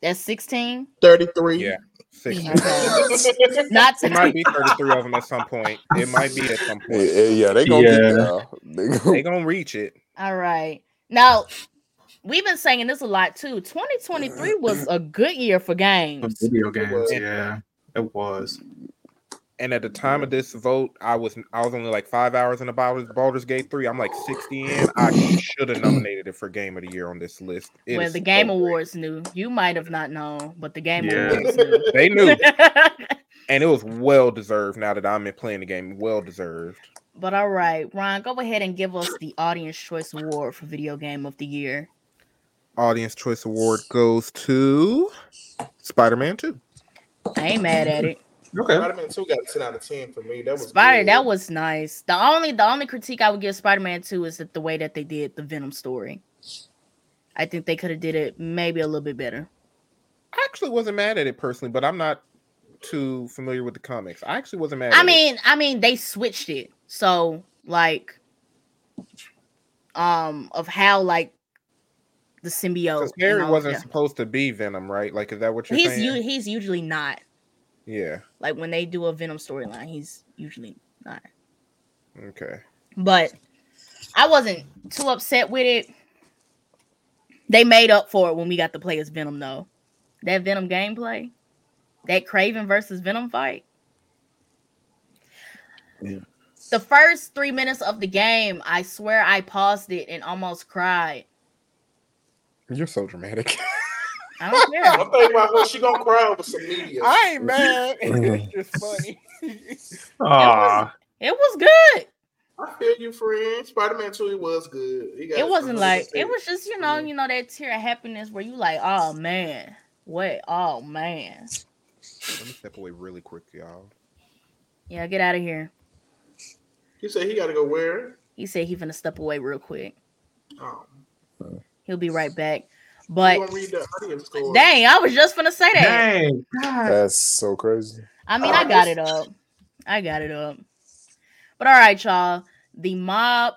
That's 16. 33. Yeah. Six. Okay. Not It might be 33 of them at some point. It might be at some point. yeah, yeah, they gonna Yeah. get there. They gonna, They gonna reach it. All right. Now, we've been saying this a lot too. 2023 was a good year for For games. video games, yeah, it was. And at the time of this vote, I was I was only like five hours in about Baldur's, Baldur's Gate 3. I'm like 60 in. I should have nominated it for game of the year on this list. It well, is the so Game great. Awards knew. You might have not known, but the Game Yeah. Awards knew. They knew. and it was well deserved now that I'm in playing the game. Well deserved. but all right, Ron, go ahead and give us the Audience Choice Award for Video Game of the Year. Audience Choice Award goes to Spider-Man 2. I ain't mad at it. Okay. Spider-Man 2 got a 10 out of 10 for me. That was Spider, good. that was nice. The only the only critique I would give Spider-Man 2 is that the way that they did the Venom story. I think they could have did it maybe a little bit better. I actually wasn't mad at it personally, but I'm not too familiar with the comics. I actually wasn't mad at I it. mean, I mean, they switched it. So like um of how like the symbiote Because Harry wasn't yeah. supposed to be Venom, right? Like, is that what you're he's saying? u- he's usually not. Yeah. Like when they do a Venom storyline, he's usually not. Okay. But I wasn't too upset with it. They made up for it when we got to play as Venom though. That Venom gameplay, that Kraven versus Venom fight. Yeah. The first three minutes of the game, I swear I paused it and almost cried. You're so dramatic. I don't care. I'm thinking about her. She gonna cry over some media. I ain't mad. it's just funny. Ah, It was good. I feel you, friend. Spider Man Two, it was good. Got It wasn't like it was just you know you know that tear of happiness where you like oh man what oh man Let me step away really quick, y'all. yeah get out of here. He said he got to go where? He said he finna step away real quick. Oh, He'll be right back. You But gonna read the audience score? dang, I was just gonna say that. dang. God. That's so crazy. I mean, I got this- it up. I got it up. But all right, y'all. The mob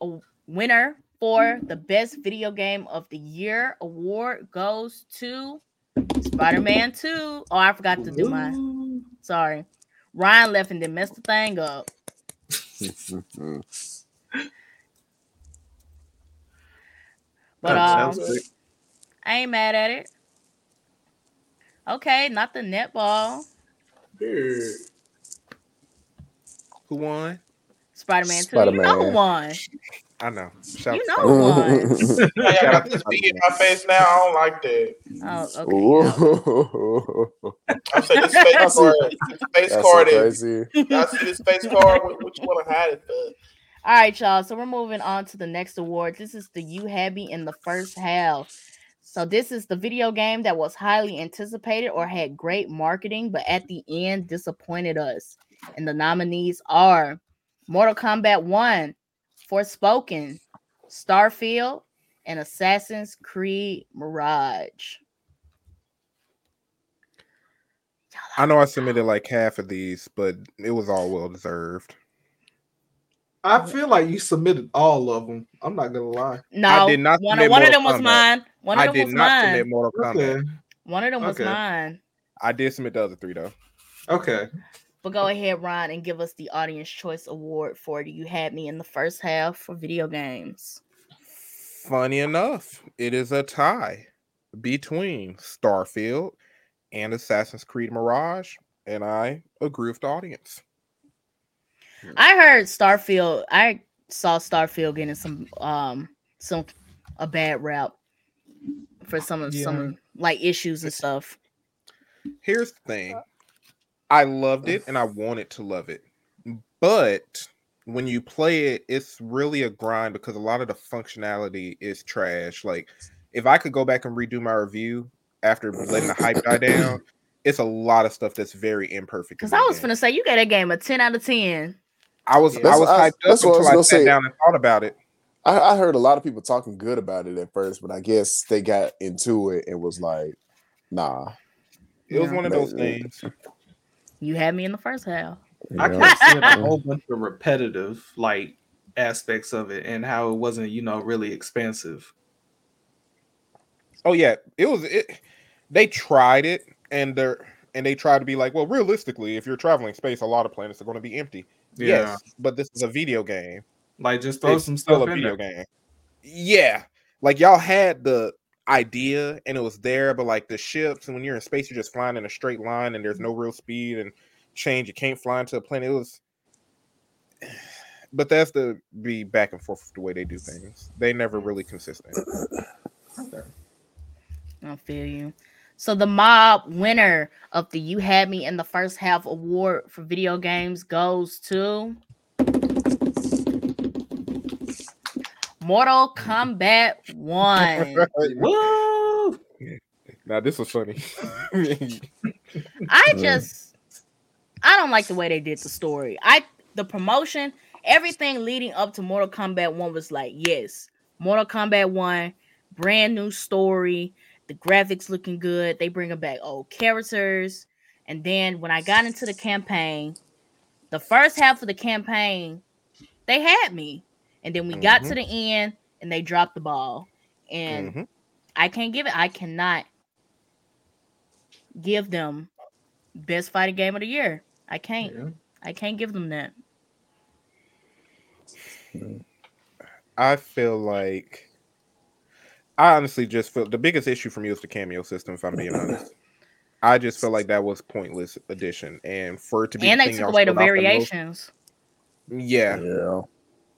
uh, winner for the best video game of the year award goes to Spider-Man 2. Oh, I forgot to do mine. Sorry. Ryan left and then messed the thing up. But um, Fantastic. I ain't mad at it. Okay, not the netball. Here. Who won? Spider-Man 2. You know who Spider-Man. won. I know. Shout You know out- who won. Y'all got this beat in my face now. I don't like that. Oh, okay. Ooh. I said this face That's- card. This face That's so card is. crazy. Y'all see this face card? What, what you want to hide it for? All right, y'all. So we're moving on to the next award. This is the You Had Me in the first half. So this is the video game that was highly anticipated or had great marketing, but at the end disappointed us. And the nominees are Mortal Kombat 1, Forspoken, Starfield, and Assassin's Creed Mirage. I know I submitted like half of these, but it was all well deserved. I feel like you submitted all of them. I'm not gonna lie. No, I did not one, one of them was Kombat. mine. One of I them did was not mine. submit Mortal Kombat. Okay. One of them was Okay. mine. I did submit the other three though. Okay. But go ahead, Ron, and give us the Audience Choice Award for You Had Me in the First Half for video games. Funny enough, it is a tie between Starfield and Assassin's Creed Mirage, and I agree with the audience. I heard Starfield. I saw Starfield getting some um some a bad rap for some of Yeah. some like issues and stuff. Here's the thing. I loved it and I wanted to love it. But when you play it, it's really a grind because a lot of the functionality is trash. Like if I could go back and redo my review after letting the hype die down, it's a lot of stuff that's very imperfect. Because I was game. gonna say you got a game a 10 out of 10. I was I That's- was I- hyped up that's what I until was I, gonna sat say. down and thought about it. I, I heard a lot of people talking good about it at first, but I guess they got into it and was like, nah. It was Yeah. one of those things. You had me in the first half. I kept seeing a whole bunch of repetitive like aspects of it and how it wasn't, you know, really expensive. Oh yeah, it was it. They tried it, and they're and they tried to be like, well, realistically, if you're traveling space, a lot of planets are going to be empty. Yeah. Yes, but this is a video game. Like just throw It's some still stuff a in video there. game. Yeah, like y'all had the idea and it was there, but like the ships and when you're in space, you're just flying in a straight line and there's no real speed and change. You can't fly into a planet. It was. But that's the be back and forth with the way they do things. They never really consistent. I feel you. So the mob winner of the You Had Me in the First Half award for video games goes to Mortal Kombat 1. Woo! now this was funny. I just I don't like the way they did the story. I the promotion, everything leading up to Mortal Kombat 1 was like, yes, Mortal Kombat 1, brand new story, the graphics looking good, they bringing back old characters. And then when I got into the campaign, the first half of the campaign, they had me. And then we got to Mhm. the end and they dropped the ball. And Mhm. I can't give it. I cannot give them best fighting game of the year. I can't. Yeah. I can't give them that. I feel like I honestly just feel the biggest issue for me was the cameo system. If I'm being honest, I just felt like that was pointless addition, and for it to be And the they took away the showed off most- variations. Yeah. Yeah.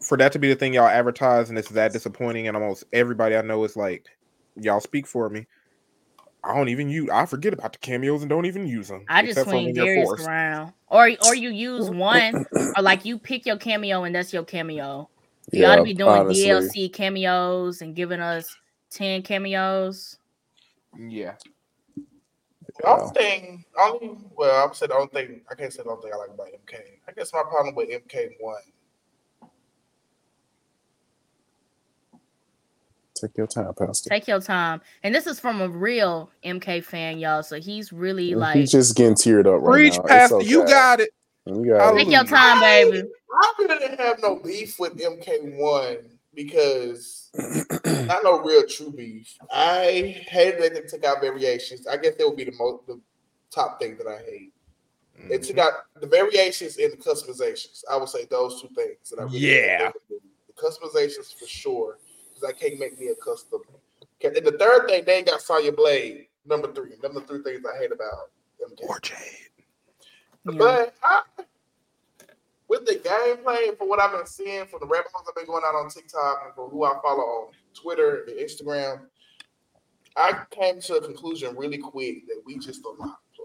For that to be the thing y'all advertise and it's that disappointing, and almost everybody I know is like, y'all speak for me. I don't even use. I forget about the cameos and don't even use them. I just swing Darrius around, or or you use one, or like you pick your cameo and that's your cameo. You Yeah, ought to be doing honestly. DLC cameos and giving us ten cameos. Yeah. The only thing, only well, I'm saying the only thing I can't say the only thing I like about MK. I guess my problem with MK one. Take your time, Pastor. Take your time, and this is from a real MK fan, y'all. So he's really like, He's just getting teared up right Preach, now. It's Pastor. You got it. You got it. take your time, baby. I really didn't have no beef with MK one because not no real true beef. I hated that they took out variations. I guess that would be the most the top thing that I hate. They took mm-hmm. out the variations and the customizations. I would say those two things that I really Yeah. The customizations for sure because I can't make me a custom. Okay, and the third thing, they ain't got Sonya Blade. Number three. Number three things I hate about MK. Or Jade. Yeah. But I, with the gameplay for what I've been seeing from the holes I've been going out on TikTok and from who I follow on Twitter and Instagram, I came to a conclusion really quick that we just don't know how to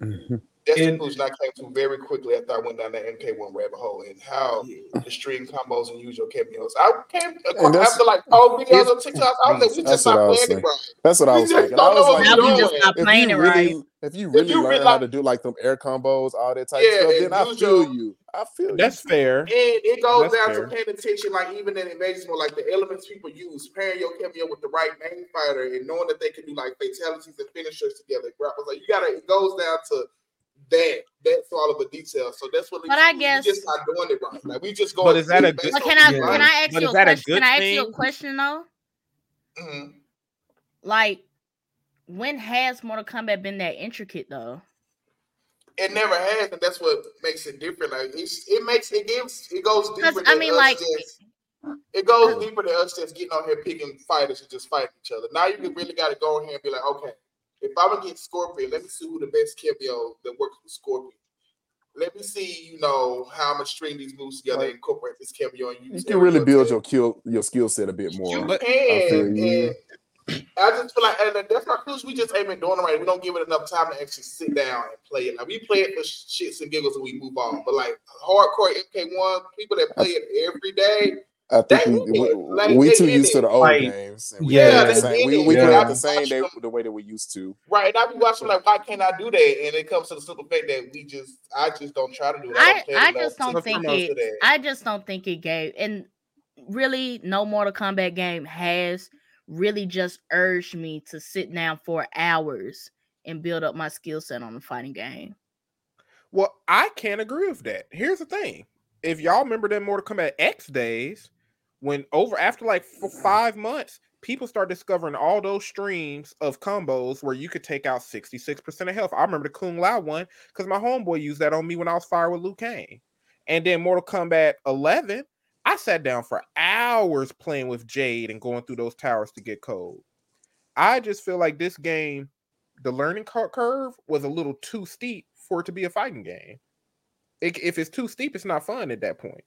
play. Mhm. That's the conclusion I came to very quickly after I went down that MK1 rabbit hole and how the string combos and use your cameos. I came And after like all videos on TikTok. I was like, we mm, just what not I was playing it right. That's what I was just thinking. I was like, we're we doing. just not if playing you it really, right. if you really you learn really how to do like them air combos, all that type Yeah, of stuff, then I feel your- you. I feel you. That's fair. And it goes That's down fair. to paying attention, like even in invasion mode, like the elements people use, pairing your cameo with the right main fighter, and knowing that they can do like fatalities and finishers together. Grapples, like you gotta, it goes down to that. That's all of the details. So that's what. But I we guess- just not doing it right. Like we just going. But is that a good- But can I Yeah. can I ask But you a that a question? good Can I ask you a question though? Mhm. Like, when has Mortal Kombat been that intricate though? It never has, and that's what makes it different. Like it's, it makes it gives it goes deeper. Than I mean, us like- just, it goes deeper than us just getting on here picking fighters and just fighting each other. Now you really got to go in here and be like, okay, if I'm gonna get Scorpion, let me see who the best cameo that works with Scorpion. Let me see, you know, how I'm gonna string these moves together and incorporate this cameo and You use. can really build attack. your kill your skill set a bit more. But- can, feel you. and I just feel like, and that's my clues. We just ain't been doing it right. We don't give it enough time to actually sit down and play it. Like we play it for shits and giggles and we move on. But like hardcore MK1 people that play it every day, I think we, we, Like, we too in used to the old Like, games. we yeah, play the same- we, it. we play Yeah. it the same day the way that we used to. right? And I be watching like, why can't I do that? And it comes to the simple fact that we just, I just don't try to do it. I don't play it I just don't think it. that. I just don't think it gave. And really, no Mortal Kombat game has really just urged me to sit down for hours and build up my skill set on the fighting game. Well, I can't agree with that. Here's the thing: if y'all remember them Mortal Kombat X days, when over after like five months, people start discovering all those streams of combos where you could take out 66% of health. I remember the Kung Lao one because my homeboy used that on me when I was fired with Liu Kang. And then Mortal Kombat 11, I sat down for hours playing with Jade and going through those towers to get code. I just feel like this game, the learning curve was a little too steep for it to be a fighting game. If it's too steep, it's not fun at that point,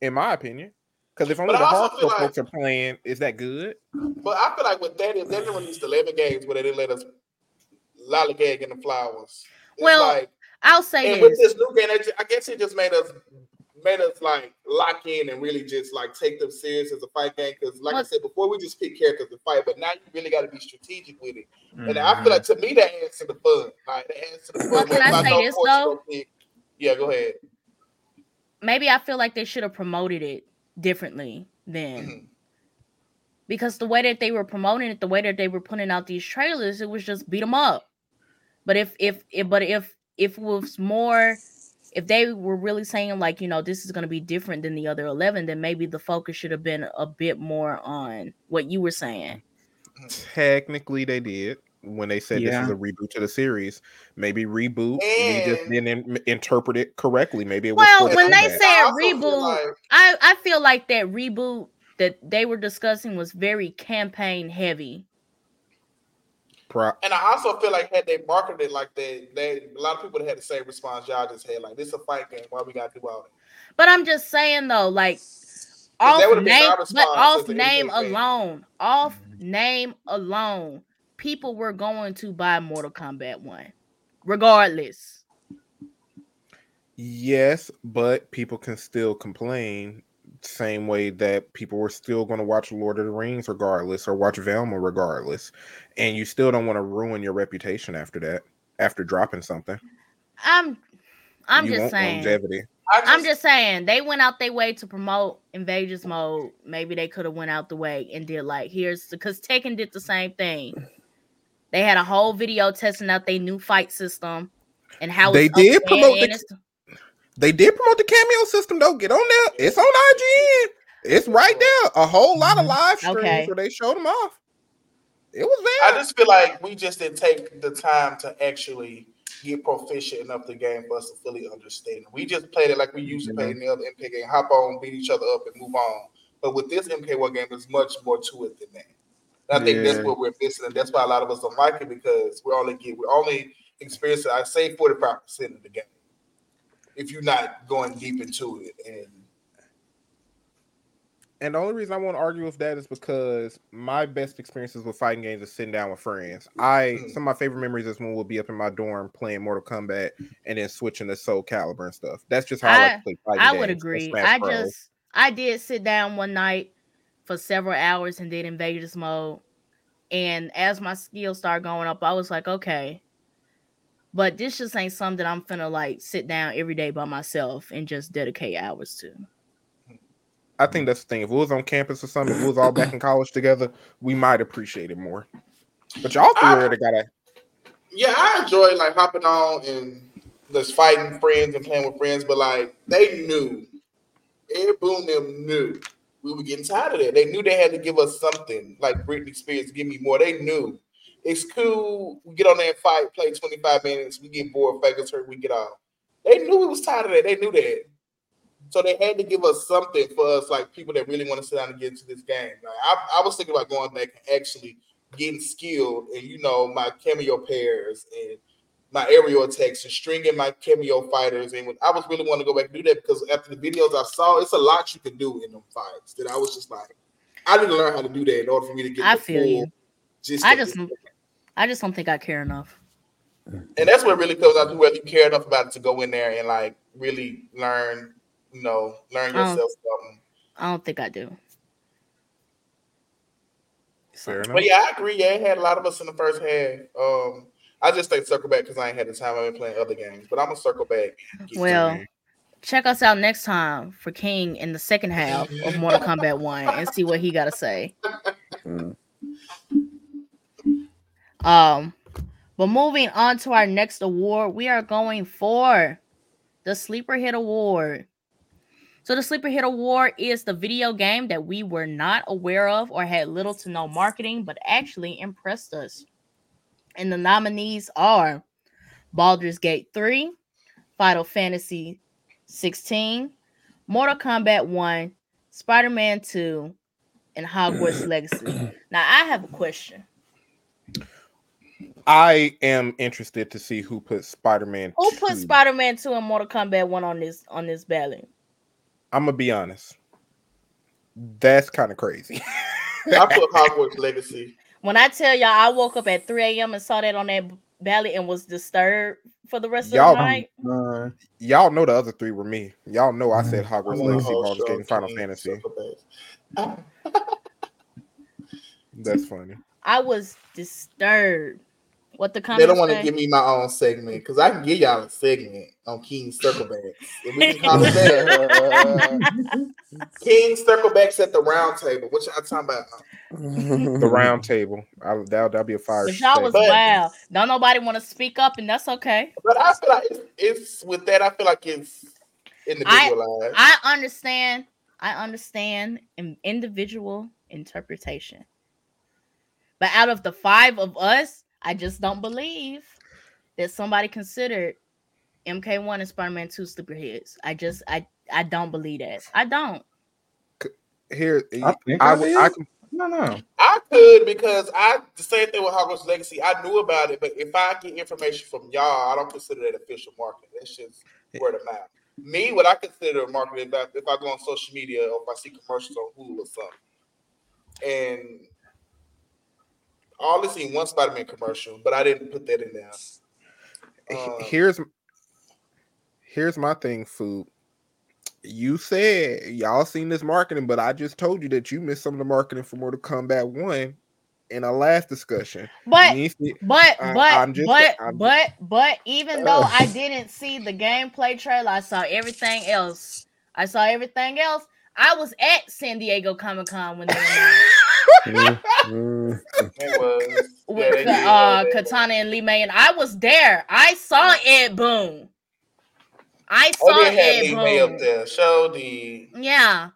in my opinion. Because if only But the I also feel hardcore like- folks are playing, is that good? But I feel like with that, if they didn't release 11 games where they didn't let us lollygag in the flowers, Well, like, I'll say and with this. this new game, I guess it just made us made us like lock in and really just like take them serious as a fight game. Because like I said before, we just pick characters to fight, but now you really got to be strategic with it. And Mm-hmm. I feel like to me that adds to the fun. Like that adds to the fun. Well, can Whereas I say know, this, of course, you though? pick- Yeah, go ahead. Maybe I feel like they should have promoted it differently then. Mhm. because the way that they were promoting it, the way that they were putting out these trailers, it was just beat them up. But if if, if but if if it was more, if they were really saying like you know this is going to be different than the other eleven, then maybe the focus should have been a bit more on what you were saying. Technically, they did when they said this is a reboot to the series. Maybe reboot. we just didn't in- interpret it correctly. Maybe it was Well, for when they combat. said I feel reboot, like- I I feel like that reboot that they were discussing was very campaign heavy. And I also feel like had they marketed it like they, they a lot of people had the same response y'all just had, like this is a fight game. Why we gotta do all that? But I'm just saying though, like off name, but off name NBA fan. alone, off mm-hmm. name alone, people were going to buy Mortal Kombat One, regardless. Yes, but people can still complain same way that people were still going to watch Lord of the Rings regardless or watch Velma regardless. And you still don't want to ruin your reputation after that, after dropping something. I'm, I'm You just saying. longevity. Just, I'm just saying they went out their way to promote Invaders mode. Maybe they could have went out the way and did like here's because Tekken did the same thing. They had a whole video testing out their new fight system and how They it's did promote the- They did promote the cameo system though. Get on there. It's on IGN. It's right there. A whole lot of mm-hmm. live streams Okay. where they showed them off. It was there. I just feel like we just didn't take the time to actually get proficient enough the game for us to fully understand. We just played it like we used to play in the other MK game, hop on, beat each other up, and move on. But with this MK1 game, there's much more to it than that. And I think that's what we're missing, and that's why a lot of us don't like it because we only get we only experiencing I say 45 percent of the game. If you're not going deep into it, and And the only reason I want to argue with that is because my best experiences with fighting games is sitting down with friends. I Mm. some of my favorite memories is when we'll be up in my dorm playing Mortal Kombat and then switching to Soul Calibur and stuff. That's just how I, like to play fighting I games. would agree. I Bros. just I did sit down one night for several hours and did Invasions mode. And as my skills started going up, I was like, okay. But this just ain't something that I'm finna like sit down every day by myself and just dedicate hours to. I think that's the thing. If it was on campus or something, if it was all back in college together, we might appreciate it more. But y'all three I- already got a yeah, I enjoy like hopping on and just fighting friends and playing with friends. But like they knew, Ed Boon them knew we were getting tired of that. They knew they had to give us something like Britney Spears, give me more. They knew it's cool. We get on there and fight, play 25 minutes, we get bored, fingers hurt, we get off. They knew we was tired of that. They knew that. So they had to give us something for us, like people that really want to sit down and get into this game. Like, I, I was thinking about going back and actually getting skilled and you know my Kameo pairs and my aerial attacks and stringing my Kameo fighters and when I was really want to go back and do that because after the videos I saw it's a lot you can do in them fights that I was just like I didn't learn how to do that in order for me to get I the feel full you. gist I just. I just don't think I care enough. and that's what really comes out to whether you care enough about it to go in there and like really learn you know learn yourself something I don't think I do. fair enough. but yeah I agree yeah it had a lot of us in the first half um I just think circle back because I ain't had the time I've been playing other games but I'm gonna circle back Well, check us out next time for King in the second half of Mortal Kombat 1 and see what he got to say. Mm. Um, but moving on to our next award, we are going for the Sleeper Hit Award. So the Sleeper Hit Award is the video game that we were not aware of or had little to no marketing, but actually impressed us. And the nominees are Baldur's Gate 3, Final Fantasy 16, Mortal Kombat 1, Spider-Man 2, and Hogwarts Legacy. Now I have a question. I am interested to see who put Spider-Man. Who put Spider-Man 2 and Mortal Kombat 1 on this on this ballot? I'm gonna be honest. That's kind of crazy. I put Hogwarts Legacy When I tell y'all I woke up at 3 a.m. and saw that on that ballot and was disturbed for the rest Y'all- of the night. Uh, Y'all know the other three were me. Y'all know I said I Hogwarts want Legacy, whole Baldur's show Gate, and Final Fantasy. That's funny. I was disturbed. What the They don't want to give me my own segment because I can give y'all a segment on King's Circlebacks. If we can call it that. King's Circlebacks at the round table. What y'all talking about? The round table. I, that'll, that'll be a fire. But y'all was segment. wild. Don't nobody want to speak up, and that's okay. But I feel like it's, it's with that. I feel like it's individualized. I understand. I understand in individual interpretation. But out of the five of us, I just don't believe that somebody considered MK1 and Spider-Man 2 sleeper hits. I just I I don't believe that. I don't. Here, I think I, I. I can No, no. I could because I the same thing with Hogwarts Legacy. I knew about it, but if I get information from y'all, I don't consider that official marketing. That's just word of mouth. Me, what I consider marketing is if I go on social media or if I see commercials on Hulu or something, and I only seen one Spider-Man commercial, but I didn't put that in there. Um, here's here's my thing, food. You said y'all seen this marketing, but I just told you that you missed some of the marketing for Mortal Kombat One in our last discussion. But You ain't see- but I- but I'm just- but I'm- but but even though Ugh. I didn't see the gameplay trailer, I saw everything else. I saw everything else. I was at San Diego Comic Con when they announced Mm, it was with yeah, uh, Katana and Li Mei, and I was there. I saw Ed Boon. I saw Oh, they had Ed Li Mei up there. Show the Yeah,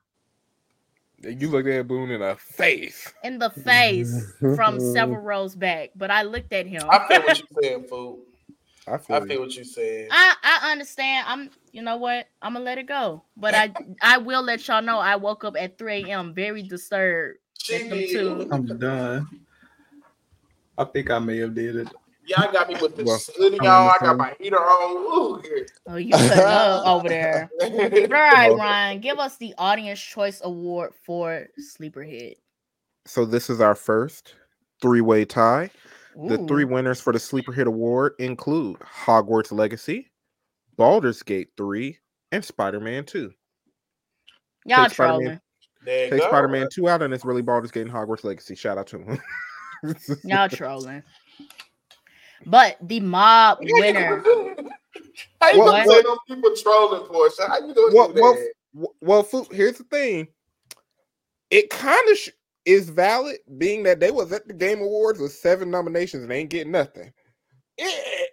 you looked at Boon in the face. in the face from several rows back. But I looked at him. I feel what you're saying, fool. I feel, I you. feel what you saying. I, I understand. I'm you know what? I'm gonna let it go. But I I will let y'all know I woke up at 3 a.m. very disturbed. She did. I'm done. I think I may have did it. Y'all got me with the Well, hoodie I'm on. I got my heater on. Ooh, Oh, you putting up over there. All right, Well- Ryan, give us the audience choice award for Sleeper Hit. So this is our first three-way tie. The three winners for the Sleeper Hit Award include Hogwarts Legacy, Baldur's Gate 3, and Spider-Man 2. y'all Take Spider-Man. Trolling. There Take. Spider-Man 2 out, and it's really Baldur's Gate and Hogwarts Legacy. Shout out to him. Y'all trolling. But the mob winner. How you Well, gonna what- say those people trolling for? So how you gonna well, do well, well, Fu- here's the thing. It kind of sh- is valid, being that they was at the Game Awards with seven nominations and they ain't getting nothing. It,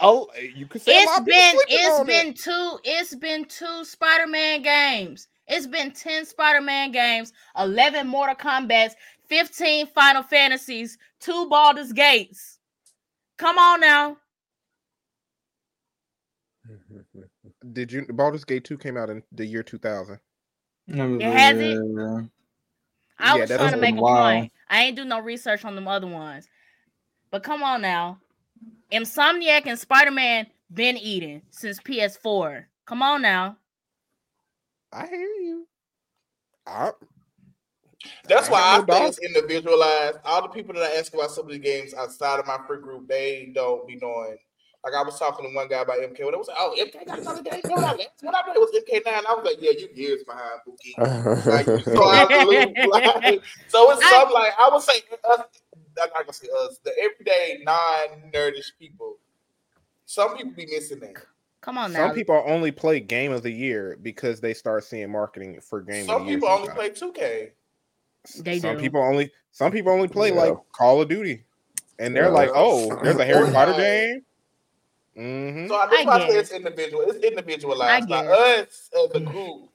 oh, you could say a lot It's of people been sleeping it's on been it. two it's been two Spider-Man games. It's been 10 Spider-Man games, 11 Mortal Kombats, 15 Final Fantasies, two Baldur's Gates. Come on now. Did you? Baldur's Gate 2 came out in the year 2000. It has it? I Yeah, was that's trying to make a a while. point. I ain't do no research on them other ones. But come on now. Insomniac and Spider-Man been eating since PS4. Come on now. I hear you. I, That's I why I have no think it's individualized. All the people that I ask about some of the games outside of my free group, they don't be knowing. Like I was talking to one guy about MK. When it was like, oh, MK got another game. What I what I played was MK9. I was like, yeah, you years behind, Bookie. Like, so out the loop. Like, so it's I- something like I would say us. I'm not gonna say us. The everyday non-nerdish people. Some people be missing that. Come on now. some people only play Game of the Year because they start seeing marketing for Game Some of the Year. people only play 2K. They some do. people only some people only play Yeah. like Call of Duty, and they're Yeah. like, "Oh, there's a Harry Potter Fortnite. game." hmm So I think I I say it's individual. It's individualized. I Like us as a group,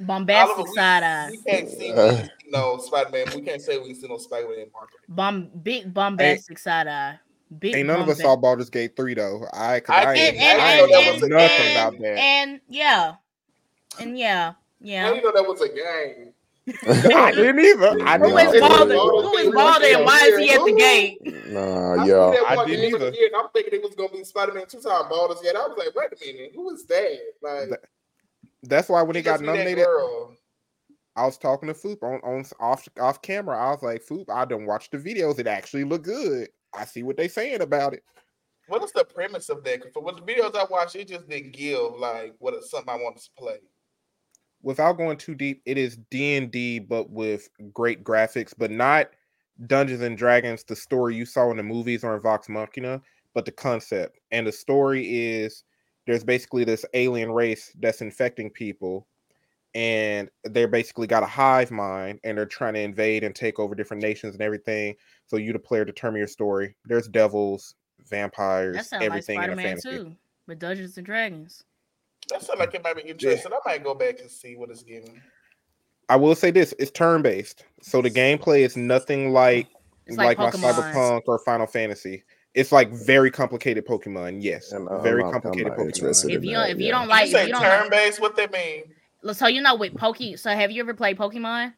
Bombastic Oliver, side eye. We can't see Uh. you know Spider Man. We can't say we see no Spider Man marketing. Bomb big bombastic side eye. Big Ain't none of us bomba- saw Baldur's Gate three though. I, cause I I, did- ain't, and and, I I know and, that know was and, nothing and, about that. and yeah. And yeah. yeah. I Yeah. didn't know that was a game. I didn't either. I Who didn't is It's know. Balder? Baldur's Who is Gate Balder and why is he at the gate? Nah, I yeah. see that I didn't game of the either. year, and I'm thinking it was gonna be Spider Man two time Baldur's Gate. I was like, wait a minute, who is that? Like, That- That's why when she he got must be that nominated. I was talking to Foop on, on off off camera. I was like, Foop, I don't watch the videos. It actually look good. I see what they're saying about it. What is the premise of that? 'Cause for what the videos I watched, it just didn't give like what something I wanted to play. Without going too deep, it is D and D, but with great graphics, but not Dungeons and Dragons. The story you saw in the movies or in Vox Machina, but the concept and the story is there's basically this alien race that's infecting people, and they're basically got a hive mind, and they're trying to invade and take over different nations and everything. So you, the player, determine your story. There's devils, vampires, That sounds like everything in a Man fantasy. too. With Dungeons and Dragons. That sounds like it might be interesting. I might go back and see what it's giving. I will say this: it's turn based, so the gameplay is nothing like It's like, like my Cyberpunk or Final Fantasy. It's like very complicated Pokemon. Yes, And uh, I'm very I'm complicated not Pokemon. interested If you that, don't if you yeah. don't Like, like you if say you don't turn like, based, what they mean? So you know with Poke so have you ever played Pokemon?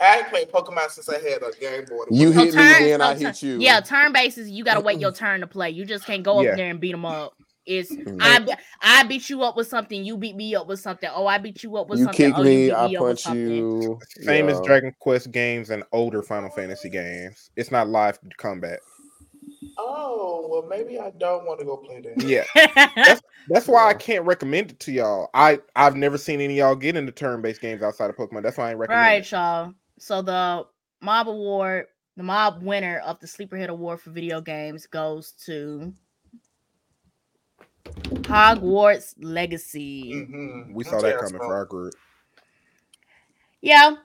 I ain't played Pokemon since I had a Game Boy. You So hit me, turn- then I so hit you. Yeah, turn bases. You gotta wait your turn to play. You just can't go up Yeah. there and beat them up. It's Mhm. I I beat you up with something. You beat me up with something. Oh, I beat you up with You something. kick oh, me, beat I me up with punch something. you. Same as yeah. Dragon Quest games and older Final Fantasy games. It's not live combat. Oh well, maybe I don't want to go play that. Yeah. That's that's why I can't recommend it to y'all. I I've never seen any of y'all get into turn-based games outside of Pokemon. That's why I ain't recommend. right, it. y'all. So the mob award, the mob winner of the sleeper hit award for video games goes to Hogwarts Legacy. Mm-hmm. We saw that coming for our group. Yeah,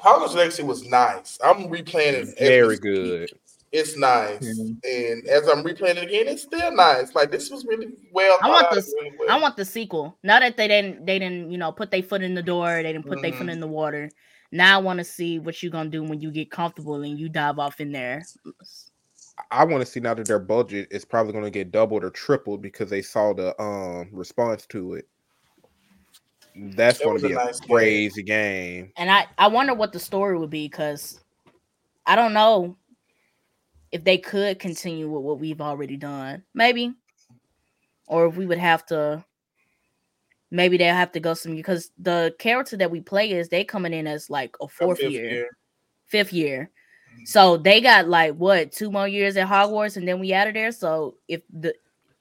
Hogwarts Legacy was nice. I'm replaying it. Very speak. good. It's nice, Mhm. and as I'm replaying it again, it's still nice. Like this was really well. I want thought out, really well. I want the sequel. Now that they didn't, they didn't, you know, put their foot in the door. They didn't put their foot Mhm. in the water. Now I want to see what you're gonna do when you get comfortable and you dive off in there. I want to see now that their budget is probably going to get doubled or tripled because they saw the um response to it. That's That going to be a a nice game. crazy game. And I, I wonder what the story would be because I don't know if they could continue with what we've already done. Maybe. Or if we would have to maybe they'll have to go some because the character that we play is they coming in as like a A fourth fifth year, fifth year. Mm-hmm. So they got like what two more years at Hogwarts and then we out of there. So if the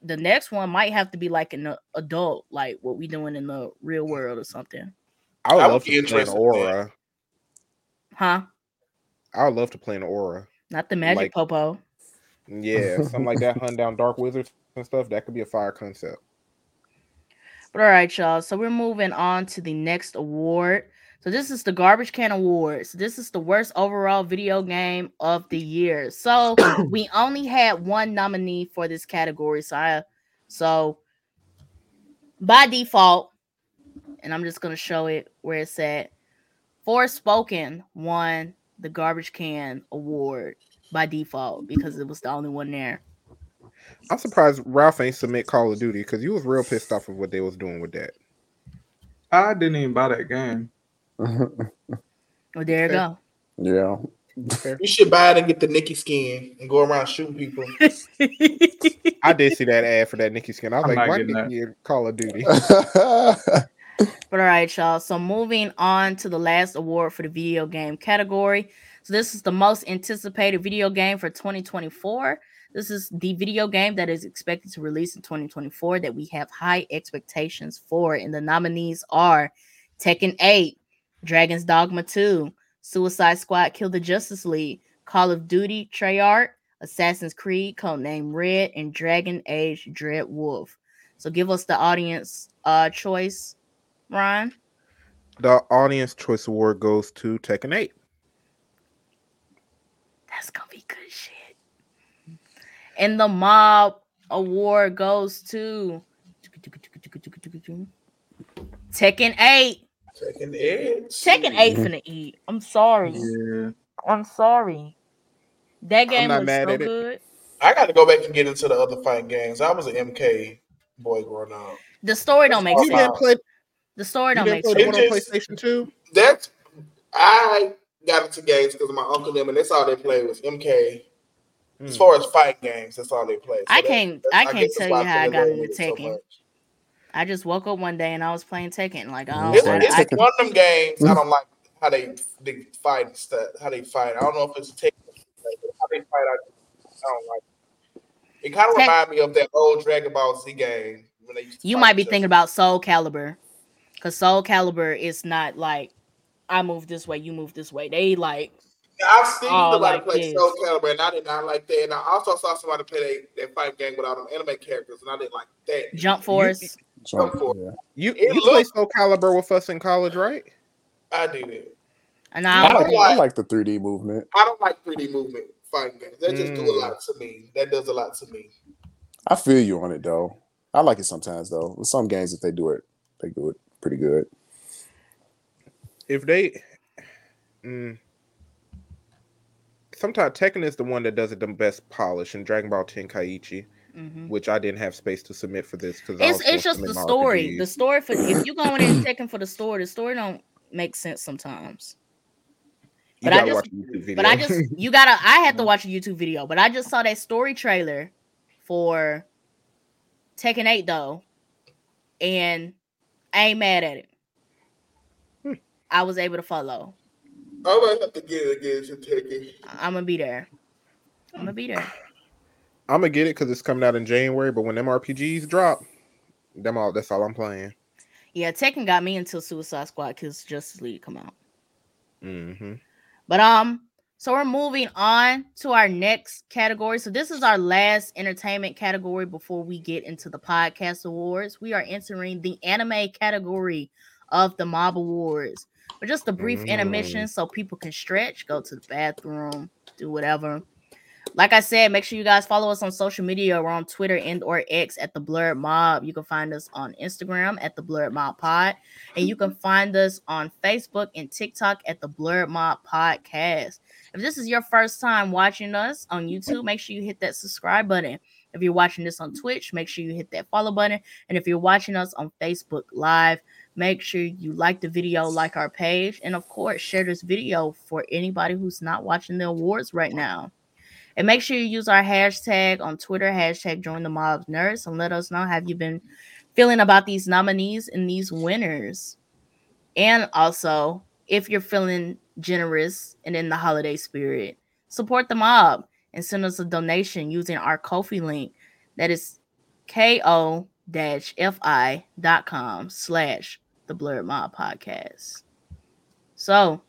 the next one might have to be like an adult, like what we doing in the real world or something. I would I would love be to play an interested in that. Auror. Huh? I would love to play an Auror. Not the magic Like- popo. Yeah, something like that. Hunt down dark wizards and stuff. That could be a fire concept. But all right, y'all. So we're moving on to the next award. So this is the Garbage Can Awards. This is the worst overall video game of the year. So we only had one nominee for this category. So I, so by default, and I'm just gonna show it where it's at. Forspoken won the Garbage Can Award by default because it was the only one there. I'm surprised Ralph ain't submit Call of Duty because you was real pissed off of what they was doing with that. I didn't even buy that game. Well, there you go. yeah. You should buy it and get the Nicki skin and go around shooting people. I did see that ad for that Nicki skin. I was I'm like, why getting Nicki in Call of Duty? But all right, y'all. So moving on to the last award for the video game category. So this is the most anticipated video game for 2024. This is the video game that is expected to release in 2024 that we have high expectations for. And the nominees are Tekken 8, Dragon's Dogma 2, Suicide Squad Kill the Justice League, Call of Duty Treyarch, Assassin's Creed Codename Red, and Dragon Age Dread Wolf. So give us the audience uh choice, Ryan. the audience choice award goes to Tekken 8. That's gonna be good shit. And the mob award goes to Tekken 8. Second edge. Tekken 8 finna eat. I'm sorry. Yeah. I'm sorry. That game not was mad so at it. good. I got to go back and get into the other fighting games. I was an MK boy growing up. The story don't make You You sense. didn't play, The story you don't didn't make play the sense. one on PlayStation 2? That's I got into games because of my uncle and them, and that's all they played was MK. As Hmm. far as fight games, that's all they played. I that- can't- that's- I can't that's tell you how I got into with it so Tekken. I just woke up one day and I was playing Tekken. Like, I It's, don't, Right. I, it's I, Tekken. one of them games I don't like how they they fight stuff. How they fight. I don't know if it's Tekken. How they fight. I, I don't like. It, it kind of Tek- remind me of that old Dragon Ball Z game when they used to you might be thinking about Soul Calibur. Because Soul Calibur is not like I move this way, you move this way. They like Yeah, I've seen somebody like play this. Soul Calibur, and I did not like that. And I also saw somebody play that, that fight game without them anime characters, and I didn't like that. Jump Force. Jump, for- yeah. You, It you played Soul Calibur with us in college, right? I did it. And I I don't like, like- I like the 3D movement. I don't like 3D movement fighting games. That just do a Mm. lot to me. That does a lot to me. I feel you on it though. I like it sometimes though. With some games, if they do it, they do it pretty good. If they, mm, sometimes Tekken is the one that does it the best polish, and Dragon Ball Tenkaichi, Mhm. which I didn't have space to submit for this because it's it's just the story. The story for if you going in Tekken for the story, the story don't make sense sometimes. You But I just- watch a YouTube video. But I just you gotta I had to watch a YouTube video, but I just saw that story trailer for Tekken 8 though, and I ain't mad at it. Hmm. I was able to follow. I might have to get it again to take it. I'm gonna be there. I'm gonna be there. I'm gonna get it because it's coming out in January. But when them RPGs drop, them all that's all I'm playing. Yeah, Tekken got me until Suicide Squad because Justice League come out. Mm-hmm. But um, so we're moving on to our next category. So this is our last entertainment category before we get into the podcast awards. We are entering the anime category of the Mob Awards. But just a brief Mm. intermission so people can stretch, go to the bathroom, do whatever. Like I said, make sure you guys follow us on social media. We're on Twitter and or X at the Blerd Mob. You can find us on Instagram at the Blerd Mob Pod. And you can find us on Facebook and TikTok at the Blerd Mob Podcast. If this is your first time watching us on YouTube, make sure you hit that subscribe button. If you're watching this on Twitch, make sure you hit that follow button. And if you're watching us on Facebook Live, make sure you like the video, like our page, and of course, share this video for anybody who's not watching the awards right now. And make sure you use our hashtag on Twitter, hashtag join the mobs nerds, and let us know have you've been feeling about these nominees and these winners. And also, if you're feeling generous and in the holiday spirit, support the mob and send us a donation using our Kofi link. That is ko fi.com slash the blerd mob podcast. So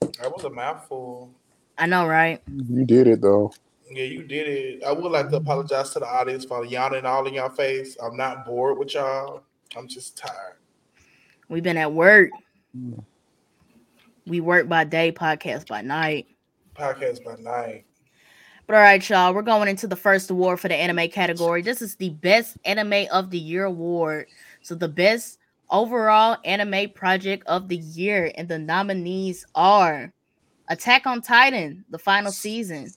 That was a mouthful. I know, right? You did it though. Yeah, you did it. I would like to apologize to the audience for yawning all in your face. I'm not bored with y'all. I'm just tired. We've been at work. Mm. We work by day, podcast by night. Podcast by night. But all right, y'all, we're going into the first award for the anime category. This is the best anime of the year award. So the best overall anime project of the year, and the nominees are Attack on Titan, the final season,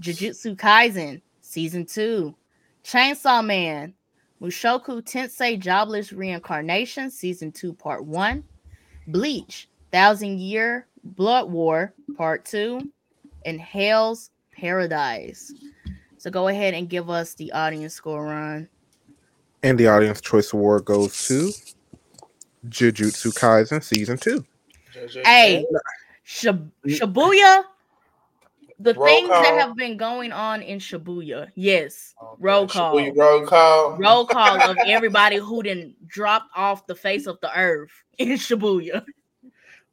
Jujutsu Kaisen, season two, Chainsaw Man, Mushoku Tensei Jobless Reincarnation, season two, part one, Bleach, Thousand Year Blood War, part two, and Hell's Paradise. So go ahead and give us the audience score, Ron. And the audience choice award goes to Jujutsu Kaisen season two. JJ. Hey, Shib- Shibuya, the Roll things that have been going on in Shibuya. Yes, Okay, roll call. we Roll call. roll call of everybody who didn't drop off the face of the earth in Shibuya.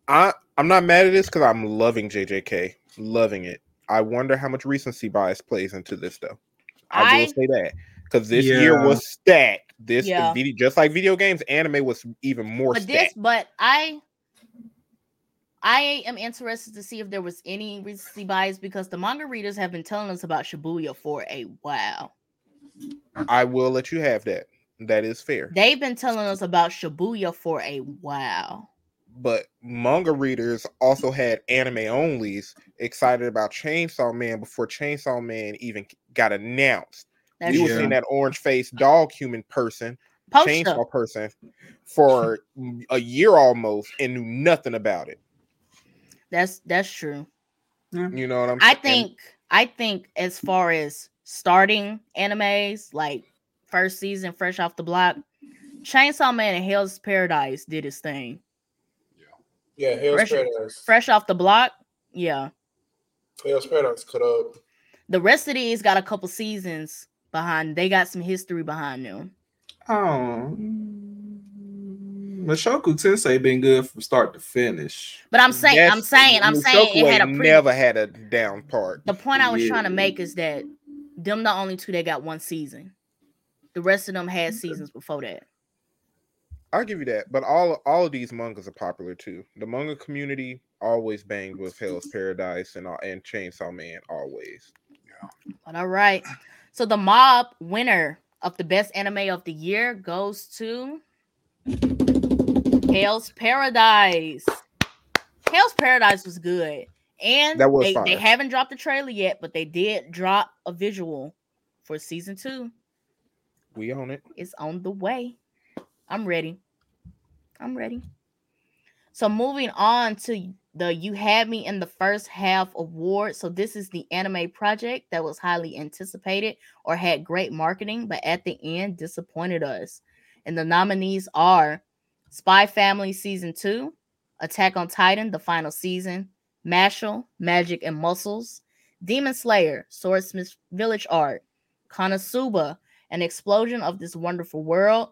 I I'm not mad at this because I'm loving JJK, loving it. I wonder how much recency bias plays into this though. I, I- will say that because this year was stacked. This Yeah. video, just like video games, anime was even more But this, but I, I am interested to see if there was any recency bias because the manga readers have been telling us about Shibuya for a while. I will let you have that. That is fair. They've been telling us about Shibuya for a while. But manga readers also had anime onlys excited about Chainsaw Man before Chainsaw Man even got announced. That's we were seeing that orange faced dog human person, Poster. chainsaw person, for a year almost and knew nothing about it. That's that's true. You know what I'm I saying? think I think as far as starting animes, like first season, fresh off the block, Chainsaw Man and Hell's Paradise did its thing. Yeah, Hell's Fresh- Paradise. Fresh off the block, yeah. Hell's Paradise cut up. The rest of these got a couple seasons behind. They got some history behind them. Oh, Mushoku Tensei been good from start to finish. But I'm saying, I'm saying, I'm saying it had a pre. never had a down part. The point I was trying to make is that them the only two that got one season. The rest of them had seasons before that. I'll give you that, but all all of these mangas are popular too. The manga community always banged with Hell's Paradise and all- and Chainsaw Man always. But all right. So the mob winner of the best anime of the year goes to Hell's Paradise. Hell's Paradise was good. And That was they, they haven't dropped the trailer yet, but they did drop a visual for season two. We own it. It's on the way. I'm ready. I'm ready. So moving on to the You Had Me in the First Half award. So this is the anime project that was highly anticipated or had great marketing, but at the end disappointed us. And the nominees are Spy Family Season 2, Attack on Titan, the final season, Mashle, Magic and Muscles, Demon Slayer, Swordsmith Village Arc, Konosuba, An Explosion of This Wonderful World,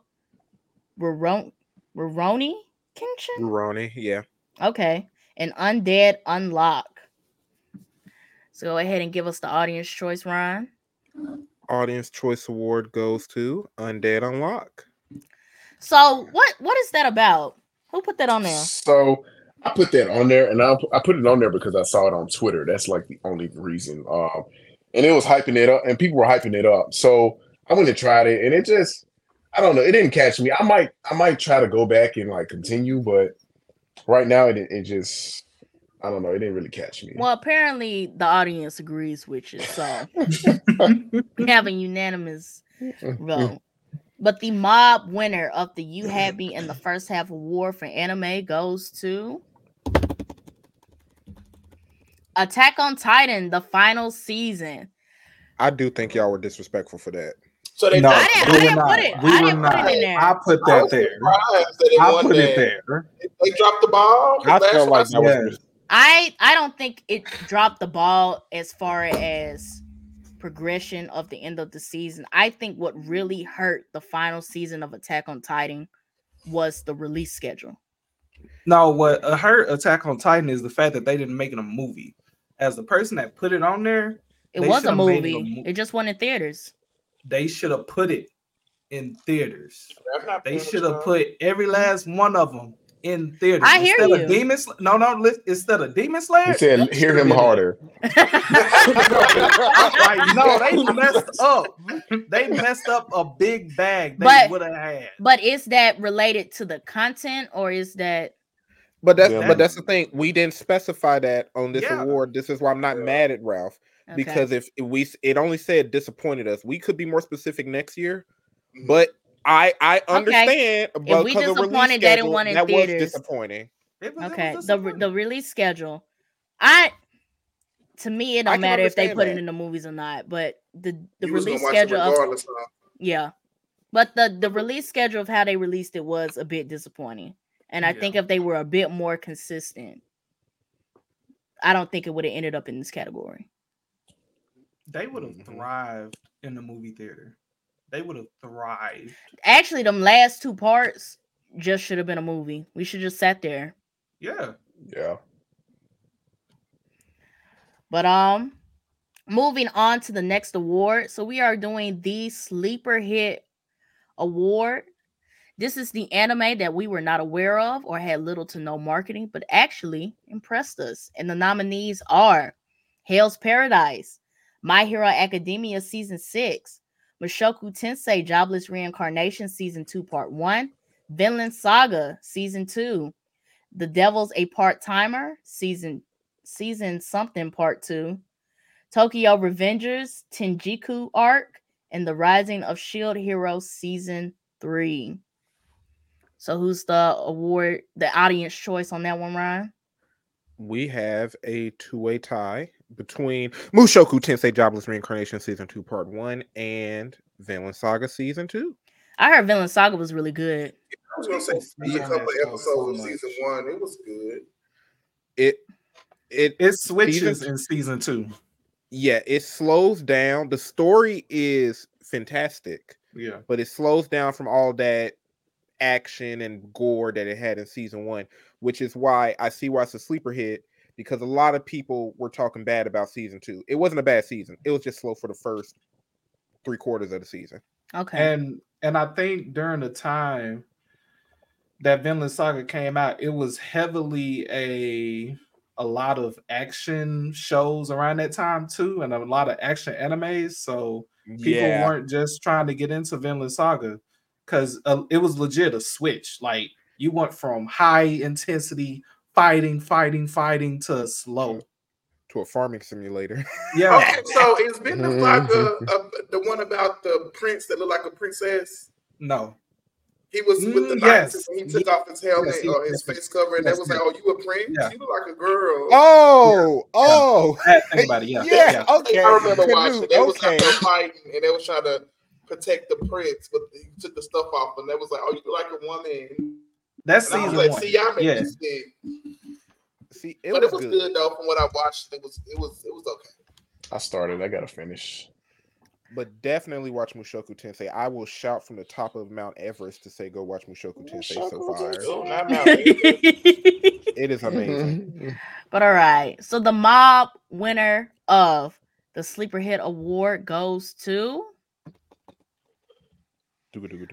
Rurouni Kenshin? Rurouni, yeah. Okay. And Undead Unluck. So go ahead and give us the audience choice, Ron. Audience Choice Award goes to Undead Unluck. So what what is that about? Who put that on there? So I put that on there, and I, I put it on there because I saw it on Twitter. That's like the only reason. Um, and it was hyping it up, and people were hyping it up. So I went and tried it, and it just, I don't know, it didn't catch me. I might, I might try to go back and like continue, but right now it, it just, I don't know, it didn't really catch me. Well, apparently the audience agrees with you, so we have a unanimous vote. But the mob winner of the You Had Me in the First Half award for anime goes to Attack on Titan, the final season. I do think y'all were disrespectful for that. So they No, I didn't- I we didn't were put not. it- We I didn't put it in there. I put that was there. that I put that. it there. They dropped the ball. I felt like that was Yeah. I I don't think it dropped the ball as far as progression of the end of the season. I think what really hurt the final season of Attack on Titan was the release schedule. No, what uh, hurt Attack on Titan is the fact that they didn't make it a movie. As the person that put it on there, It was a should've made it a movie. It just went in theaters. They should have put it in theaters. They should have put every last one of them in theaters. I hear instead you. Of Demon Sl- no, no, li- instead of Demon Slayer. He said, "Hear should've him harder." like, no, they messed up. They messed up a big bag they But- would have had. but is that related to the content or is that But that's Yeah. but that's the thing. We didn't specify that on this Yeah. award. This is why I'm not Yeah. mad at Ralph okay. because if we it only said disappointed us, we could be more specific next year. Mhm. But I I understand. But If we because of release disappointed, they didn't want it in that was theaters. disappointing. It was- it okay, was the the release schedule. I to me it I don't matter if they understand put it in the movies or not, but the the You release schedule of? Yeah. But the the release schedule of how they released it was a bit disappointing. And I Yeah. think if they were a bit more consistent, I don't think it would have ended up in this category. They would have Mhm. thrived in the movie theater. They would have thrived. Actually, them last two parts just should have been a movie. We should just sat there. Yeah. Yeah. But um moving on to the next award. So we are doing the sleeper hit award. This is the anime that we were not aware of or had little to no marketing, but actually impressed us. And the nominees are Hell's Paradise, My Hero Academia Season 6, Mushoku Tensei Jobless Reincarnation Season 2 Part 1, Vinland Saga Season 2, The Devil's a Part-Timer Season Season something Part 2, Tokyo Revengers Tenjiku Arc, and The Rising of Shield Hero Season 3. So who's the award, the audience choice on that one, Ryan? We have a two-way tie between Mushoku Tensei Jobless Reincarnation Season 2 Part 1 and Vinland Saga Season 2. I heard Vinland Saga was really good. I was gonna say People a couple that show episodes so of season one. It was good. It it It switches Season- in season two. yeah, it slows down. The story is fantastic. Yeah. but it slows down from all that action and gore that it had in season one, which is why I see why it's a sleeper hit because a lot of people were talking bad about season two. It wasn't a bad season, it was just slow for the first three quarters of the season. Okay. And and I think during the time that Vinland Saga came out, it was heavily a a lot of action shows around that time too, and a lot of action animes. So people weren't just trying to get into Vinland Saga because uh, it was legit a switch. Like you went from high intensity fighting, fighting, fighting to slow. to a farming simulator. Yeah, Okay, so is Vinland Saga uh, the one about the prince that looked like a princess? no, He was with the Mm, Knights yes. and he took off his helmet Yes, he- or his yes, face cover, and yes, they was yes. like, "Oh, you a prince? Yeah. You look like a girl." Oh, oh, I had think about it. Yeah, yeah, yeah. okay. I remember Canute, watching. They was okay. out there fighting, and they was trying to protect the prince, but he took the stuff off, and they was like, "Oh, you look like a woman." That's And season like, one. "See, y'all make Yeah. this. See, it but was, it was good. good. though. From what I watched, it was it was it was okay. I started. I gotta finish. But definitely watch Mushoku Tensei. I will shout from the top of Mount Everest to say go watch Mushoku Tensei. So Mushoku fire. Tensei. Not Mount Everest. It is amazing. But all right. So the mob winner of the Sleeper Hit Award goes to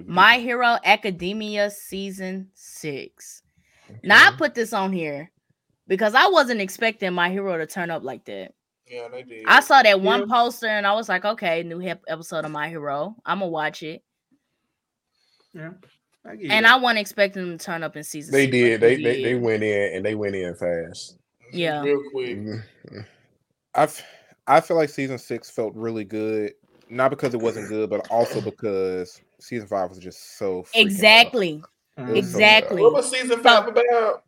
My Hero Academia Season 6. Now I put this on here because I wasn't expecting My Hero to turn up like that. Yeah, they did. I saw that one poster and I was like, okay, new hip episode of My Hero. I'm gonna watch it. Yeah. I And that. I wasn't expecting them to turn up in season They six, did. but They, they they went in and they went in fast. Yeah. real quick. Mhm. I f- I feel like season six felt really good, not because it wasn't good, but also because season five was just so freaking Exactly. Mhm. so Exactly. What was season five about?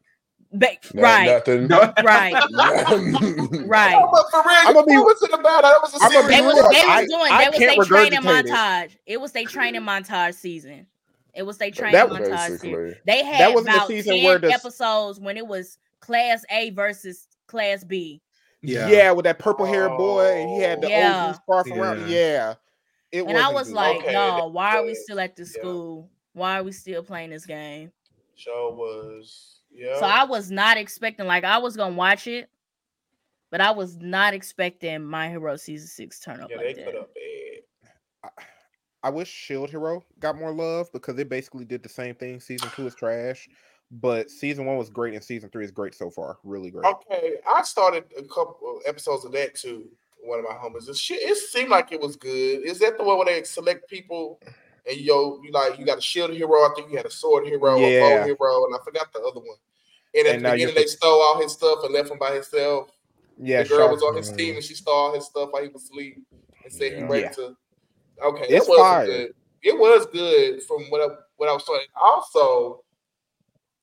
Ba- No- right. Nothing. Right. Right. Oh, but for real, I'ma be- what was it about? That was a I'ma be They was they was I- doing I they was can't they training regurgitate it. montage. It was they training montage season. It was they training That- montage season. Basically. They That wasn't the season 10 where the- episodes when it was class A versus class B. Yeah. Yeah, with that purple haired boy, and he had the Yeah. OG scarf around. Yeah. Yeah, it And I wasn't good. like, Okay, no, that why are we still at this yeah. school? Why are we still playing this game? Show was yeah. So I was not expecting like I was gonna watch it, but I was not expecting My Hero season six turn up yeah, like they that. put up bad. I wish Shield Hero got more love because it basically did the same thing. Season two is trash, but season one was great, and season three is great so far. Really great. Okay, I started a couple episodes of that too. One of my homies. It, shit, it seemed like it was good. Is that the one where they select people and yo, you like you got a shield hero? I think you had a sword hero, a bow hero, and I forgot the other one. And at And the beginning, they stole all his stuff and left him by himself. Yeah, the girl was on his team and she stole all his stuff while he was asleep and said he Yeah. ready Yeah. to. Okay, It's was fire. good. It was good from what I what I was saying. Also,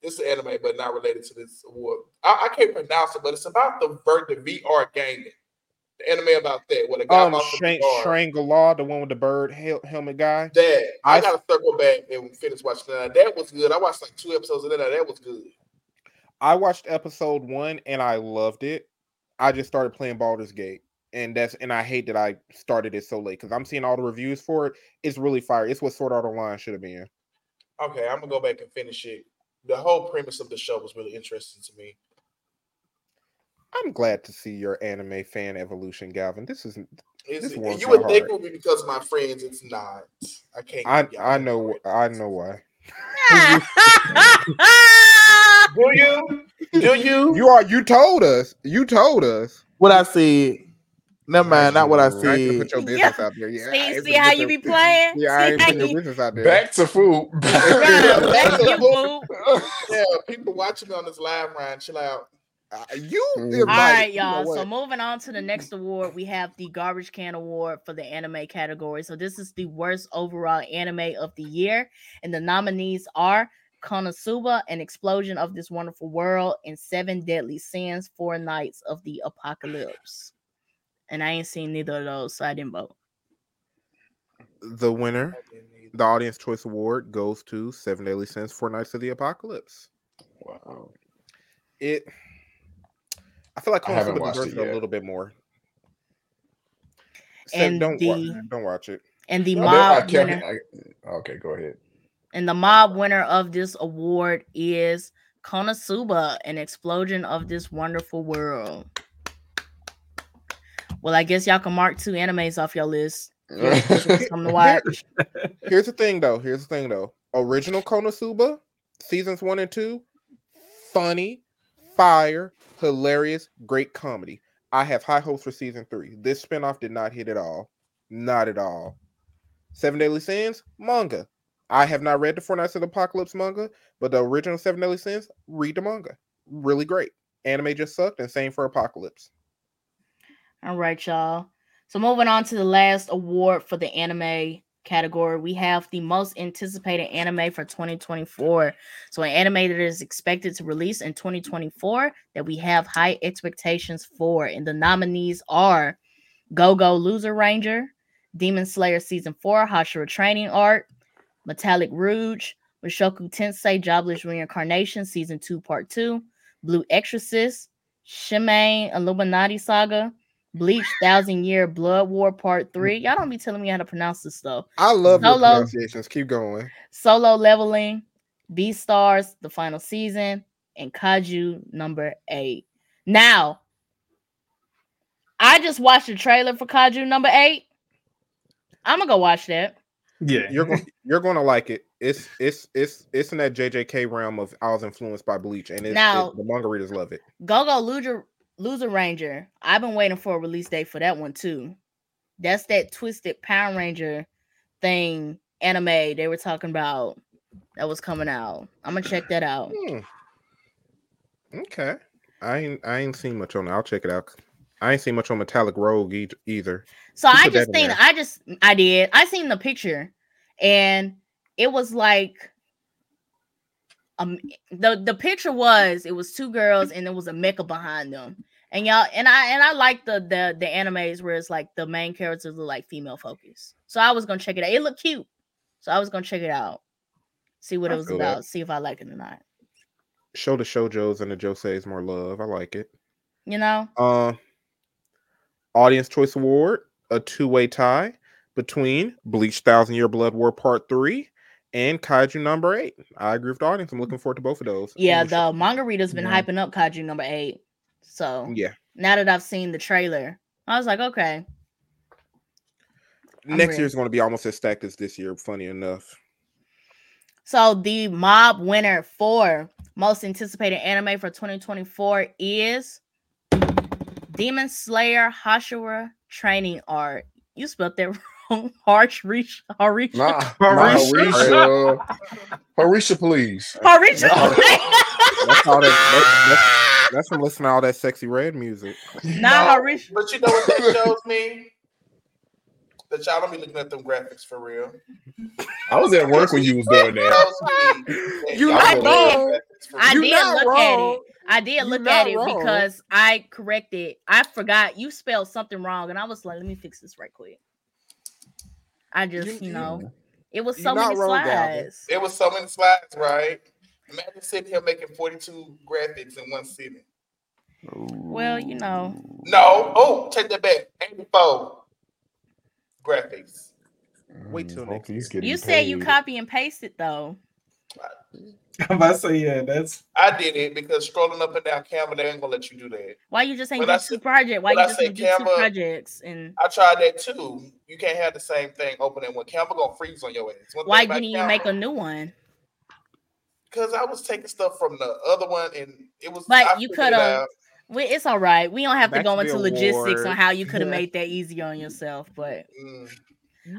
this is anime, but not related to this award. I, I can't pronounce it, but it's about the the VR gaming. The anime about that. What a guy Um, Shang- VR. Shangri-La, the one with the bird hel- helmet guy. That I, I- gotta circle back and finish watching that. That was good. I watched like two episodes of that. That was good. I watched episode one and I loved it. I just started playing Baldur's Gate, and that's and I hate that I started it so late because I'm seeing all the reviews for it. It's really fire. It's what Sword Art Online should have been. Okay, I'm gonna go back and finish it. The whole premise of the show was really interesting to me. I'm glad to see your anime fan evolution, Galvin. This is It's, This you my would think it would be because of my friends. It's not. I can't. I I know. I know why. Do you? Do you? You are you told us. You told us. What I see? Never mind. Not what I I ain't see. put your business Yeah. out there. Yeah, see, see how you be playing? Yeah, I ain't how putting your business out there. Back to food. Back to you, boo. Yeah, people watching me on this live, Ryan. Chill out. Uh, you. All right, you know y'all. So moving on to the next award, we have the Garbage Can Award for the anime category. So this is the worst overall anime of the year, and the nominees are Konosuba, An Explosion of This Wonderful World, and Seven Deadly Sins, Four Knights of the Apocalypse. And I ain't seen neither of those, so I didn't vote. the winner, the Audience Choice Award goes to Seven Deadly Sins: Four Knights of the Apocalypse. wow. It. I feel like I haven't Konosuba watched it it a little bit more. Sev- And don't the- wa- don't watch it. And the No, they- I mob winner, I- okay, go ahead. and the mob winner of this award is Konosuba, An Explosion of This Wonderful World. Well, I guess y'all can mark two animes off your list. Something to watch. Here's the thing, though. Here's the thing, though. Original Konosuba, seasons one and two, funny, fire, hilarious, great comedy. I have high hopes for season three. This spinoff did not hit at all. Not at all. Seven Deadly Sins, manga. I have not read the Four Knights of the Apocalypse manga, but the original Seven Deadly Sins, read the manga. Really great. Anime just sucked, and same for Apocalypse. All right, y'all. So moving on to the last award for the anime category, we have the most anticipated anime for 2024. So, an anime that is expected to release in 2024 that we have high expectations for. And the nominees are Go Go Loser Ranger, Demon Slayer Season 4, Hashira Training Arc, Metallic Rouge, Mushoku Tensei Jobless Reincarnation Season 2 Part 2, Blue Exorcist, Shimane Illuminati Saga, Bleach Thousand Year Blood War Part mm. 3. Y'all don't be telling me how to pronounce this stuff. I love your pronunciations. Keep going. Solo Leveling, Beastars, the final season, and Kaiju number eight. Now, I just watched the trailer for Kaiju number eight. I'm gonna go watch that. Yeah, You're going you're gonna like it. It's it's it's it's in that JJK realm of I was influenced by Bleach, and it's, Now- it, the manga readers love it. Go Go Loser Ranger. I've been waiting for a release date for that one too. That's that twisted Power Ranger thing anime they were talking about that was coming out. I'm gonna check that out. Hmm. Okay, I ain't I ain't seen much on it. I'll check it out. I ain't seen much on Metallic Rouge e- either. So You I just think. I just I did. I seen the picture and it was like um the the picture was it was two girls and there was a mecha behind them. And y'all and I and I like the the the animes where it's like the main characters look like female focus. So I was gonna check it out. It looked cute. So I was gonna check it out. See what I it was feel that. about. See if I like it or not. Show the shoujo's and the joseis more love. I like it. You know? Uh, Audience Choice Award, a two-way tie between Bleach Thousand Year Blood War Part Three and Kaiju Number Eight. I agree with the audience. I'm looking forward to both of those. Yeah, the manga reader's been Yeah. hyping up Kaiju number eight. So yeah. now that I've seen the trailer, I was like, okay. I'm Next ready. year's going to be almost as stacked as this year. Funny enough. So the mob winner for most anticipated anime for 2024 is Demon Slayer Hashira Training Arc. You spelled that wrong. Harsh Reach Harisha. Nah, Harisha. Harisha. Harisha, please. Harisha. That's all that. That's, that's, that's from listening to all that Sexyy Red music. Not No, Harisha. But you know what that shows me? That y'all don't be looking at them graphics for real. I was at work when you was doing that. Shows me that You not don't look at wrong. I did not look at it. I did look at it wrong. because I corrected. I forgot you spelled something wrong, and I was like, "Let me fix this right quick." I just, You- you, you- know, it was so many slides. It was so many slides, right? Imagine sitting here making 42 graphics in one sitting. Well, you know, No. Oh, take that back. 84 graphics. Wait till Hope next he's year. getting you said you copy and paste it though. I'm about to say yeah. That's I did it because scrolling up and down Canva, they ain't gonna let you do that. Why you just ain't When do I two projects? Why when you I just say ain't do two projects? And I tried that too. You can't have the same thing open in one. Canva gonna freeze on your ass. One why didn't you Canva- make a new one? Because I was taking stuff from the other one, and it was. But I you coulda- it's all right. We don't have to go to into logistics on how you could have made that easy on yourself, but Mm.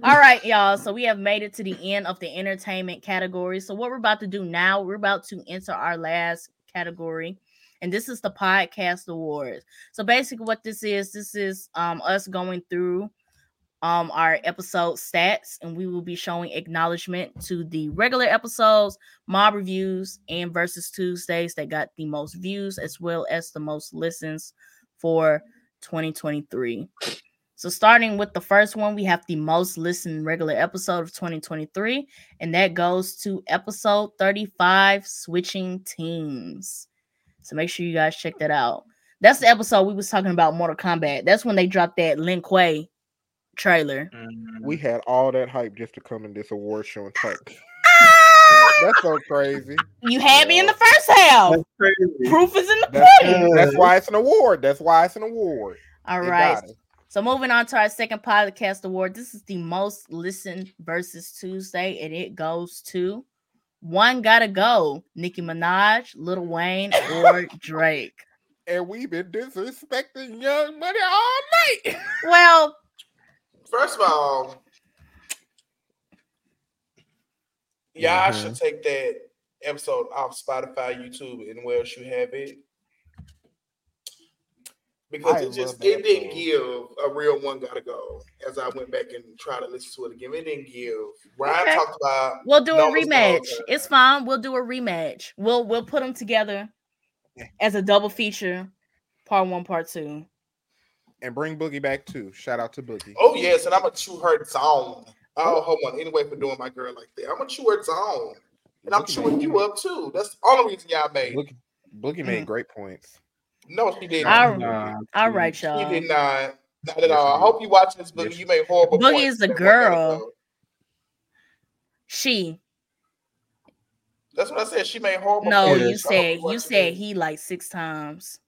All right, y'all. So we have made it to the end of the entertainment category. So what we're about to do now, we're about to enter our last category, and this is the podcast awards. So basically, what this is, this is um us going through um our episode stats, and we will be showing acknowledgement to the regular episodes, mob reviews, and versus Tuesdays that got the most views as well as the most listens for 2023. So starting with the first one, we have the most listened regular episode of 2023, and that goes to episode 35, Switching Teams. So make sure you guys check that out. That's the episode we was talking about Mortal Kombat. That's when they dropped that Lin Kuei trailer. Mm-hmm. We had all that hype just to come in this award show and talk. That's so crazy. You had me in the first half. Proof is in the pudding. that's why it's an award. That's why it's an award. All It right. Got it. So moving on to our second podcast award. This is the most listened versus Tuesday, and it goes to one gotta go. Nicki Minaj, Lil Wayne, or Drake. And we've been disrespecting Young Money all night. Well, First of all, y'all should mm-hmm. take that episode off Spotify, YouTube, and where else you have it. Because I it just it didn't episode. give a real one gotta go. As I went back and tried to listen to it again, it didn't give. Ryan Okay. talked about We'll do a rematch. daughter. It's fine. We'll do a rematch. We'll we'll put them together Yeah. as a double feature, part one, part two. And bring Boogie back too. Shout out to Boogie. Oh yes, and I'm gonna chew her zone. Oh, hold on. Anyway, for doing my girl like that, I'm gonna chew her zone, and I'm Boogie chewing you up too. That's the only reason y'all made. it. Boogie, Boogie made mm-hmm. great points. No, she didn't. All Nah, All right, She y'all. She did not. Not at all. I hope you watch this, Boogie. You made horrible. Boogie points. is the That one gotta girl. She. That's what I said. She made horrible. No, points. you said you said he like six times.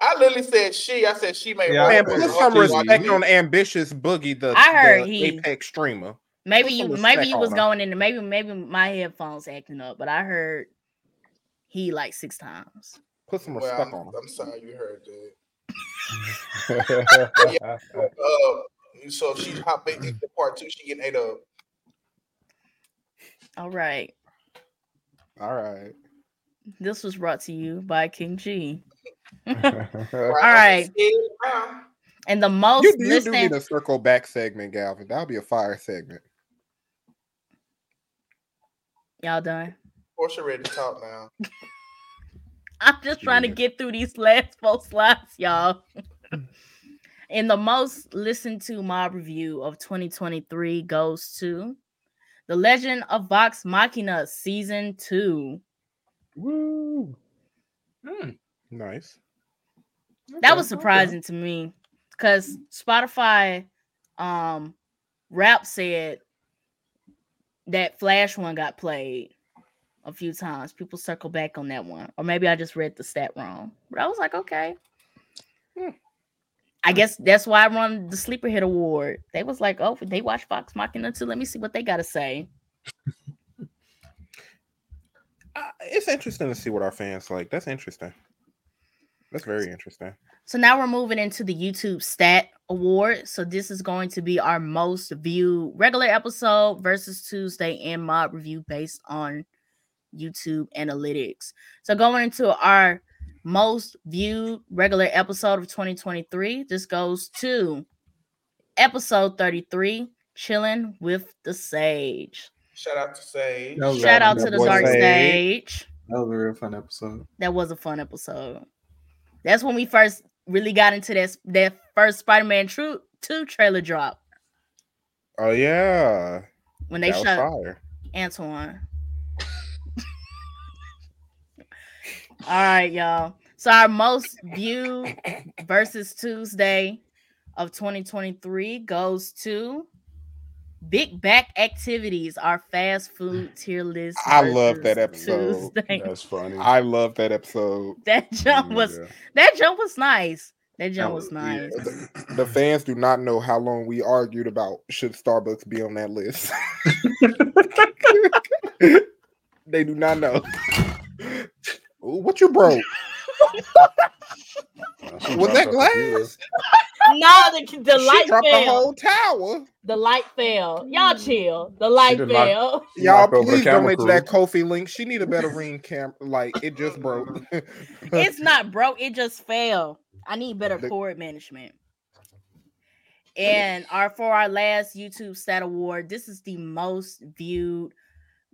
I literally said she. I said she made. Yeah, Man, put some hope respect on ambitious Boogie, the, I heard the he- apex streamer. Maybe you maybe respect you was going in maybe maybe my headphones acting up, but I heard he like six times. Put some Well, respect I'm, on him. I'm sorry you heard that. Uh, so if she hop in into part two, she getting ate up. All right. All right. This was brought to you by King G. All right. And the most You, you do need a circle back segment, Galvin. That'll be a fire segment. y'all done. Portia ready to talk now. I'm just trying to get through these last four slides, y'all. and the most listened to mob review of 2023 goes to The Legend of Vox Machina Season 2. Woo. Hmm. Nice. That Okay, was okay. surprising to me because Spotify um rap said that Flash one got played a few times. People circle back on that one. Or maybe I just read the stat wrong. But I was like, okay. Hmm. I guess that's why I run the Sleeper Hit Award. They was like, oh, they watch Vox Machina too. Let me see what they gotta say. Uh, it's interesting to see what our fans like. That's interesting. That's very interesting. So now we're moving into the YouTube Stat Award. So this is going to be our most viewed regular episode versus Tuesday and mob review based on YouTube analytics. So going into our most viewed regular episode of 2023, this goes to episode 33, Chilling with the Sage. Shout out to Sage. Shout out to the boy Dark Sage. Stage. That was a real fun episode. that was a fun episode. That's when we first really got into that that first Spider-Man True 2 trailer drop Oh yeah. when they that was shot fire. Antoine. All right, y'all. So our most viewed versus Tuesday of 2023 goes to Big Back Activities, our fast food tier list. I love that episode. Tuesday. That's funny. I love that episode. That jump was Yeah. that jump was nice. That jump was was- nice. The fans do not know how long we argued about should Starbucks be on that list. they do not know. Ooh, what you broke? She Was that glass? No, the, the she light dropped the whole tower. The light fell. Y'all mm. chill. The light fell. She Y'all, knocked please camera donate to that Kofi link. She need a better ring cam. Like it just broke. It's not broke. It just fell. I need better The- cord management. And our for our last YouTube stat award, this is the most viewed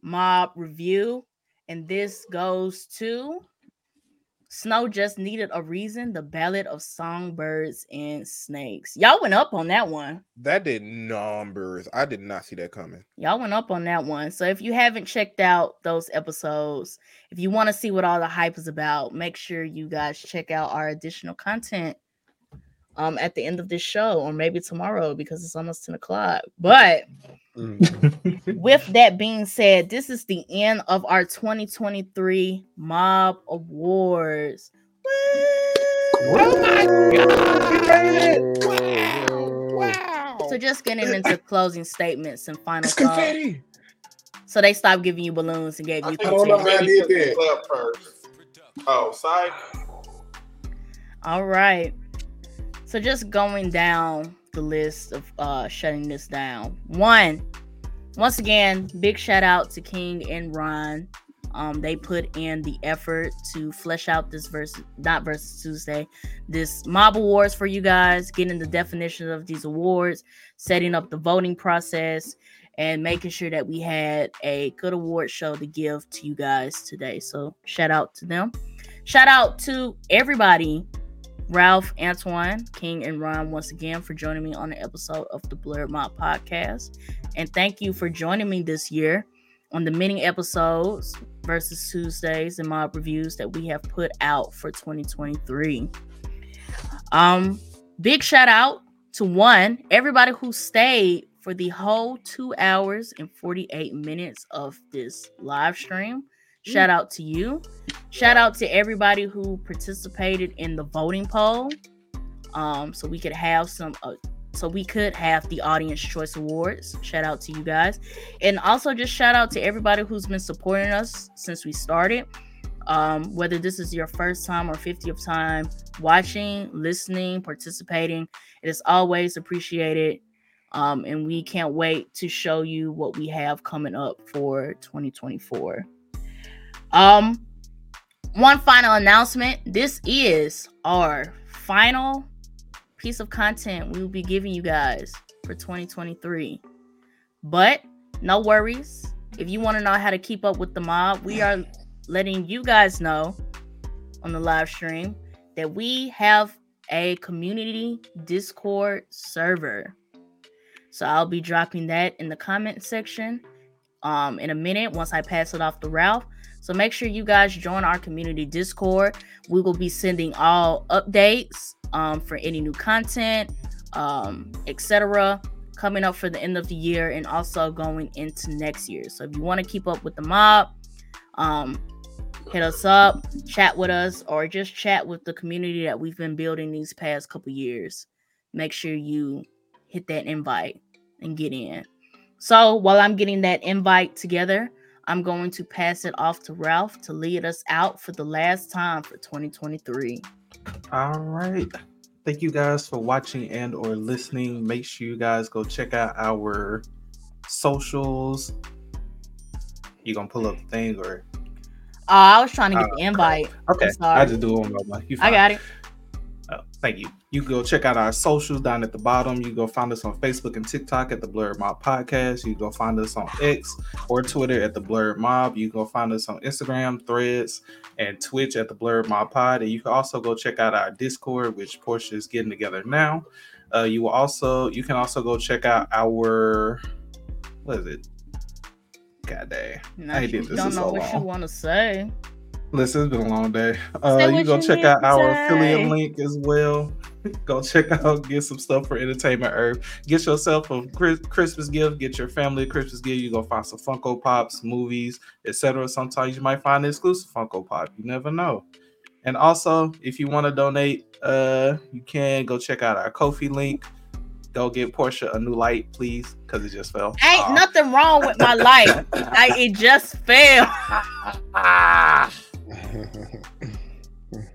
mob review, and this goes to Snow just needed a reason. The Ballad of Songbirds and Snakes. Y'all went up on that one. that did numbers. I did not see that coming. Y'all went up on that one. So if you haven't checked out those episodes, if you want to see what all the hype is about, make sure you guys check out our additional content um at the end of this show or maybe tomorrow because it's almost 10 o'clock. But Mm. with that being said, this is the end of our 2023 Mob Awards. Oh my god! Wow! So just getting into closing statements and final It's thoughts. confetti. So they stopped giving you balloons and gave I you think don't know we how I did that. club first. Oh, side. All right. So just going down the list of uh shutting this down. One, once again, big shout out to King and Ron Um, they put in the effort to flesh out this verse, not versus Tuesday, this mob awards for you guys, getting the definition of these awards, setting up the voting process, and making sure that we had a good award show to give to you guys today. So shout out to them. Shout out to everybody Ralph, Antoine, King, and Ron once again for joining me on an episode of the Blerd Mob podcast. And thank you for joining me this year on the many episodes versus Tuesdays and mob reviews that we have put out for 2023. Um, big shout out to one, everybody who stayed for the whole two hours and 48 minutes of this live stream. Shout out to you. Shout out to everybody who participated in the voting poll. Um, so we could have some uh, so we could have the audience choice awards. Shout out to you guys. And also just shout out to everybody who's been supporting us since we started. Um, whether this is your first time or 50th time watching listening participating it is always appreciated. Um, and we can't wait to show you what we have coming up for 2024 um, one final announcement. This is our final piece of content we will be giving you guys for 2023. But no worries. If you want to know how to keep up with the mob, we are letting you guys know on the live stream that we have a community Discord server. So I'll be dropping that in the comment section um, in a minute once I pass it off to Ralph. So make sure you guys join our community Discord. We will be sending all updates um, for any new content, um, etc. Coming up for the end of the year and also going into next year. So if you want to keep up with the mob, um, hit us up, chat with us, or just chat with the community that we've been building these past couple years. Make sure you hit that invite and get in. So while I'm getting that invite together, I'm going to pass it off to Ralph to lead us out for the last time for 2023. All right. Thank you guys for watching and or listening. Make sure you guys go check out our socials. You gonna pull up the thing or? Uh, I was trying to get uh, the invite. Okay, I just do it on my. I got it. Thank you. You go check out our socials down at the bottom. You go find us on Facebook and TikTok at the Blerd Mob Podcast. You go find us on X or Twitter at the Blerd Mob. You go find us on Instagram, Threads, and Twitch at the Blerd Mob Pod. And you can also go check out our Discord, which Portia is getting together now. Uh, you will also you can also go check out our what is it? God dang. Now I did this don't know so what long. you want to say. Listen, it's been a long day. Uh, you go check out our affiliate link as well. go check out, get some stuff for Entertainment Earth. Get yourself a Christmas gift. Get your family a Christmas gift. You go find some Funko Pops, movies, etc. Sometimes you might find an exclusive Funko Pop. You never know. And also, if you want to donate, uh, you can go check out our Ko-fi link. Go get Portia a new light, please, because it just fell. Ain't nothing wrong with my light. I, it just fell.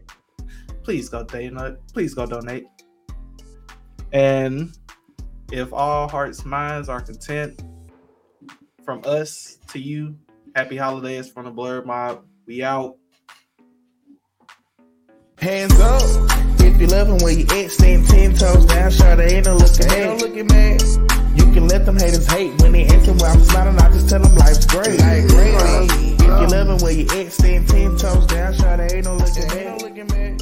please go donate. Please go donate. And if all hearts, minds are content, from us to you, happy holidays from the Blerd Mob. We out. Hands up. If you love him where you at, stand ten toes down. Sure, they ain't no looking at. Ain't no looking mad. You can let them haters hate when they enter where I'm smiling. I just tell them life's great. Like great. If you loving where you at, stand ten toes down, try to ain't no looking back.